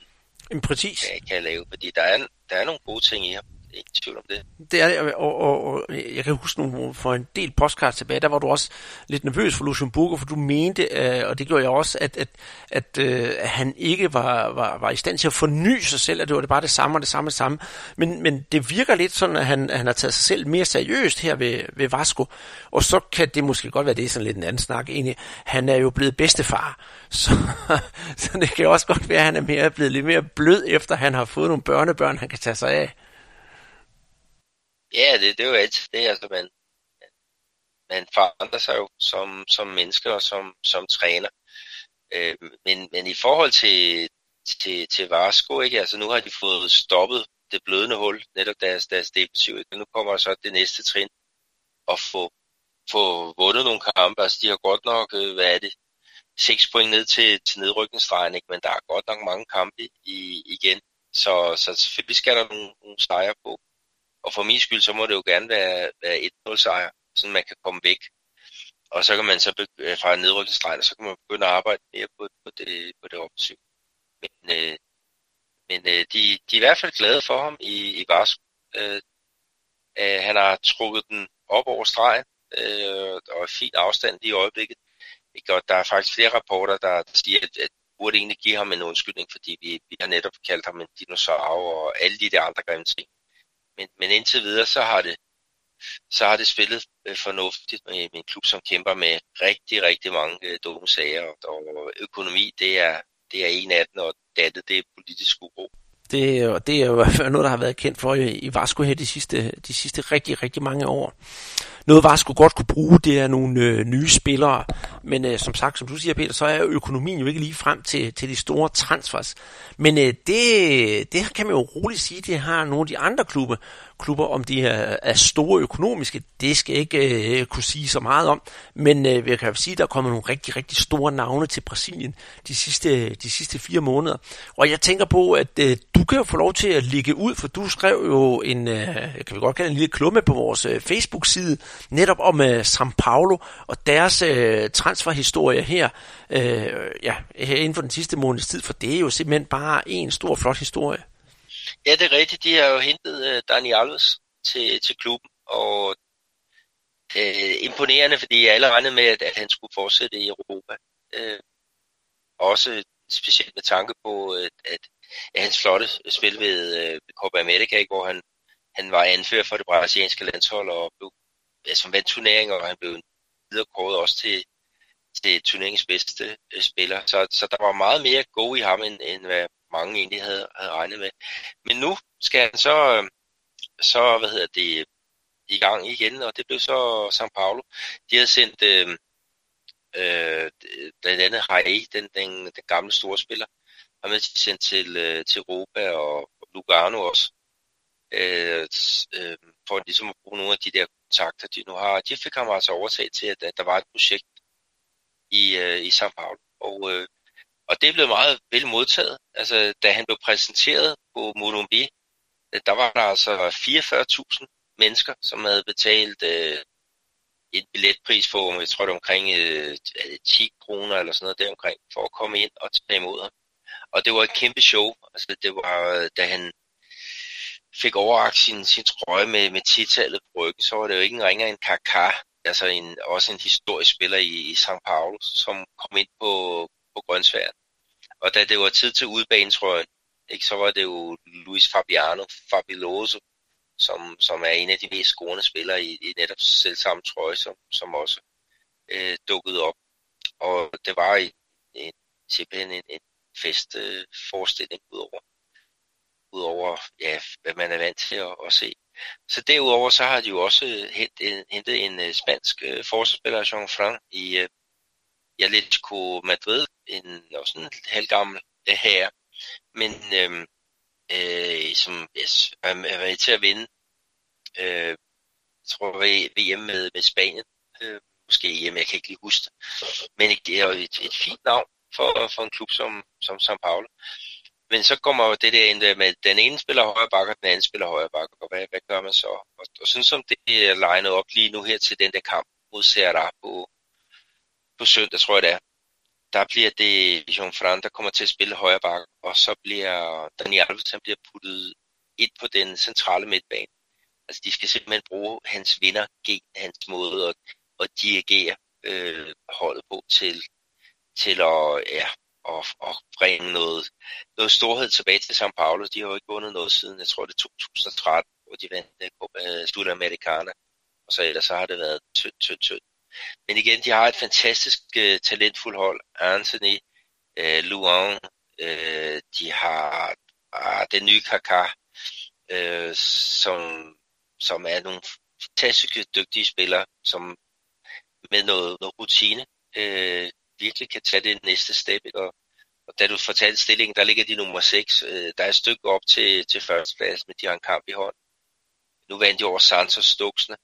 Præcis. Kan, kan lave. Fordi der er, der er nogle gode ting i ham ingen tvivl om det. Det er det, og, og, og jeg kan huske nogle, for en del podcast tilbage, der var du også lidt nervøs for Luxemburg, for du mente, øh, og det gjorde jeg også, at, at, at øh, han ikke var, var, var i stand til at forny sig selv, at det var det bare det samme og det samme og det samme. Men, men det virker lidt sådan, at han, han har taget sig selv mere seriøst her ved, ved Vasco, og så kan det måske godt være, det er sådan lidt en anden snak egentlig. Han er jo blevet bedstefar, (laughs) så, så det kan også godt være, at han er mere, blevet lidt mere blød, efter han har fået nogle børnebørn, han kan tage sig af. Ja, det, det er jo altid det, altså man, man forandrer sig jo som, som menneske og som, som træner. Øh, men, men i forhold til, til, til Varsko, ikke? Altså nu har de fået stoppet det blødende hul, netop deres, deres defensiv. Nu kommer der så det næste trin at få, få vundet nogle kampe. Altså de har godt nok, øh, hvad er det, 6 point ned til, til nedrykningsstregen, ikke? men der er godt nok mange kampe i, igen. Så, så selvfølgelig skal der nogle, nogle sejre på. Og for min skyld, så må det jo gerne være, være 1-0 sejr, så man kan komme væk. Og så kan man så øh, fra nedrykningsstregen, så kan man begynde at arbejde mere på, på det, på det offensiv. Men, øh, men øh, de, de er i hvert fald glade for ham i, i Varsko. Øh, øh, han har trukket den op over stregen, øh, og er fin afstand i øjeblikket. Ikke? Og der er faktisk flere rapporter, der siger, at, at burde egentlig give ham en undskyldning, fordi vi, vi har netop kaldt ham en dinosaur og alle de der andre grimme ting men, men indtil videre, så har det, så har det spillet øh, fornuftigt med, med en klub, som kæmper med rigtig, rigtig mange øh, dumme sager, og, og økonomi, det er, det er en af dem, og det andet, det er politisk uro. Det, det er jo noget, der har været kendt for i Vasco her de sidste, de sidste rigtig, rigtig mange år. Noget Vasco godt kunne bruge, det er nogle øh, nye spillere, men øh, som sagt, som du siger Peter, så er økonomien jo ikke lige frem til, til de store transfers. Men øh, det, det kan man jo roligt sige, det har nogle af de andre klubber, klubber, om de er, er store økonomiske, det skal jeg ikke øh, kunne sige så meget om, men øh, jeg kan sige, at der kommer nogle rigtig, rigtig store navne til Brasilien de sidste, de sidste fire måneder. Og jeg tænker på, at øh, du kan jo få lov til at ligge ud, for du skrev jo en, øh, kan vi godt kalde en lille klumme på vores øh, Facebook-side, netop om øh, São Paulo og deres øh, transferhistorie her, øh, ja, her inden for den sidste måneds tid, for det er jo simpelthen bare en stor, flot historie. Ja, det er rigtigt. De har jo hentet uh, Dani Alves til, til klubben, og uh, imponerende, fordi jeg alle regnede med, at, at han skulle fortsætte i Europa. Uh, også specielt med tanke på, at, at af hans flotte spil ved, øh, Copa America, ikke? hvor han, han var anfører for det brasilianske landshold og blev, som vandt turneringer, og han blev viderekåret også til, til turneringens bedste øh, spiller. Så, så der var meget mere go i ham, end, end hvad mange egentlig havde, havde regnet med. Men nu skal han så, øh, så hvad hedder det, i gang igen, og det blev så São Paulo. De havde sendt øh, øh, blandt andet Haie, den, den, den gamle storspiller, har med sendt til, øh, til Europa og Lugano også, øh, øh, for ligesom at bruge nogle af de der kontakter, de nu har. De fik ham altså overtaget til, at, at der var et projekt i, øh, i São Paulo, og, øh, og det blev meget vel modtaget. Altså, da han blev præsenteret på Morumbi, øh, der var der altså 44.000 mennesker, som havde betalt øh, en billetpris på, jeg tror det omkring øh, 10 kroner eller sådan noget deromkring, for at komme ind og tage imod ham. Og det var et kæmpe show. Altså det var, øh, da han fik overragt sin, sin trøje med, med titallet på ryggen, så var det jo ikke en ringer en Kaká, altså en, også en historisk spiller i, i St. Paulo, som kom ind på, på grønsværen. Og da det var tid til udbanetrøjen, ikke, så var det jo Luis Fabiano Fabiloso, som, som er en af de mest scorende spillere i, i netop selv samme trøje, som, som også øh, dukkede op. Og det var en, en, simpelthen en, en fest øh, udover, udover ja, hvad man er vant til at, at se. Så derudover så har de jo også øh, øh, hentet, en, hentet en spansk øh, forsvarsspiller, Jean Franc, i øh, i Atletico Madrid, en, også en halvgammel øh, herre, men øh, øh, som yes, er, er været til at vinde, øh, tror jeg, VM med, med Spanien, øh, måske EM, jeg kan ikke lige huske det, men det er jo et, et fint navn for, for en klub som, som São Paulo. Men så kommer jo det der ind med, den ene spiller højre bakke, og den anden spiller højre bakke, og hvad, hvad gør man så? Og, og sådan som det er legnet op lige nu her til den der kamp mod Serra på, på søndag, tror jeg det er, der bliver det Jean Fran, der kommer til at spille højre bak, og så bliver Daniel Alves, han bliver puttet ind på den centrale midtbane. Altså de skal simpelthen bruge hans vinder, hans måde at, at dirigere øh, holdet på til, til at, ja, at, at bringe noget, noget storhed tilbage til São Paulo. De har jo ikke vundet noget siden, jeg tror det er 2013, hvor de vandt øh, uh, Sudamericana. Og så ellers så har det været tødt, tødt, tødt. Men igen, de har et fantastisk uh, talentfuldt hold. Anthony, øh, uh, Luan, uh, øh, de har uh, den nye Kaká, uh, som, som er nogle fantastiske dygtige spillere, som med noget, noget rutine uh, virkelig kan tage det næste step. Ikke? Og, og da du fortalte stillingen, der ligger de nummer 6. Øh, der er et stykke op til, til førsteplads, men de har en kamp i hånd. Nu vandt de over Santos Stuxne,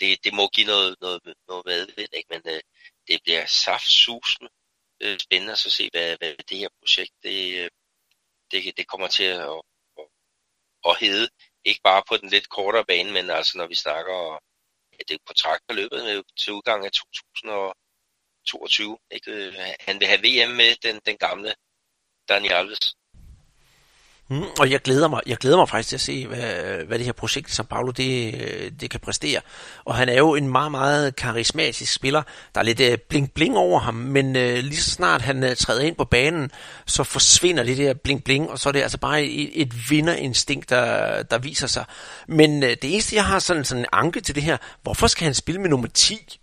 det, det må give noget, noget, noget medvind, ikke? men øh, det bliver saftsusende øh, spændende at se, hvad, hvad det her projekt det, øh, det, det kommer til at, at, at, hedde. Ikke bare på den lidt kortere bane, men altså når vi snakker, ja, det er kontrakt, der løbet med, til udgang af 2022. Ikke? Øh, han vil have VM med den, den gamle Daniel Alves. Mm, og jeg glæder mig, jeg glæder mig faktisk til at se, hvad, hvad det her projekt som Paulo det, det kan præstere. Og han er jo en meget, meget karismatisk spiller. Der er lidt uh, bling-bling over ham, men uh, lige så snart han uh, træder ind på banen, så forsvinder det der bling-bling, og så er det altså bare et, et vinderinstinkt, der, der viser sig. Men uh, det eneste, jeg har sådan, sådan en anke til det her, hvorfor skal han spille med nummer 10?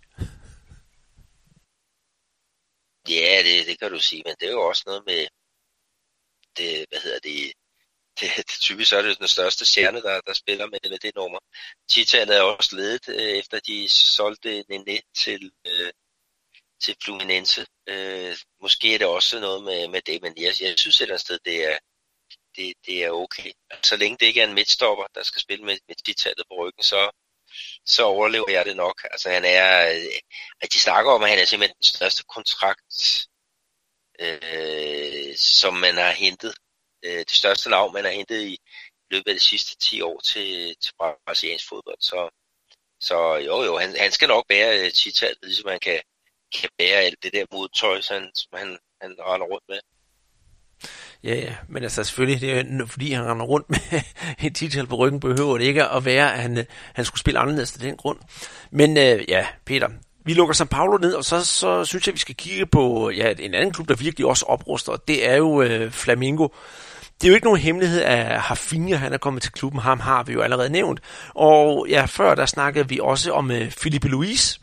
Ja, det, det kan du sige, men det er jo også noget med, det, hvad hedder det, det, (laughs) det typisk så er det den største stjerne, der, der spiller med, med det nummer. Titan er også ledet, øh, efter de solgte Nene til, øh, til Fluminense. Øh, måske er det også noget med, med det, men jeg, jeg synes et eller andet sted, det er, det, det er okay. Så længe det ikke er en midtstopper, der skal spille med, med titallet på ryggen, så, så overlever jeg det nok. Altså han er, at de snakker om, at han er simpelthen den største kontrakt øh, som man har hentet. Øh, det største navn, man har hentet i løbet af de sidste 10 år til, til brasiliansk fodbold. Så, så jo, jo, han, han skal nok bære 10 øh, ligesom han kan, kan bære alt det der modtøj, som han, han render rundt med. Ja, ja, men altså selvfølgelig, det er, fordi han render rundt med (laughs) et titel på ryggen, behøver det ikke at være, at han, øh, han skulle spille anderledes af den grund. Men øh, ja, Peter, vi lukker São Paulo ned, og så, så synes jeg, vi skal kigge på ja, en anden klub, der virkelig også opruster, og det er jo øh, Flamingo det er jo ikke nogen hemmelighed, at Harfinha, han er kommet til klubben. Ham har vi jo allerede nævnt. Og ja, før der snakkede vi også om uh, Philippe Louise,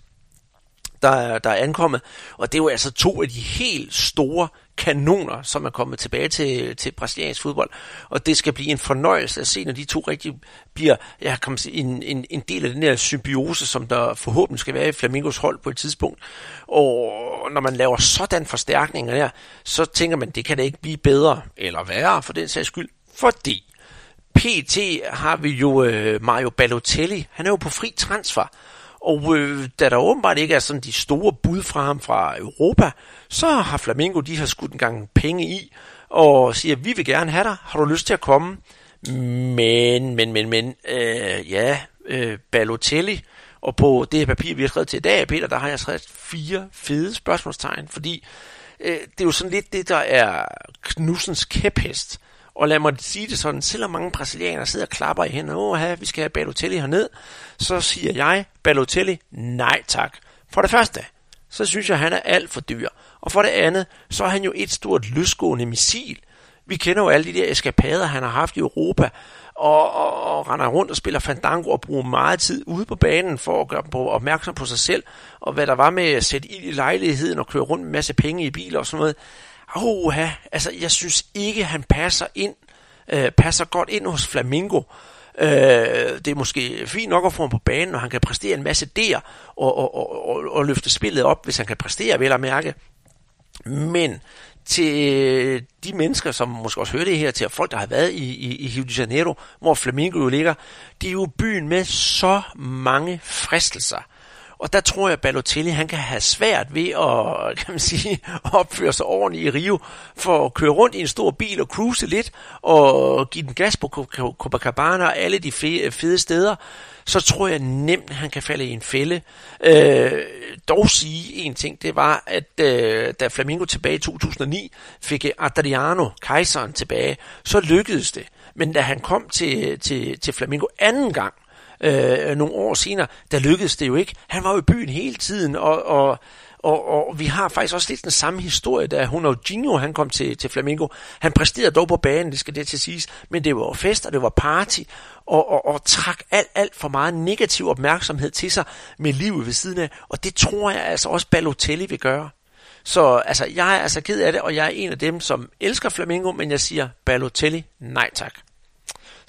der, der er ankommet. Og det er jo altså to af de helt store kanoner, som er kommet tilbage til, til brasiliansk fodbold. Og det skal blive en fornøjelse at se, når de to rigtig bliver ja, kan man sige, en, en, en del af den her symbiose, som der forhåbentlig skal være i Flamingos hold på et tidspunkt. Og når man laver sådan forstærkninger der, så tænker man, det kan da ikke blive bedre eller værre for den sags skyld. Fordi PT har vi jo øh, Mario Balotelli. Han er jo på fri transfer. Og øh, da der åbenbart ikke er sådan de store bud fra ham fra Europa, så har Flamingo, de har skudt en gang penge i, og siger, vi vil gerne have dig, har du lyst til at komme? Men, men, men, men, øh, ja, øh, Balotelli, og på det her papir, vi har skrevet til i dag, Peter, der har jeg skrevet fire fede spørgsmålstegn, fordi øh, det er jo sådan lidt det, der er Knudsens kæphest. Og lad mig sige det sådan, selvom mange brasilianere sidder og klapper i hænderne, åh, vi skal have Balotelli herned, så siger jeg, Balotelli, nej tak. For det første, så synes jeg, han er alt for dyr. Og for det andet, så er han jo et stort løsgående missil. Vi kender jo alle de der eskapader, han har haft i Europa, og, og, og render rundt og spiller fandango og bruger meget tid ude på banen for at gøre på, opmærksom på sig selv, og hvad der var med at sætte ild i lejligheden og køre rundt med en masse penge i biler og sådan noget. Oha, altså jeg synes ikke, han passer ind, øh, passer godt ind hos Flamingo. Øh, det er måske fint nok at få ham på banen, og han kan præstere en masse der, og, og, og, og, og løfte spillet op, hvis han kan præstere, vel at mærke. Men til de mennesker, som måske også hører det her, til folk, der har været i, i, i Rio de Janeiro, hvor Flamingo jo ligger, det er jo byen med så mange fristelser. Og der tror jeg, at Balotelli han kan have svært ved at, (laughs) kan man sige, opføre sig ordentligt i Rio, for at køre rundt i en stor bil og cruise lidt, og give den gas på Copacabana og alle de fede steder, så tror jeg nemt, at han kan falde i en fælde. Øh, dog sige en ting, det var, at øh, da Flamingo tilbage i 2009 fik eh, Adriano, kejseren, tilbage, så lykkedes det. Men da han kom til, til, til Flamingo anden gang, øh, nogle år senere, der lykkedes det jo ikke. Han var jo i byen hele tiden, og, og, og, og vi har faktisk også lidt den samme historie, da Ronaldinho han kom til, til Flamengo. Han præsterede dog på banen, det skal det til siges, men det var fest, og det var party, og, og, og trak alt, alt for meget negativ opmærksomhed til sig med livet ved siden af, og det tror jeg altså også Balotelli vil gøre. Så altså, jeg er altså ked af det, og jeg er en af dem, som elsker Flamingo, men jeg siger Balotelli, nej tak.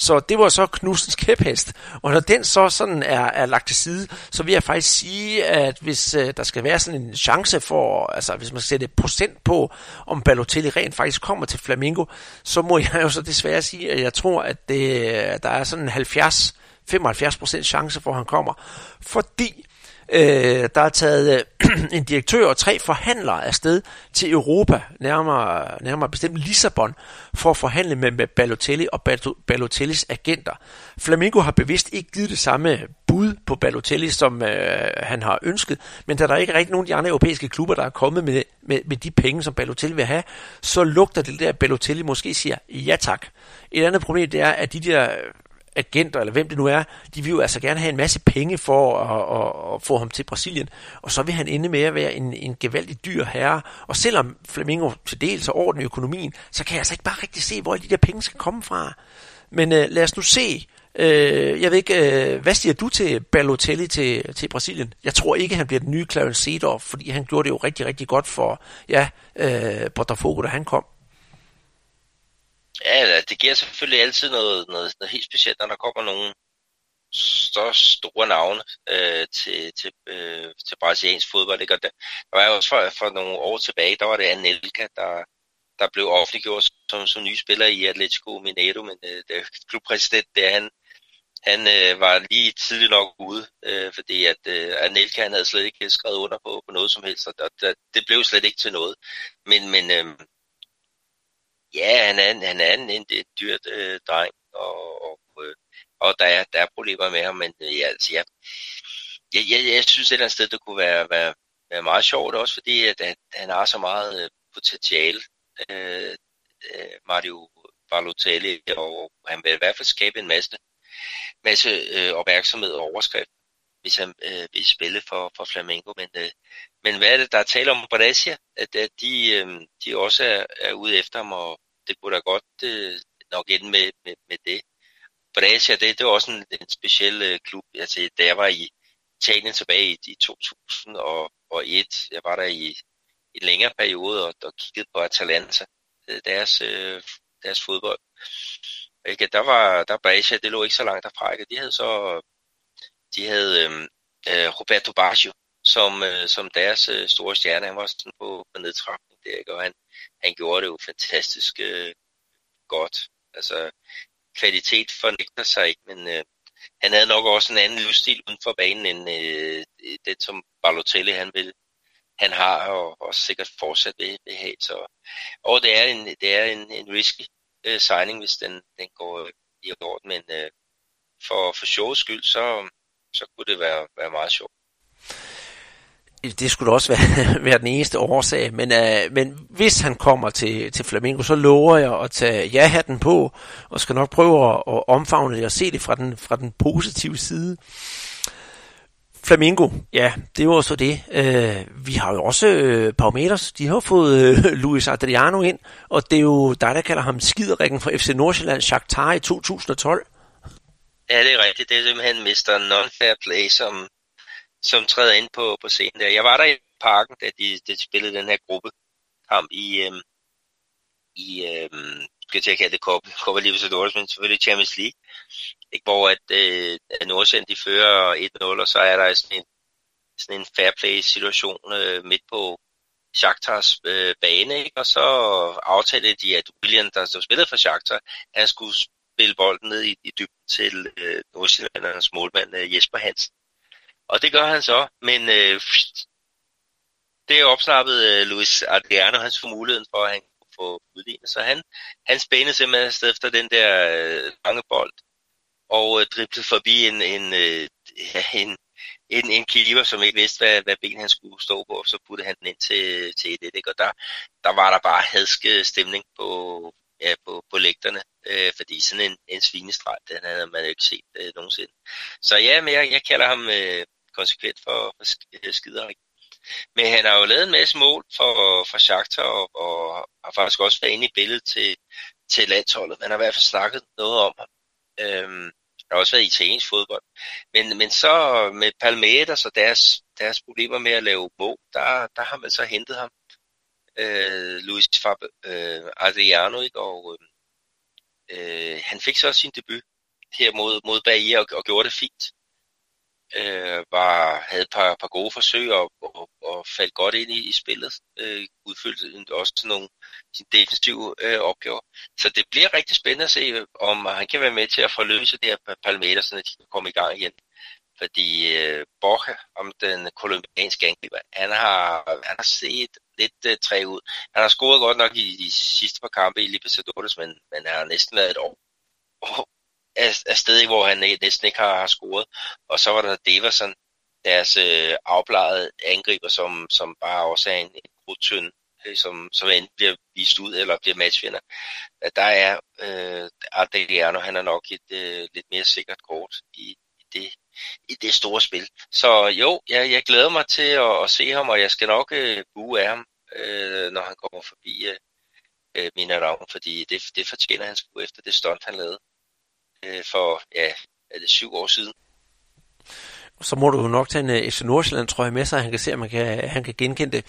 Så det var så Knudsens kæphest. Og når den så sådan er, er lagt til side, så vil jeg faktisk sige, at hvis øh, der skal være sådan en chance for, altså hvis man sætter procent på, om Balotelli rent faktisk kommer til Flamingo, så må jeg jo så desværre sige, at jeg tror, at det, der er sådan en 70 75% chance for, at han kommer. Fordi Øh, der er taget øh, (clears throat) en direktør og tre forhandlere afsted til Europa, nærmere, nærmere bestemt Lissabon, for at forhandle med, med Balotelli og Balotellis agenter. Flamingo har bevidst ikke givet det samme bud på Balotelli, som øh, han har ønsket, men da der ikke er rigtig nogen af de andre europæiske klubber, der er kommet med, med, med de penge, som Balotelli vil have, så lugter det der, at Balotelli måske siger ja tak. Et andet problem det er, at de der agenter, eller hvem det nu er, de vil jo altså gerne have en masse penge for at, at, at få ham til Brasilien, og så vil han ende med at være en, en gevaldig dyr herre. Og selvom Flamingo til dels har orden i økonomien, så kan jeg altså ikke bare rigtig se, hvor de der penge skal komme fra. Men øh, lad os nu se. Øh, jeg ved ikke, øh, hvad siger du til Balotelli til, til Brasilien? Jeg tror ikke, han bliver den nye Clarence Seedorf, fordi han gjorde det jo rigtig, rigtig godt for ja, øh, Botafogo, da han kom. Ja, det giver selvfølgelig altid noget, noget, noget helt specielt, når der kommer nogle så store navne øh, til, til, øh, til brasiliansk fodbold. Ikke? Og der, der var jo også for, for nogle år tilbage, der var det Anelka, der, der blev offentliggjort som, som ny spiller i Atletico Mineiro, men øh, der, klubpræsident der, han, han øh, var lige tidligt nok ude, øh, fordi at øh, Anelka han havde slet ikke skrevet under på, på noget som helst, og der, der, det blev slet ikke til noget. Men, men øh, Ja, han er, han er en, en, en dyrt øh, dreng, og, og, øh, og der, er, der er problemer med ham, men øh, ja, altså, jeg, jeg, jeg, jeg synes et eller andet sted, det kunne være, være, være meget sjovt, også fordi at, at han har så meget øh, potentiale, øh, øh, Mario Balotelli, og han vil i hvert fald skabe en masse, masse øh, opmærksomhed og overskrift, hvis han øh, vil spille for, for Flamengo. Men, øh, men hvad er det, der er tale om Brescia? At, at de, øh, de også er, er ude efter ham, og det kunne da godt øh, nok ende med, med, med det. Brescia, det, det var også en, en speciel øh, klub. Altså, da jeg var i Italien tilbage i, i 2001, jeg var der i en længere periode og, og kiggede på Atalanta, øh, deres, øh, deres fodbold. Ikke? Der var der Brescia, det lå ikke så langt derfra. Ikke? De havde så de havde øhm, øh, Roberto Baggio som, øh, som deres øh, store stjerne. Han var sådan på, på nedtrapning der, ikke? og han, han gjorde det jo fantastisk øh, godt. Altså, kvalitet fornægter sig ikke, men øh, han havde nok også en anden livsstil uden for banen, end øh, det, som Balotelli han vil, han har, og, og sikkert fortsat vil, vil have. Så, og det er en, det er en, en risky øh, signing, hvis den, den går øh, i orden, men øh, for, for shows skyld, så, så kunne det være, være meget sjovt det skulle da også være, (laughs) være den eneste årsag, men, øh, men hvis han kommer til, til Flamingo, så lover jeg at tage ja-hatten på, og skal nok prøve at, at omfavne det og se det fra den, fra den positive side. Flamingo, ja, det var så det. Øh, vi har jo også øh, Paumeters, de har fået øh, Luis Adriano ind, og det er jo dig, der kalder ham skiderikken fra FC Nordsjælland, Shakhtar i 2012. Ja, det er rigtigt. Det er simpelthen Mr. Non-Fair Play, som, som træder ind på, på scenen der. Jeg var der i parken, da de, de spillede den her gruppe kamp i, øhm, i øhm, skal jeg kalde det Copa, Copa Libertadores, men selvfølgelig Champions League, ikke? hvor at, øh, Nordsjælland de fører 1-0, og så er der sådan en, sådan en fair play situation øh, midt på Shakhtars øh, bane, ikke? og så aftalte de, at William, der, der spillede for Shakhtar, han skulle spille bolden ned i, i dybden til øh, Nordsjællandernes målmand øh, Jesper Hansen. Og det gør han så, men øh, det opsnappede øh, Luis Adriano, han så muligheden for, at han kunne få udlignet. Så han, han spændede simpelthen afsted efter den der øh, lange bold, og øh, driblede forbi en, en, øh, (laughs) en, en, en keeper, som ikke vidste, hvad, hvad ben han skulle stå på, så puttede han den ind til, til det. ikke? og der, der var der bare hadske stemning på, ja, på, på lægterne, øh, fordi sådan en, en svinestreg, den havde man jo ikke set øh, nogensinde. Så ja, men jeg, jeg kalder ham øh, konsekvent for, for øh, skider. Men han har jo lavet en masse mål for, for Shakhtar, og, og har faktisk også været inde i billedet til, til landsholdet. Man har i hvert fald snakket noget om ham. Øhm, der har også været italiensk fodbold. Men, men så med Palmeiras og deres, deres problemer med at lave mål, der, der har man så hentet ham. Øh, Luis Fab, øh, Adriano, ikke? og øh, øh han fik så også sin debut her mod, mod Bahia og, og gjorde det fint øh, var, havde et par, par gode forsøg og, og, og faldt godt ind i, i spillet. Øh, udfyldte også nogle sin defensive øh, opgaver. Så det bliver rigtig spændende at se, om han kan være med til at forløse det her parameter, så de kan komme i gang igen. Fordi øh, Borja, om den kolumbianske angriber, han har, han har set lidt øh, træ ud. Han har scoret godt nok i de sidste par kampe i Libertadores, men, men han har næsten været et år, af, af sted, hvor han næsten ikke har, har scoret. Og så var der Deverson, deres øh, afbladede angriber, som, som bare også er en, en krudtønd, øh, som, som enten bliver vist ud eller bliver matchvinder. Der er øh, Adriano, han er nok et øh, lidt mere sikkert kort i, i, det, i det store spil. Så jo, jeg, jeg glæder mig til at, at se ham, og jeg skal nok øh, bue af ham, øh, når han kommer forbi øh, øh Minaravn, fordi det, det fortjener han sgu efter det stunt, han lavede øh, for, ja, er det syv år siden. Så må du jo nok tage en øh, FC Nordsjælland trøje med sig, han kan se, om han kan, han kan genkende det.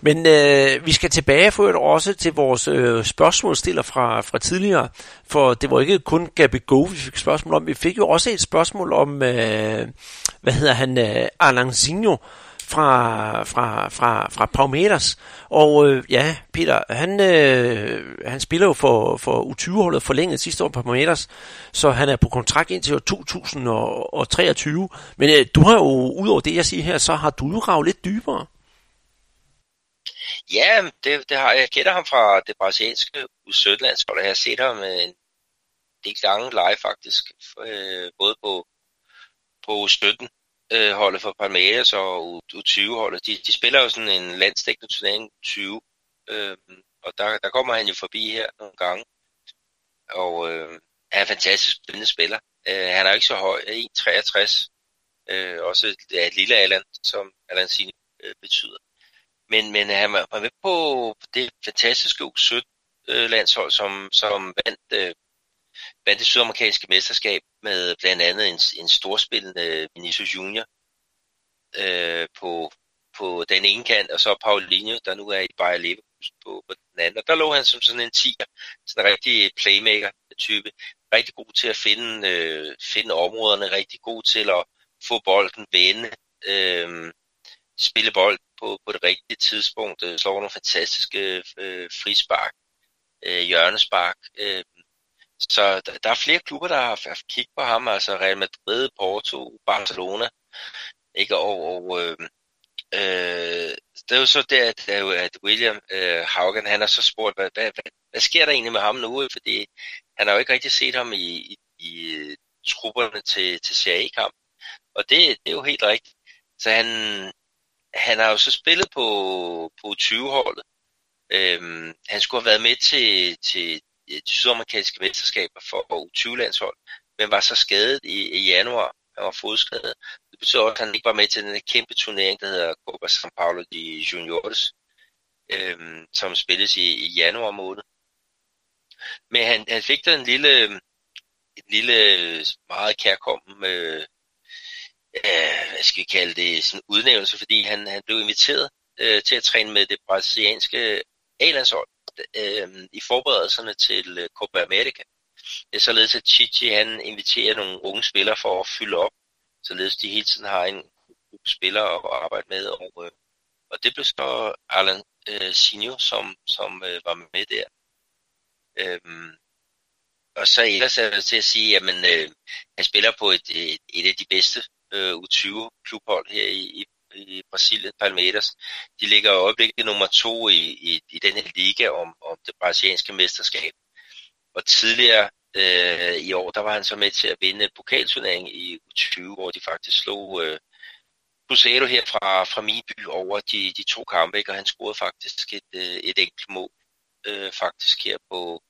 Men øh, vi skal tilbage for et også til vores øh, spørgsmålstiller fra, fra tidligere, for det var ikke kun Gabi Go, vi fik spørgsmål om. Vi fik jo også et spørgsmål om, øh, hvad hedder han, øh, Alanzinho, fra, fra, fra, fra Palmeiras. Og øh, ja, Peter, han, øh, han spiller jo for, for U20-holdet forlænget sidste år på Palmeiras, så han er på kontrakt indtil år 2023. Men øh, du har jo, udover det jeg siger her, så har du jo ravet lidt dybere. Ja, det, det har jeg. Kender ham fra det brasilianske U17-landshold, jeg har set ham øh, en del gange live faktisk, øh, både på, på 17 øh, holdet for Palmeiras og U20-holdet, de, de spiller jo sådan en landstækkende turnering 20, øh, og der, der kommer han jo forbi her nogle gange, og øh, er en fantastisk spændende spiller. Øh, han er jo ikke så høj, 1,63, øh, også er et lille Allan, som Allan Sine øh, betyder. Men, men han var med på det fantastiske U17 øh, landshold, som, som vandt øh, vandt det sydamerikanske mesterskab med blandt andet en, en storspillende Vinicius Junior øh, på, på den ene kant, og så Paulinho, der nu er i Bayer Leverkusen på, på den anden. Og der lå han som sådan en tiger, sådan en rigtig playmaker-type. Rigtig god til at finde, øh, finde områderne, rigtig god til at få bolden vende, øh, spille bold på, på det rigtige tidspunkt, øh, slår nogle fantastiske øh, frispark, øh, hjørnespark. Øh, så der, der er flere klubber, der har haft kig på ham, altså Real Madrid, Porto, Barcelona, ikke? Og, og øh, øh, det er jo så der, at, at William øh, Haugen, han har så spurgt, hvad, hvad, hvad, hvad sker der egentlig med ham nu? Fordi han har jo ikke rigtig set ham i, i, i øh, trupperne til, til CA-kamp. Og det, det er jo helt rigtigt. Så han, han har jo så spillet på, på 20-holdet. Øhm, han skulle have været med til, til Øh, sydamerikanske mesterskaber for U20-landshold, men var så skadet i, i januar. Han var fodskadet. Det betyder også, at han ikke var med til den kæmpe turnering, der hedder Copa São Paulo de Juniores, øhm, som spilles i, i januar måned. Men han, han fik da en lille, en lille meget kærkommen øh, øh, hvad skal vi kalde det, sådan udnævnelse, fordi han, han blev inviteret øh, til at træne med det brasilianske A-landshold øh, i forberedelserne til øh, Copa America. Det er således, at Chichi han inviterer nogle unge spillere for at fylde op, således de hele tiden har en gruppe spillere at arbejde med. Og, øh, og det blev så Alan øh, Sinjo, som, som øh, var med der. Øhm, og så ellers er det til at sige, at øh, han spiller på et, et, et af de bedste øh, U20-klubhold her i, i, i Brasilien, Palmeiras. De ligger i øjeblikket nummer to i, i, i den her liga om, om det brasilianske mesterskab. Og tidligere øh, i år, der var han så med til at vinde pokalturnering i U20, hvor de faktisk slog øh, Cruzeiro her fra, fra min by over de, de to kampe, ikke? og han scorede faktisk et, øh, et enkelt mål øh, faktisk her på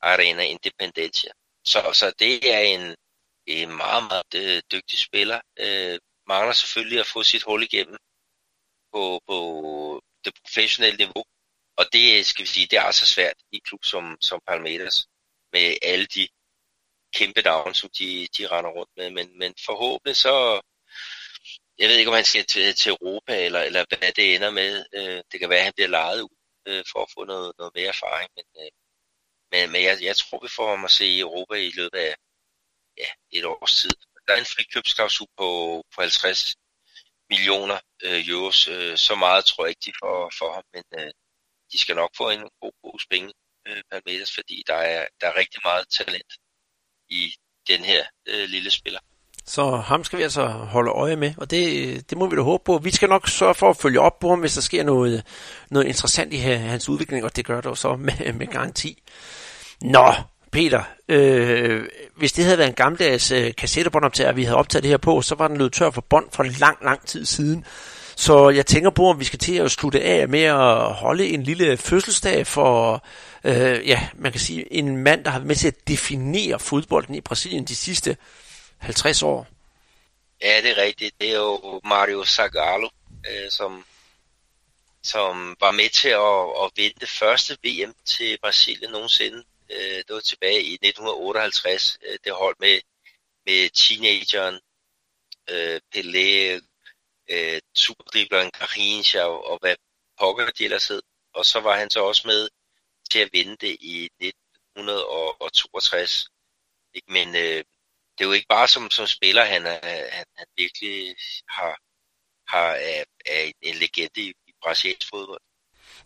Arena Independencia. Så, så det er en, en meget, meget øh, dygtig spiller. Øh, mangler selvfølgelig at få sit hul igennem på, på det professionelle niveau. Og det skal vi sige, det er altså svært i klub som, som Palmeiras med alle de kæmpe navne, som de, de render rundt med. Men, men forhåbentlig så, jeg ved ikke, om han skal til, til Europa, eller, eller hvad det ender med. Øh, det kan være, at han bliver lejet ud øh, for at få noget, noget mere erfaring. Men, øh, men, men jeg, jeg tror, vi får ham at se i Europa i løbet af ja, et års tid. Der er en frikøbsklausul på, på 50 millioner øh, euros. Øh, så meget tror jeg ikke, de får for ham, men øh, de skal nok få en god pose penge, øh, Palmeiras, fordi der er, der er rigtig meget talent i den her øh, lille spiller. Så ham skal vi altså holde øje med, og det, det må vi da håbe på. Vi skal nok sørge for at følge op på ham, hvis der sker noget, noget interessant i hans udvikling, og det gør der så med, med garanti. Nå, Peter, øh, hvis det havde været en gammeldags øh, kassettebåndoptager, vi havde optaget det her på, så var den løbet tør for bånd for lang, lang tid siden. Så jeg tænker på, om vi skal til at slutte af med at holde en lille fødselsdag for, øh, ja, man kan sige, en mand, der har været med til at definere fodbolden i Brasilien de sidste 50 år. Ja, det er rigtigt. Det er jo Mario Zagallo, øh, som, som var med til at, at vinde det første VM til Brasilien nogensinde. Øh, det var tilbage i 1958. Øh, det hold med, med teenageren øh, Pelé, øh, superdribleren Garrincha og, og hvad pokker de ellers hed. Og så var han så også med til at vinde det i 1962. Ikke? Men øh, det er jo ikke bare som, som spiller, han, er, han, han virkelig har, har er, er en legende i, i brasiliansk fodbold.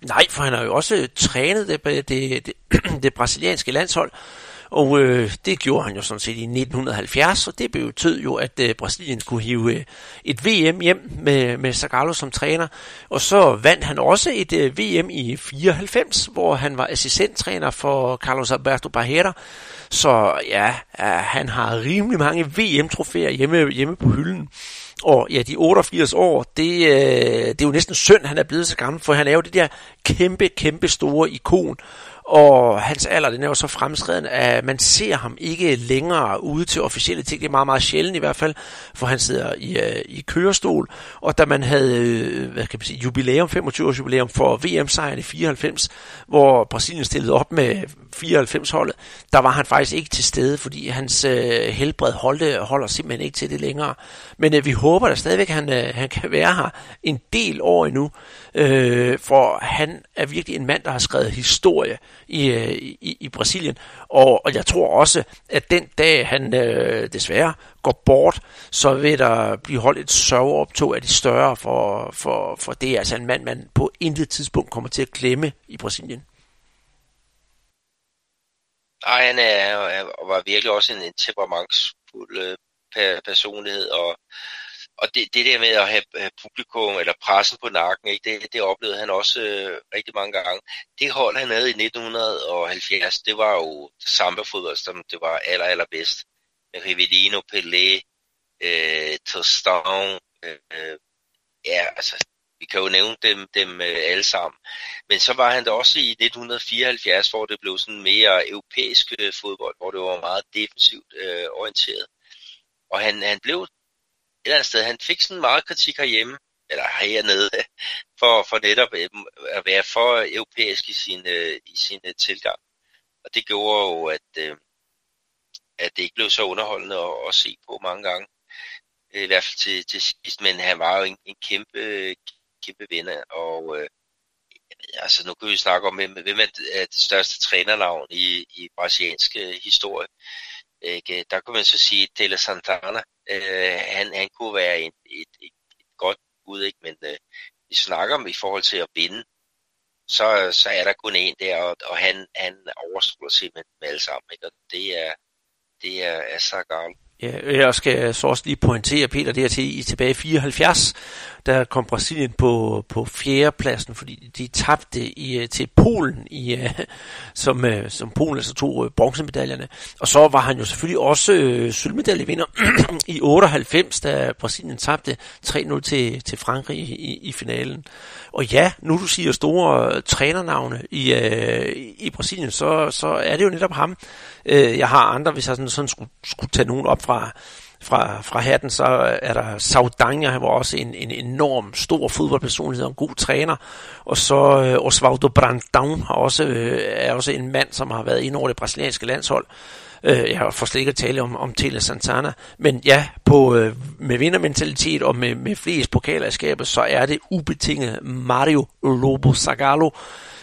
Nej, for han har jo også øh, trænet det, det, det, (clears throat) det brasilianske landshold, og øh, det gjorde han jo sådan set i 1970, og det betød jo, at øh, Brasilien kunne hive øh, et VM hjem med, med Zagallo som træner. Og så vandt han også et øh, VM i 94, hvor han var assistenttræner for Carlos Alberto Barrera. Så ja, øh, han har rimelig mange VM-trofæer hjemme, hjemme på hylden. Og ja, de 88 år, det, øh, det er jo næsten synd, han er blevet så gammel, for han er jo det der kæmpe, kæmpe store ikon og hans alder, den er jo så fremskreden, at man ser ham ikke længere ude til officielle ting. Det er meget, meget sjældent i hvert fald, for han sidder i, øh, i kørestol. Og da man havde øh, hvad kan man sige, jubilæum, 25 års jubilæum for VM-sejren i 94, hvor Brasilien stillede op med 94-holdet, der var han faktisk ikke til stede, fordi hans øh, helbred holde, holder simpelthen ikke til det længere. Men øh, vi håber da stadigvæk, at han, øh, han kan være her en del år endnu, øh, for han er virkelig en mand, der har skrevet historie i, øh, i, i Brasilien. Og, og jeg tror også, at den dag han øh, desværre går bort, så vil der blive holdt et sørgeoptog af de større, for, for, for det er altså en mand, man på intet tidspunkt kommer til at glemme i Brasilien. Nej, han er, var virkelig også en, temperamentsfuld øh, personlighed, og og det, det der med at have, have publikum eller pressen på nakken, ikke, det, det oplevede han også øh, rigtig mange gange. Det hold, han havde i 1970, det var jo samba-fodbold, som det var aller, allerbedst. Med Rivellino, Pelé, øh, Tostão, øh, ja, altså, vi kan jo nævne dem, dem øh, alle sammen. Men så var han der også i 1974, hvor det blev sådan mere europæisk øh, fodbold, hvor det var meget defensivt øh, orienteret. Og han, han blev eller andet sted, han fik sådan meget kritik herhjemme, eller hernede, (laughs) for, for netop øh, at være for europæisk i sin, øh, i sin øh, tilgang. Og det gjorde jo, at, at det ikke blev så underholdende at, at se på mange gange. I hvert fald til, til sidst, men han var jo en, en kæmpe, kæmpe vinder, og øh, altså nu kan vi snakke om, hvem, er det største trænernavn i, i brasiliansk historie. Ikke? Der kan man så sige Tele Santana, Øh, han, han kunne være en, et, et, et godt bud, ikke? men øh, vi snakker om i forhold til at vinde, så, så er der kun en der, og, og han, han overstråler simpelthen med alle sammen, ikke? og det er, det er, er så galt. Ja, jeg skal så også lige pointere, Peter, det her til i tilbage i 74, der kom Brasilien på, på fjerdepladsen, fordi de tabte i, øh, til Polen, i, øh, (laughs) som, øh, som Polen altså tog bronzemedaljerne. Og så var han jo selvfølgelig også øh, sølvmedaljevinder (clears throat) i 98, da Brasilien tabte 3-0 til, til Frankrig i, i, finalen. Og ja, nu du siger store trænernavne i, øh, i Brasilien, så, så er det jo netop ham. Øh, jeg har andre, hvis jeg sådan, sådan skulle, skulle tage nogen op fra fra, fra hatten, så er der Saudania, han var også en, en enorm stor fodboldpersonlighed og en god træner. Og så øh, Osvaldo Brandão har også, øh, er også en mand, som har været inde over det brasilianske landshold. Øh, jeg får slet ikke at tale om, om Tele Santana. Men ja, på, øh, med vindermentalitet og med, med flest pokalerskabet, så er det ubetinget Mario Lobo Zagallo.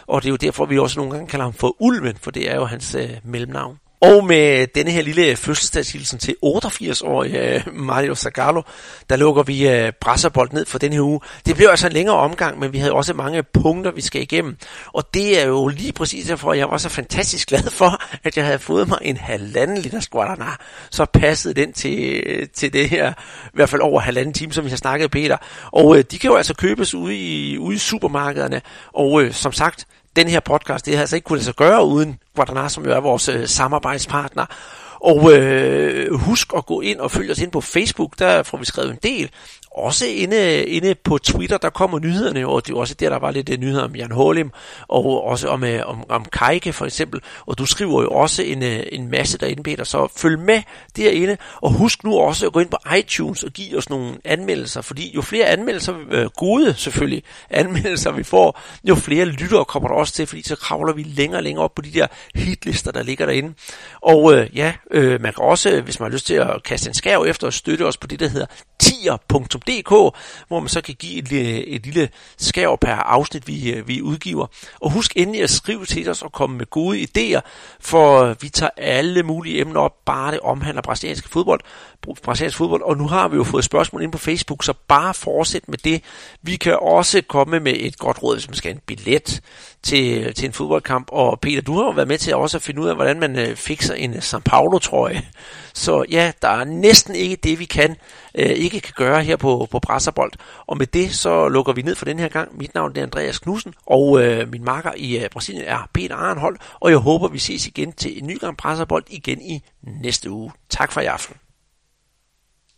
Og det er jo derfor, vi også nogle gange kalder ham for Ulven, for det er jo hans øh, mellemnavn. Og med denne her lille fødselsdagshilsen til 88-årige øh, Mario Zagallo, der lukker vi øh, Brasserbold ned for denne her uge. Det blev altså en længere omgang, men vi havde også mange punkter, vi skal igennem. Og det er jo lige præcis derfor, at jeg var så fantastisk glad for, at jeg havde fået mig en halvanden liter Guaraná. Så passede den til, til det her, i hvert fald over halvanden time, som vi har snakket, Peter. Og øh, de kan jo altså købes ude i, ude i supermarkederne. Og som sagt, den her podcast, det havde altså ikke kunnet lade sig gøre uden Guadana, som jo er vores øh, samarbejdspartner. Og øh, husk at gå ind og følge os ind på Facebook, der får vi skrevet en del også inde, inde på Twitter, der kommer nyhederne, og det er også der, der var lidt øh, nyheder om Jan Hålim, og også om, øh, om, om Kajke for eksempel, og du skriver jo også en, øh, en masse derinde, Peter, så følg med derinde, og husk nu også at gå ind på iTunes og give os nogle anmeldelser, fordi jo flere anmeldelser, gode selvfølgelig, (laughs) anmeldelser vi får, jo flere lyttere kommer der også til, fordi så kravler vi længere og længere op på de der hitlister, der ligger derinde. Og ja, man kan også, hvis man har lyst til at kaste en skærv efter og støtte os på det, der hedder tier.dk, hvor man så kan give et, øh, et lille skær per afsnit, vi, øh, vi udgiver. Og husk endelig at skrive til os og komme med gode idéer, for vi tager alle mulige emner op, bare det omhandler brasiliansk fodbold, brasiliansk fodbold. Og nu har vi jo fået spørgsmål ind på Facebook, så bare fortsæt med det. Vi kan også komme med et godt råd, hvis man skal have en billet til, til en fodboldkamp. Og Peter, du har jo været med til også at finde ud af, hvordan man øh, fikser en São Paulo-trøje. Så ja, der er næsten ikke det, vi kan øh, ikke kan gøre her på, på Brasserbold. Og med det, så lukker vi ned for den her gang. Mit navn er Andreas Knudsen, og øh, min marker i øh, Brasilien er Peter Arnhold. Og jeg håber, vi ses igen til en ny gang Brasserbold igen i næste uge. Tak for i aften.